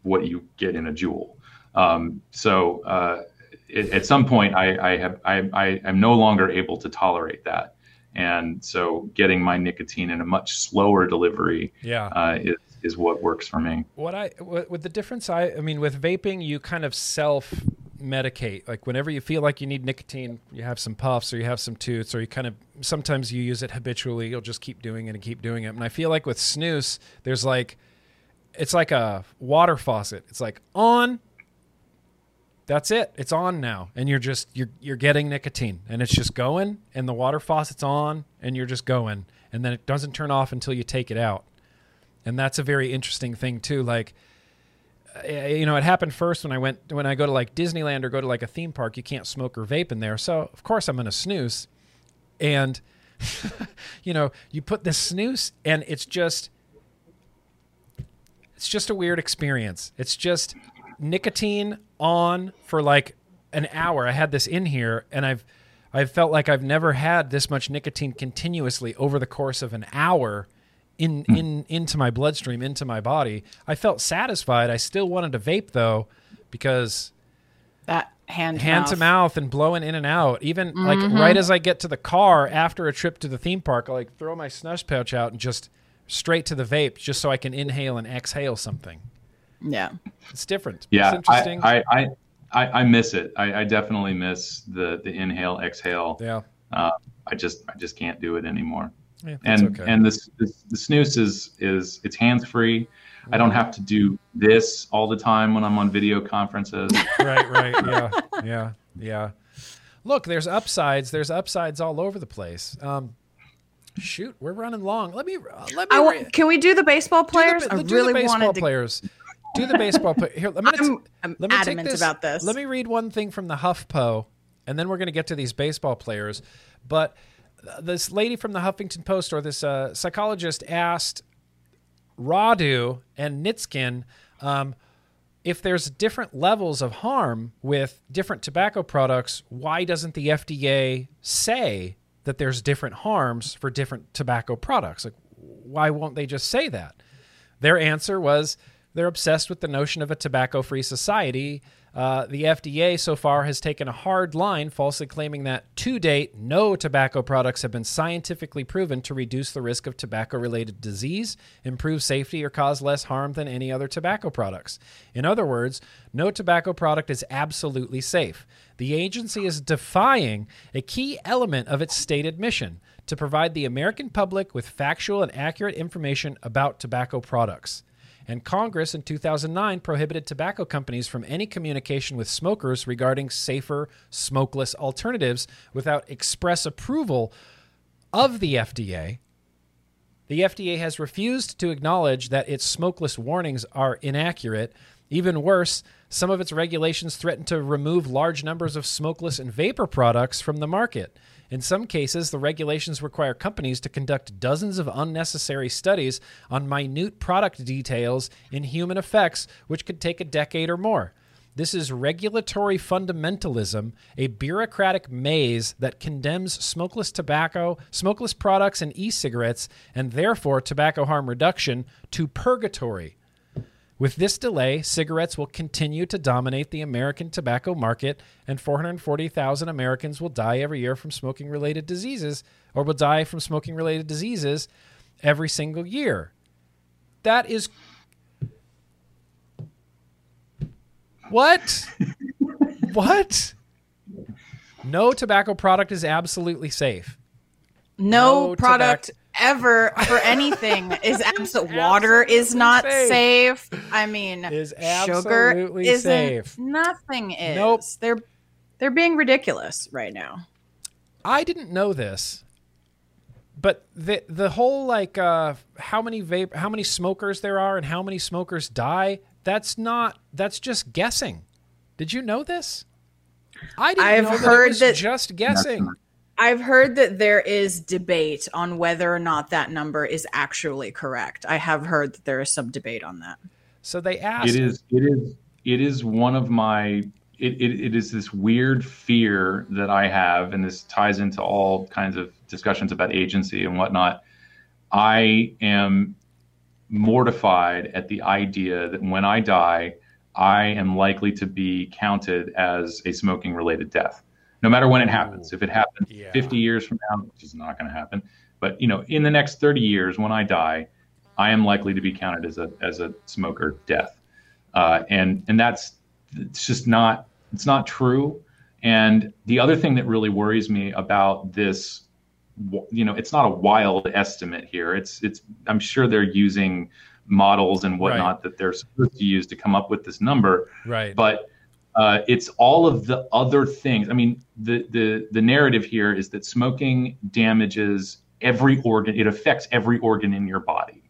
what you get in a JUUL. Um, so uh, it, at some point, I, I have I, I am no longer able to tolerate that, and so getting my nicotine in a much slower delivery Yeah. uh, is is what works for me. What I with the difference I I mean with vaping you kind of self medicate like whenever you feel like you need nicotine you have some puffs or you have some toots or you kind of sometimes you use it habitually you'll just keep doing it and keep doing it and I feel like with snus there's like it's like a water faucet. It's like on. That's it. It's on now. And you're just you're you're getting nicotine. And it's just going and the water faucet's on and you're just going. And then it doesn't turn off until you take it out. And that's a very interesting thing too. Like uh, you know it happened first when i went when i go to like disneyland or go to like a theme park you can't smoke or vape in there. So of course i'm to snus. And [laughs] you know you put this snus and it's just it's just a weird experience. It's just nicotine on for like an hour. I had this in here and i've i've felt like i've never had this much nicotine continuously over the course of an hour in hmm. in into my bloodstream into my body. I felt satisfied. I still wanted to vape though because That hand hand to mouth. and blowing in and out even like mm-hmm. right as i get to the car after a trip to the theme park i like throw my snus pouch out and just straight to the vape just so i can inhale and exhale something Yeah. it's different Yeah, it's interesting I, I, I, I, I miss it. I, I definitely miss the the inhale exhale. yeah Uh, I just I just can't do it anymore. Yeah, and okay. and this, this the snus is is it's hands free. I don't have to do this all the time when I'm on video conferences. [laughs] right, right, yeah, yeah, yeah. Look, there's upsides. There's upsides all over the place. Um, shoot, we're running long. Let me uh, let me. I re- w- can we do the baseball do the players? I do really the baseball wanted to. players. Do the baseball play- here. I'm. T- I'm let me take adamant this, about this. Let me read one thing from the HuffPo, and then we're going to get to these baseball players. But this lady from the Huffington Post, or this uh, psychologist, asked Rodu and Nitzkin um, if there's different levels of harm with different tobacco products. Why doesn't the FDA say that there's different harms for different tobacco products? Like, why won't they just say that? Their answer was they're obsessed with the notion of a tobacco free society. Uh, the FDA so far has taken a hard line, falsely claiming that to date, no tobacco products have been scientifically proven to reduce the risk of tobacco related disease, improve safety, or cause less harm than any other tobacco products. In other words, no tobacco product is absolutely safe. The agency is defying a key element of its stated mission to provide the American public with factual and accurate information about tobacco products. And Congress in 2009 prohibited tobacco companies from any communication with smokers regarding safer, smokeless alternatives without express approval of the FDA. The FDA has refused to acknowledge that its smokeless warnings are inaccurate. Even worse, some of its regulations threaten to remove large numbers of smokeless and vapor products from the market. In some cases, the regulations require companies to conduct dozens of unnecessary studies on minute product details in human effects, which could take a decade or more. This is regulatory fundamentalism, a bureaucratic maze that condemns smokeless tobacco, smokeless products, and e cigarettes, and therefore tobacco harm reduction, to purgatory. With this delay, cigarettes will continue to dominate the American tobacco market, and 440,000 Americans will die every year from smoking related diseases, or will die from smoking related diseases every single year. That is. What? [laughs] what? No tobacco product is absolutely safe. no, no product tobacco- ever for anything is [laughs] absolute. Water is not safe. safe. I mean, Is sugar absolutely isn't. safe. Nothing is. Nope. They're they're being ridiculous right now. I didn't know this, but the the whole like uh, how many vape, how many smokers there are, and how many smokers die. That's not. That's just guessing. Did you know this? I didn't I've know that heard it was that- just guessing. I've heard that there is debate on whether or not that number is actually correct. I have heard that there is some debate on that. So they asked. It is it is it is one of my it, it, it is this weird fear that I have, and this ties into all kinds of discussions about agency and whatnot. I am mortified at the idea that when I die, I am likely to be counted as a smoking related death, no matter when it happens. If it happens Yeah. 50 years from now, which is not going to happen, but you know, in the next 30 years when I die, I am likely to be counted as a as a smoker death, uh, and and that's it's just not it's not true. And the other thing that really worries me about this, you know, it's not a wild estimate here. It's it's I'm sure they're using models and whatnot that they're supposed to use to come up with this number Right. but uh, it's all of the other things. I mean, the the the narrative here is that smoking damages every organ. It affects every organ in your body,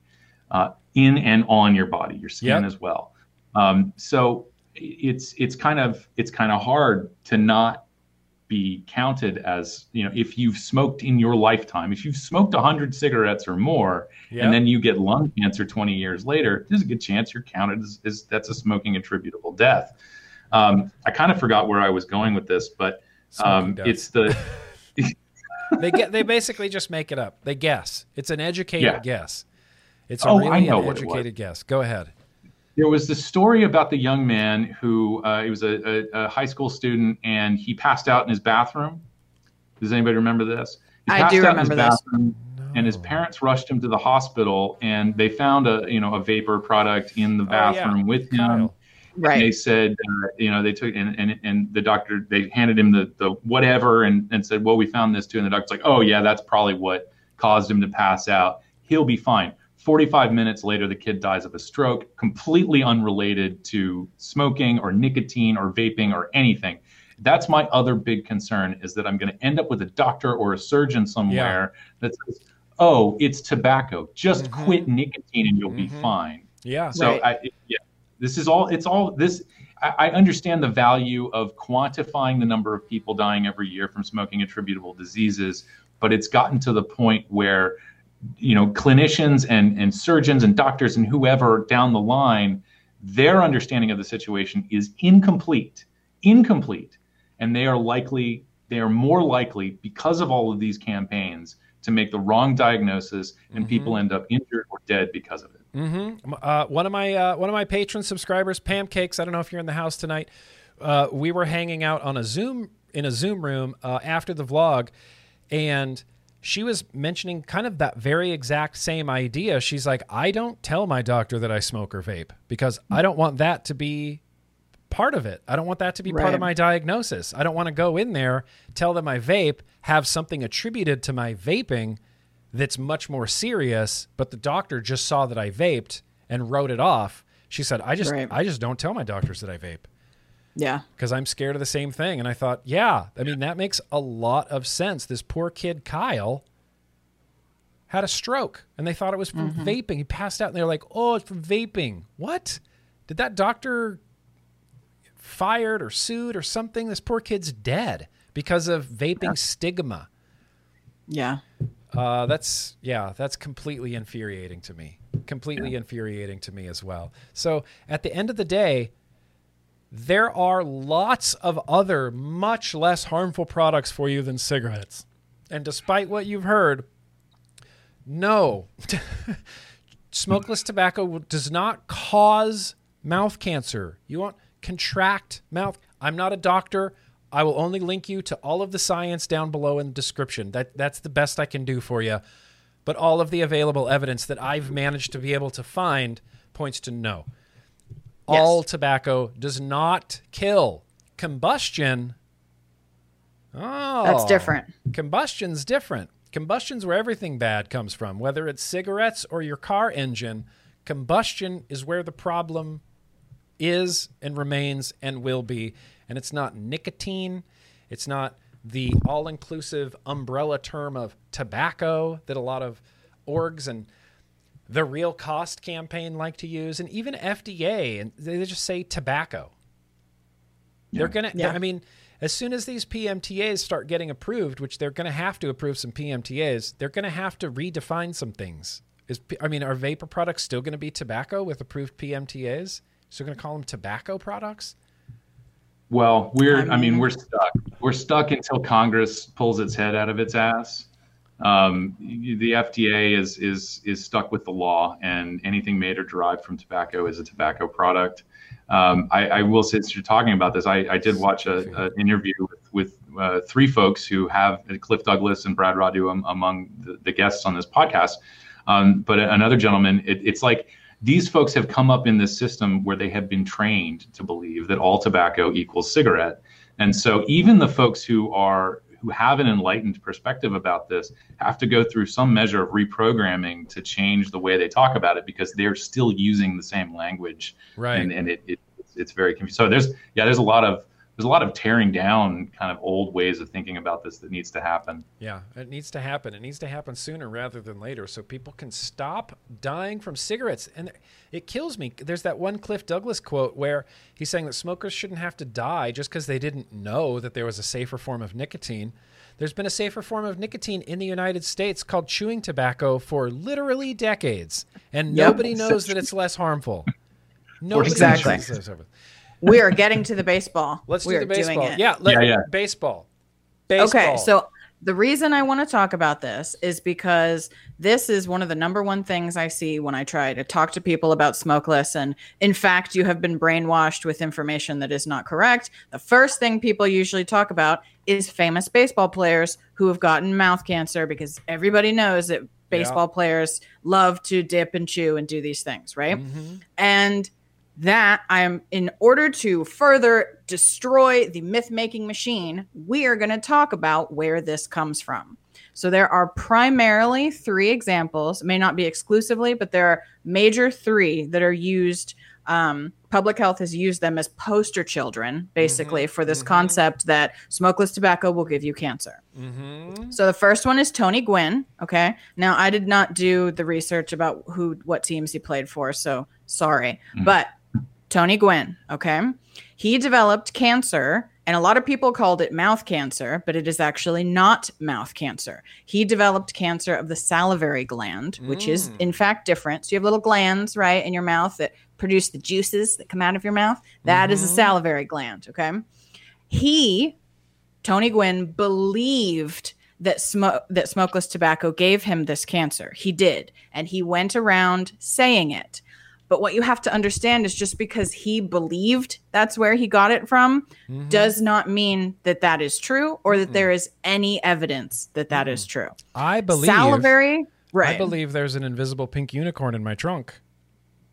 uh, in and on your body, your skin Yep. as well. Um, so it's it's kind of it's kind of hard to not be counted as you know if you've smoked in your lifetime if you've smoked 100 cigarettes or more Yeah. and then you get lung cancer 20 years later there's a good chance you're counted as, as that's a smoking attributable death um, i kind of forgot where i was going with this but um, it's the [laughs] they get they basically just make it up. They guess. It's an educated Yeah. guess. It's a Oh, really I know an what it was. educated guess. Go ahead. there was the story about the young man who uh, he was a, a, a high school student and he passed out in his bathroom does anybody remember this he I passed do out in his remember this. bathroom, and his parents rushed him to the hospital and they found a you know a vapor product in the Oh, yeah. bathroom with him Kyle. And they said, uh, you know, they took and, and and the doctor they handed him the the whatever and and said, well, we found this too. And the doctor's like, oh yeah, that's probably what caused him to pass out. He'll be fine. 45 minutes later, the kid dies of a stroke, completely unrelated to smoking or nicotine or vaping or anything. That's my other big concern is that I'm going to end up with a doctor or a surgeon somewhere that says, oh, it's tobacco. Just Mhm. quit nicotine and you'll be Mhm. fine. Yeah. So Right. I, yeah, this is all. It's all this. I, I understand the value of quantifying the number of people dying every year from smoking attributable diseases, but it's gotten to the point where, you know, clinicians and and surgeons and doctors and whoever down the line, their understanding of the situation is incomplete, incomplete, and they are likely they are more likely because of all of these campaigns to make the wrong diagnosis and Mhm. people end up injured or dead because of it. Mm-hmm. Uh, one of my uh, one of my patron subscribers, Pam Cakes. I don't know if you're in the house tonight. Uh, we were hanging out on a Zoom in a Zoom room uh, after the vlog, and she was mentioning kind of that very exact same idea. She's like, I don't tell my doctor that I smoke or vape because I don't want that to be part of it. I don't want that to be part of my diagnosis. I don't want to go in there, tell them I vape, have something attributed to my vaping that's much more serious, but the doctor just saw that I vaped and wrote it off. She said, "I just Right. I just don't tell my doctors that I vape Yeah. because I'm scared of the same thing." And I thought, "Yeah, I mean that makes a lot of sense. This poor kid Kyle had a stroke and they thought it was from mm-hmm. vaping. He passed out and they were like, "Oh, it's from vaping." What? Did that doctor fired or sued or something? This poor kid's dead because of vaping stigma. Yeah. Uh, that's yeah, that's completely infuriating to me. Completely infuriating to me as well. So at the end of the day, there are lots of other much less harmful products for you than cigarettes. And despite what you've heard, no, [laughs] smokeless tobacco does not cause mouth cancer. You won't contract mouth. I'm not a doctor. I will only link you to all of the science down below in the description. That that's the best I can do for you. But all of the available evidence that I've managed to be able to find points to no. All tobacco does not kill. Combustion. Oh, That's ah. different. Combustion's different. Combustion's where everything bad comes from, whether it's cigarettes or your car engine. Combustion is where the problem is and remains and will be. And it's not nicotine. It's not the all inclusive umbrella term of tobacco that a lot of orgs and the real cost campaign like to use. And even FDA, and they just say tobacco. They're going to, Yeah. I mean, as soon as these PMTAs start getting approved, which they're going to have to approve some PMTAs, they're going to have to redefine some things. Is I mean, are vapor products still going to be tobacco with approved PMTAs? So we're going to call them tobacco products? Well, we're, I I mean, mean- we're stuck. We're stuck until Congress pulls its head out of its ass. Um, the FDA is is is stuck with the law, and anything made or derived from tobacco is a tobacco product. Um, I, I will say, since you're talking about this, I, I did watch a, an interview with, with uh, three folks who have Cliff Douglas and Brad Rodu am- among the, the guests on this podcast. Um, but another gentleman, it, it's like these folks have come up in this system where they have been trained to believe that all tobacco equals cigarette. And so even the folks who are who have an enlightened perspective about this have to go through some measure of reprogramming to change the way they talk about it because they're still using the same language Right. and, and it, it it's, it's very confusing. So there's yeah there's a lot of there's a lot of tearing down kind of old ways of thinking about this that needs to happen. Yeah, it needs to happen. It needs to happen sooner rather than later so people can stop dying from cigarettes. And it kills me. There's that one Cliff Douglas quote where he's saying that smokers shouldn't have to die just because they didn't know that there was a safer form of nicotine. There's been a safer form of nicotine in the United States called chewing tobacco for literally decades, and Yep. nobody knows that it's less harmful. [laughs] Nobody Exactly. Knows it's less harmful. We are getting to the baseball. [laughs] Let's we do the baseball. Doing it. Yeah, let, Yeah, yeah. baseball. Baseball. Okay, so the reason I want to talk about this is because this is one of the number one things I see when I try to talk to people about smokeless. And in fact, you have been brainwashed with information that is not correct. The first thing people usually talk about is famous baseball players who have gotten mouth cancer because everybody knows that baseball players love to dip and chew and do these things, right? Mhm. and that I'm in order to further destroy the myth making machine, we are going to talk about where this comes from. So there are primarily three examples, may not be exclusively, but there are major three that are used. Um, public health has used them as poster children, basically, for this mhm. concept that smokeless tobacco will give you cancer. Mhm. So the first one is Tony Gwynn. Okay. Now I did not do the research about who what teams he played for, so sorry. Mhm. But Tony Gwynn, okay. He developed cancer, and a lot of people called it mouth cancer, but it is actually not mouth cancer. He developed cancer of the salivary gland, which is Mm. in fact different. So you have little glands, right, in your mouth that produce the juices that come out of your mouth. That is a Mhm. salivary gland, okay? He Tony Gwynn believed that smoke that smokeless tobacco gave him this cancer. He did, and he went around saying it. But what you have to understand is just because he believed that's where he got it from Mhm. does not mean that that is true or that Mm-mm. there is any evidence that that is true. I believe Salivary, right? I believe there's an invisible pink unicorn in my trunk.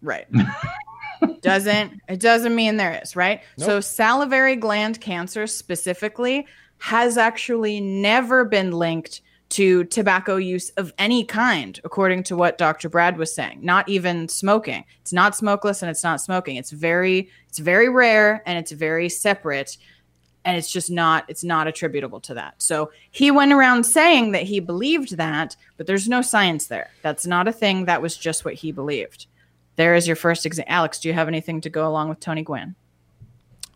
Right. [laughs] doesn't it doesn't mean there is, right? So salivary gland cancer specifically has actually never been linked to tobacco use of any kind according to what Dr. Brad was saying. Not even smoking. It's not smokeless and it's not smoking. It's very it's very rare and it's very separate and it's just not it's not attributable to that. So he went around saying that he believed that, but there's no science there. That's not a thing. That was just what he believed. There is your first example. Alex, do you have anything to go along with Tony Gwynn?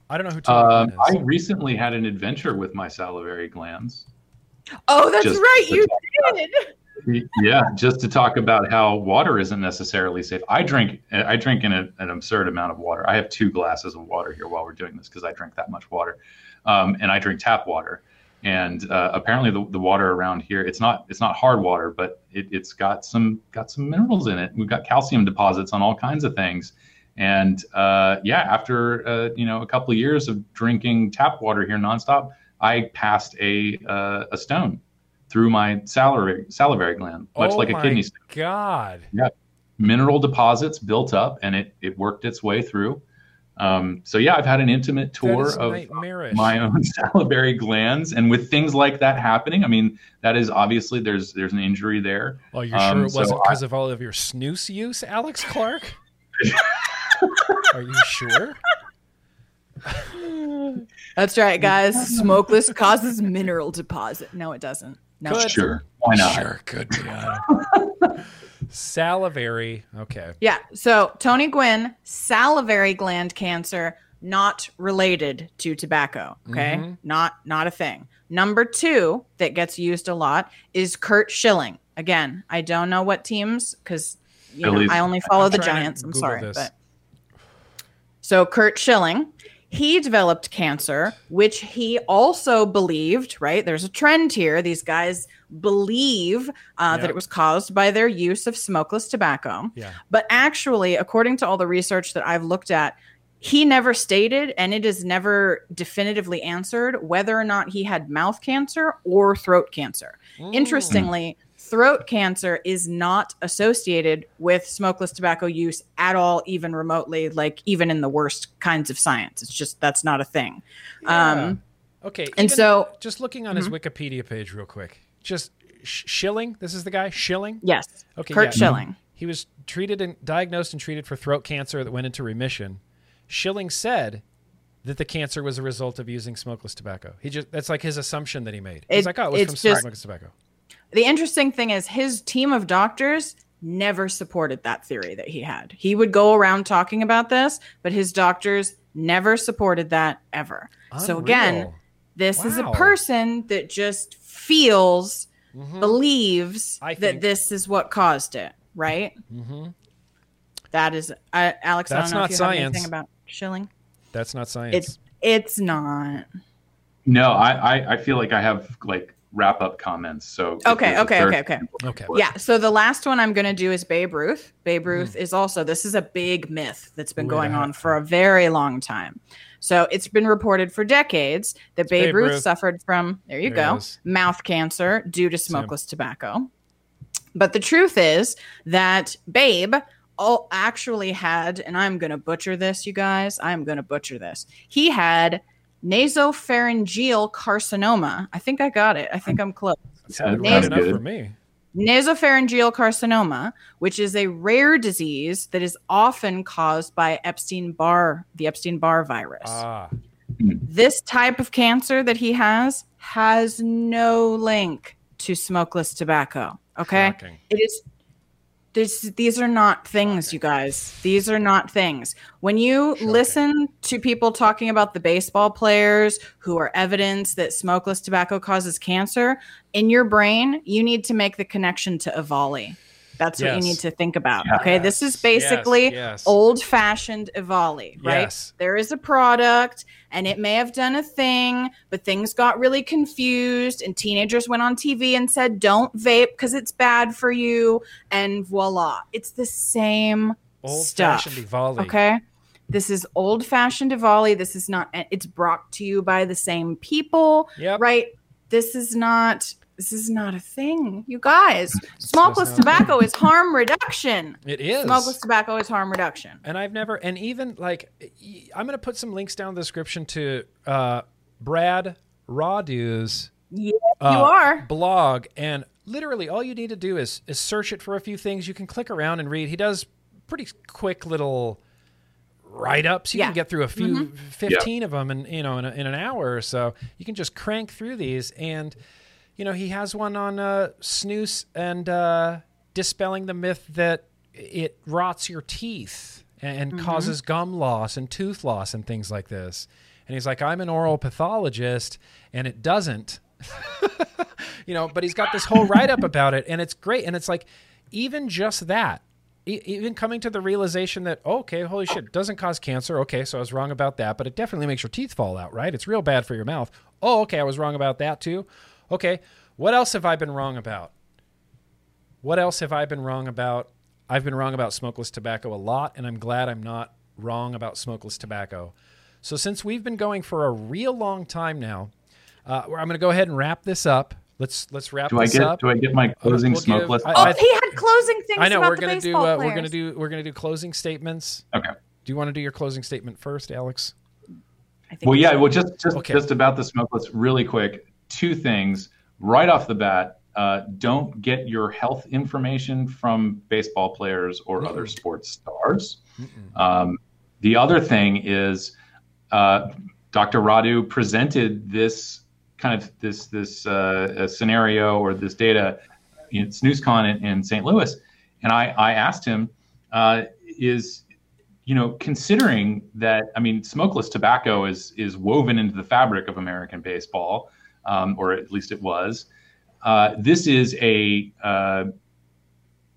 I don't know who Tony Um, Gwynn I recently had an adventure with my salivary glands. Oh, that's Just- right. You did. [laughs] yeah, just to talk about how water isn't necessarily safe. I drink I drink in a, an absurd amount of water. I have two glasses of water here while we're doing this because I drink that much water, um, and I drink tap water. And uh, apparently, the, the water around here it's not it's not hard water, but it, it's got some got some minerals in it. We've got calcium deposits on all kinds of things. And uh, yeah, after uh, you know a couple of years of drinking tap water here nonstop, I passed a uh, a stone through my salivary salivary gland, much oh like a kidney stone. God. Yeah. Mineral deposits built up, and it it worked its way through. Um, so yeah, I've had an intimate tour of my own [laughs] salivary glands, and with things like that happening, I mean, that is obviously there's there's an injury there. Well, you're Um, sure it so wasn't I- because of all of your snus use, Alex Clark? [laughs] Are you sure? [laughs] That's right, guys. Smokeless causes mineral deposit. No, it doesn't. No. Good. Sure, why not? Sure, could be. I Salivary. Okay. Yeah. So Tony Gwynn, salivary gland cancer, not related to tobacco. Okay. Mhm. Not not a thing. Number two that gets used a lot is Curt Schilling. Again, I don't know what teams because you know I only follow I'm the Giants. I'm Google sorry, this. but so Curt Schilling, he developed cancer, which he also believed, right? There's a trend here. These guys believe uh, that it was caused by their use of smokeless tobacco. Yeah. But actually, according to all the research that I've looked at, he never stated, and it is never definitively answered, whether or not he had mouth cancer or throat cancer. Mm. Interestingly, throat cancer is not associated with smokeless tobacco use at all, even remotely, like even in the worst kinds of science. It's just that's not a thing. Um, Okay. and so- Mm-hmm. just looking on his Wikipedia page real quick. Just Schilling, this is the guy, Schilling. yes, Okay, Curt yeah. Schilling. He was treated and diagnosed and treated for throat cancer that went into remission. Schilling said that the cancer was a result of using smokeless tobacco. He just that's like his assumption that he made. He's It- like, oh, it was from just- smokeless tobacco. The interesting thing is his team of doctors never supported that theory that he had. He would go around talking about this, but his doctors never supported that ever. So again, Unreal. this is a person that just feels, believes I that think- this is what caused it, right? Mhm. That is, uh, Alex. I That's don't know not if you have science. anything about Schilling. That's not science. It's it's not. No, I, I, I feel like I have like wrap up comments. So Okay, okay, okay, okay. Okay. Yeah. So the last one I'm going to do is Babe Ruth. Babe hmm. Ruth is also, this is a big myth that's been Ooh, going yeah. on for a very long time. So it's been reported for decades that Babe, Babe Ruth, Ruth. suffered from, there you There go, is. mouth cancer due to smokeless tobacco. But the truth is that Babe all actually had, and I'm going to butcher this, you guys. I'm going to butcher this. He had nasopharyngeal carcinoma. I think I got it. I think I'm close Yeah, right enough for me. nasopharyngeal carcinoma, which is a rare disease that is often caused by Epstein Barr, the Epstein Barr virus. Ah, this type of cancer that he has has no link to smokeless tobacco. Okay. shocking. It is this these are not things, you guys. These are not things. When you Shocking. listen to people talking about the baseball players who are evidence that smokeless tobacco causes cancer, in your brain, you need to make the connection to EVALI. That's what you need to think about. Yes. Okay. This is basically Yes, yes. old fashioned EVALI, right? Yes. There is a product and it may have done a thing, but things got really confused and teenagers went on TV and said, don't vape because it's bad for you. And voila, it's the same Old stuff. Okay. This is old fashioned EVALI. This is not, it's brought to you by the same people, Yep. right? This is not. This is not a thing, you guys. [laughs] Smokeless not tobacco is harm reduction. It is. Smokeless tobacco is harm reduction. and I've never, and even like, I'm going to put some links down in the description to uh, Brad Rodu's Yeah, uh, you are. blog, and literally all you need to do is is search it for a few things. You can click around and read. He does pretty quick little write ups. You Yeah. Mm-hmm. can get through a few, 15 of them, in you know, in, a, in an hour or so. You can just crank through these, and you know, he has one on uh, snus and uh, dispelling the myth that it rots your teeth and, Mm-hmm. causes gum loss and tooth loss and things like this. And he's like, I'm an oral pathologist, and it doesn't. [laughs] you know, but he's got this whole write up about it, and it's great. And it's like, even just that, e- even coming to the realization that, okay, holy shit, it doesn't cause cancer. Okay, so I was wrong about that, but it definitely makes your teeth fall out, right? It's real bad for your mouth. Oh, okay, I was wrong about that too. Okay, what else have I been wrong about? What else have I been wrong about? I've been wrong about smokeless tobacco a lot, and I'm glad I'm not wrong about smokeless tobacco. So, since we've been going for a real long time now, uh, I'm going to go ahead and wrap this up. Let's let's wrap Do I get up. do I get my closing we'll give- smokeless? I- Oh, I- he had closing things. I know about we're gonna do uh, we're gonna do we're gonna do closing statements. okay. Do you want to do your closing statement first, Alex? I think Well, we yeah. should. Well, just just Okay. just about the smokeless, really quick. Two things right off the bat. Uh, don't get your health information from baseball players or other sports stars. Um, the other thing is, uh, Dr. Rodu presented this kind of this this uh, uh, scenario or this data in SnusCon in, in St. Louis, and I, I asked him, uh, is you know considering that I mean smokeless tobacco is is woven into the fabric of American baseball, um, or at least it was. Uh, this is a uh,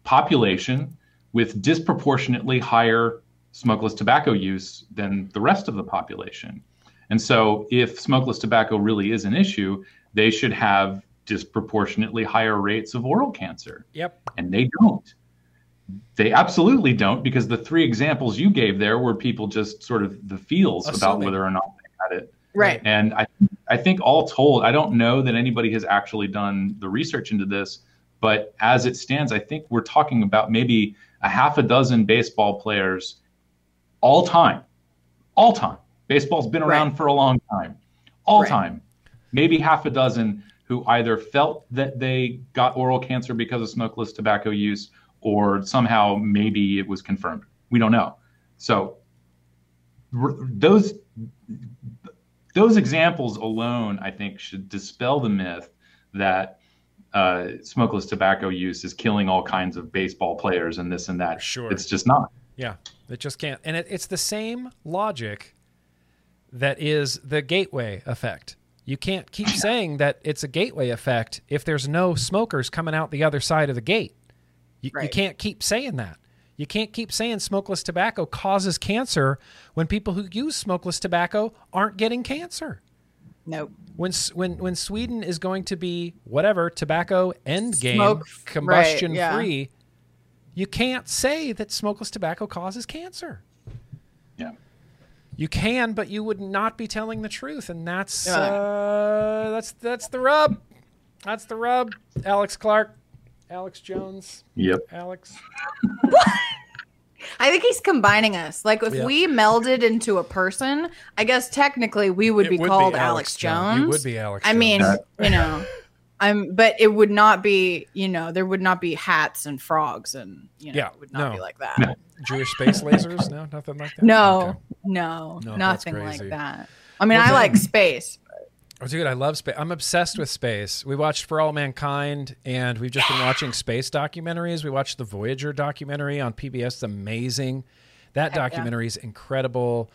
population with disproportionately higher smokeless tobacco use than the rest of the population. And so, if smokeless tobacco really is an issue, they should have disproportionately higher rates of oral cancer. Yep. And they don't. They absolutely don't because the three examples you gave there were people just sort of the feels about whether or not they had it. Right. And I, I think all told, I don't know that anybody has actually done the research into this, but as it stands, I think we're talking about maybe a half a dozen baseball players all time, all time. Baseball's been around Right. for a long time, all Right. time. Maybe half a dozen who either felt that they got oral cancer because of smokeless tobacco use or somehow maybe it was confirmed. We don't know. So those those examples alone, I think, should dispel the myth that uh, smokeless tobacco use is killing all kinds of baseball players and this and that. Sure. It's just not. Yeah, it just can't. And it, it's the same logic that is the gateway effect. You can't keep [laughs] saying that it's a gateway effect if there's no smokers coming out the other side of the gate. You, you can't keep saying that. You can't keep saying smokeless tobacco causes cancer when people who use smokeless tobacco aren't getting cancer. Nope. When when when Sweden is going to be whatever tobacco end game Smoke- combustion right, yeah. free, you can't say that smokeless tobacco causes cancer. Yeah. You can, but you would not be telling the truth, and that's Yeah. uh, that's that's the rub. That's the rub. Alex Clark, Alex Jones, Yep. Alex. [laughs] I think he's combining us. Like if Yeah. we melded into a person, I guess technically we would It be would be called Alex Alex, Jones. Jones. You would be Alex I mean, Jones. you know, I'm but it would not be, you know, there would not be hats and frogs and you know, Yeah, it would not no. be like that. No. Jewish space lasers? No, nothing like that. No, Okay. no, No, nothing like that. I mean, Well, I like space. Oh, dude, I love space. I'm obsessed with space. We watched For All Mankind, and we've just been watching space documentaries. We watched the Voyager documentary on PBS. It's amazing. That documentary is incredible.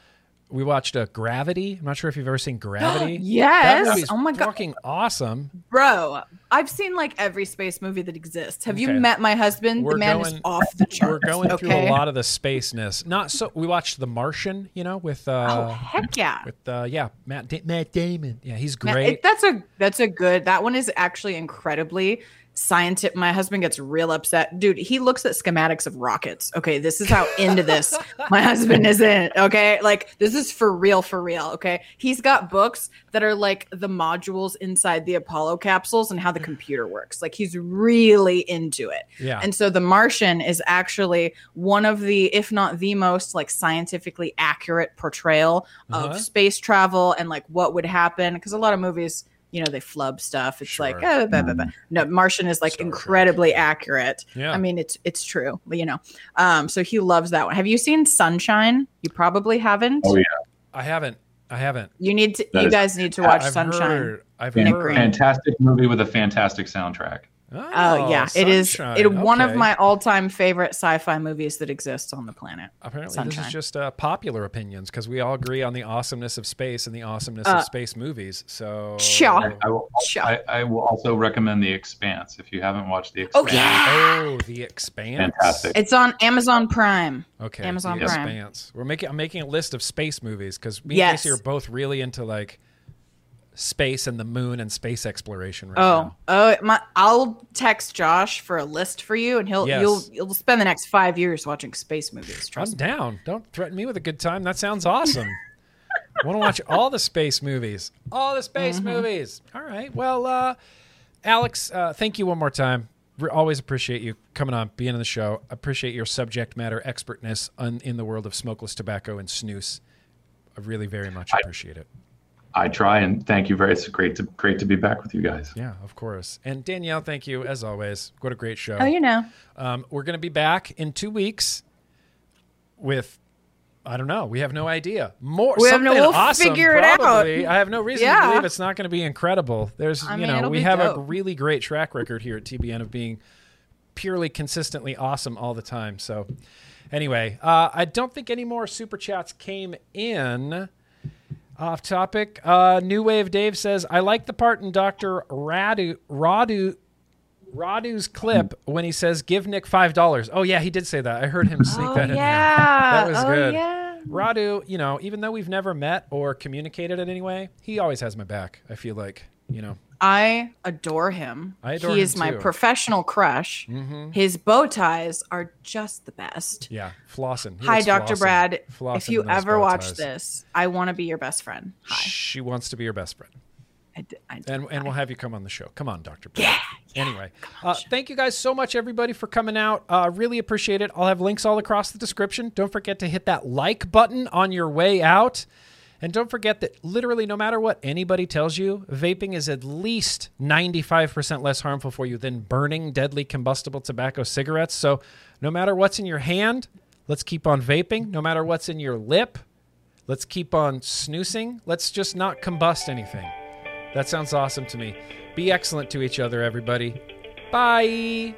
We watched uh, Gravity. I'm not sure if you've ever seen Gravity. [gasps] Yes. Oh my god. fucking awesome. Bro, I've seen like every space movie that exists. Have Okay. you met my husband? We're the man is off the charts. [laughs] We're going through a lot of the spaceness. Not so. We watched The Martian. You know, with Oh uh, heck yeah. with uh, yeah, Matt da- Matt Damon. Yeah, he's great. it- that's a that's a good. That one is actually incredibly scientific. My husband gets real upset, dude. He looks at schematics of rockets. Okay, this is how into this [laughs] my husband is in. Okay, like this is for real, for real. Okay, he's got books that are like the modules inside the Apollo capsules and how the computer works. Like he's really into it. yeah. And so The Martian is actually one of the, if not the most like scientifically accurate portrayal Uh-huh. of space travel and like what would happen. Because a lot of movies, you know, they flub stuff. It's like, Sure. eh, blah, blah, blah. no, Martian is like Star Trek. incredibly accurate. yeah. I mean, it's it's true, you know. Um, so he loves that one. Have you seen Sunshine? You probably haven't. Oh, yeah. I haven't. I haven't. You need to. That you is- guys need to watch I've Sunshine. Heard, I've Fan- Nick heard. Fantastic movie with a fantastic soundtrack. Oh, yeah, it is. Sunshine. It one of my all-time favorite sci-fi movies that exists on the planet. Apparently, this is just uh, popular opinions because we all agree on the awesomeness of space and the awesomeness Uh, of space movies. So, Sure. I, I will, Sure. I, I will also recommend The Expanse if you haven't watched The Oh, Expanse. yeah. Oh, the Expanse. Fantastic. It's on Amazon Prime. Okay, Amazon the Prime. Expanse. We're making. I'm making a list of space movies because me Yes. and Casey are both really into like space and the moon and space exploration right Oh, now. oh, my! I'll text Josh for a list for you, and he'll Yes. you'll you'll spend the next five years watching space movies. I'm me. down. Don't threaten me with a good time. That sounds awesome. I want to watch all the space movies. All the space Mm-hmm. movies. All right. Well, uh, Alex, uh, thank you one more time. We always appreciate you coming on, being on the show. Appreciate your subject matter expertness on, in the world of smokeless tobacco and snus. I really very much I- appreciate it. I try and thank you very. It's great to great to be back with you guys. Yeah, of course. And Danielle, thank you as always. What a great show. Oh, you know. Um, we're going to be back in two weeks with, I don't know, we have no idea. More, We have no- something we'll awesome, figure it out. I have no reason to believe it's not going to be incredible. There's, I you mean, know, we be have a really great track record here at TBN of being purely consistently awesome all the time. So, anyway, uh, I don't think any more super chats came in. Off topic. Uh, New Wave Dave says, I like the part in Dr. Rodu, Rodu, Rodu's clip when he says, "Give Nick five dollars." Oh yeah, he did say that. I heard him sneak Oh that in yeah, there. That was oh, good. Yeah. Rodu, you know, even though we've never met or communicated in any way, he always has my back. I feel like, you know, I adore him. I adore he is my too. professional crush. Mhm. His bow ties are just the best. yeah, flossing. He Hi, Dr. flossing- Brad. flossing if you ever watch ties. this, I want to be your best friend. Hi. she wants to be your best friend. I d- I d- and and we'll have you come on the show. Come on, Doctor. Brad. yeah. Anyway, uh, thank you guys so much, everybody, for coming out. Uh, really appreciate it. I'll have links all across the description. Don't forget to hit that like button on your way out. And don't forget that literally, no matter what anybody tells you, vaping is at least 95% less harmful for you than burning deadly combustible tobacco cigarettes. So, no matter what's in your hand, let's keep on vaping. No matter what's in your lip, let's keep on snusing. Let's just not combust anything. That sounds awesome to me. Be excellent to each other, everybody. Bye.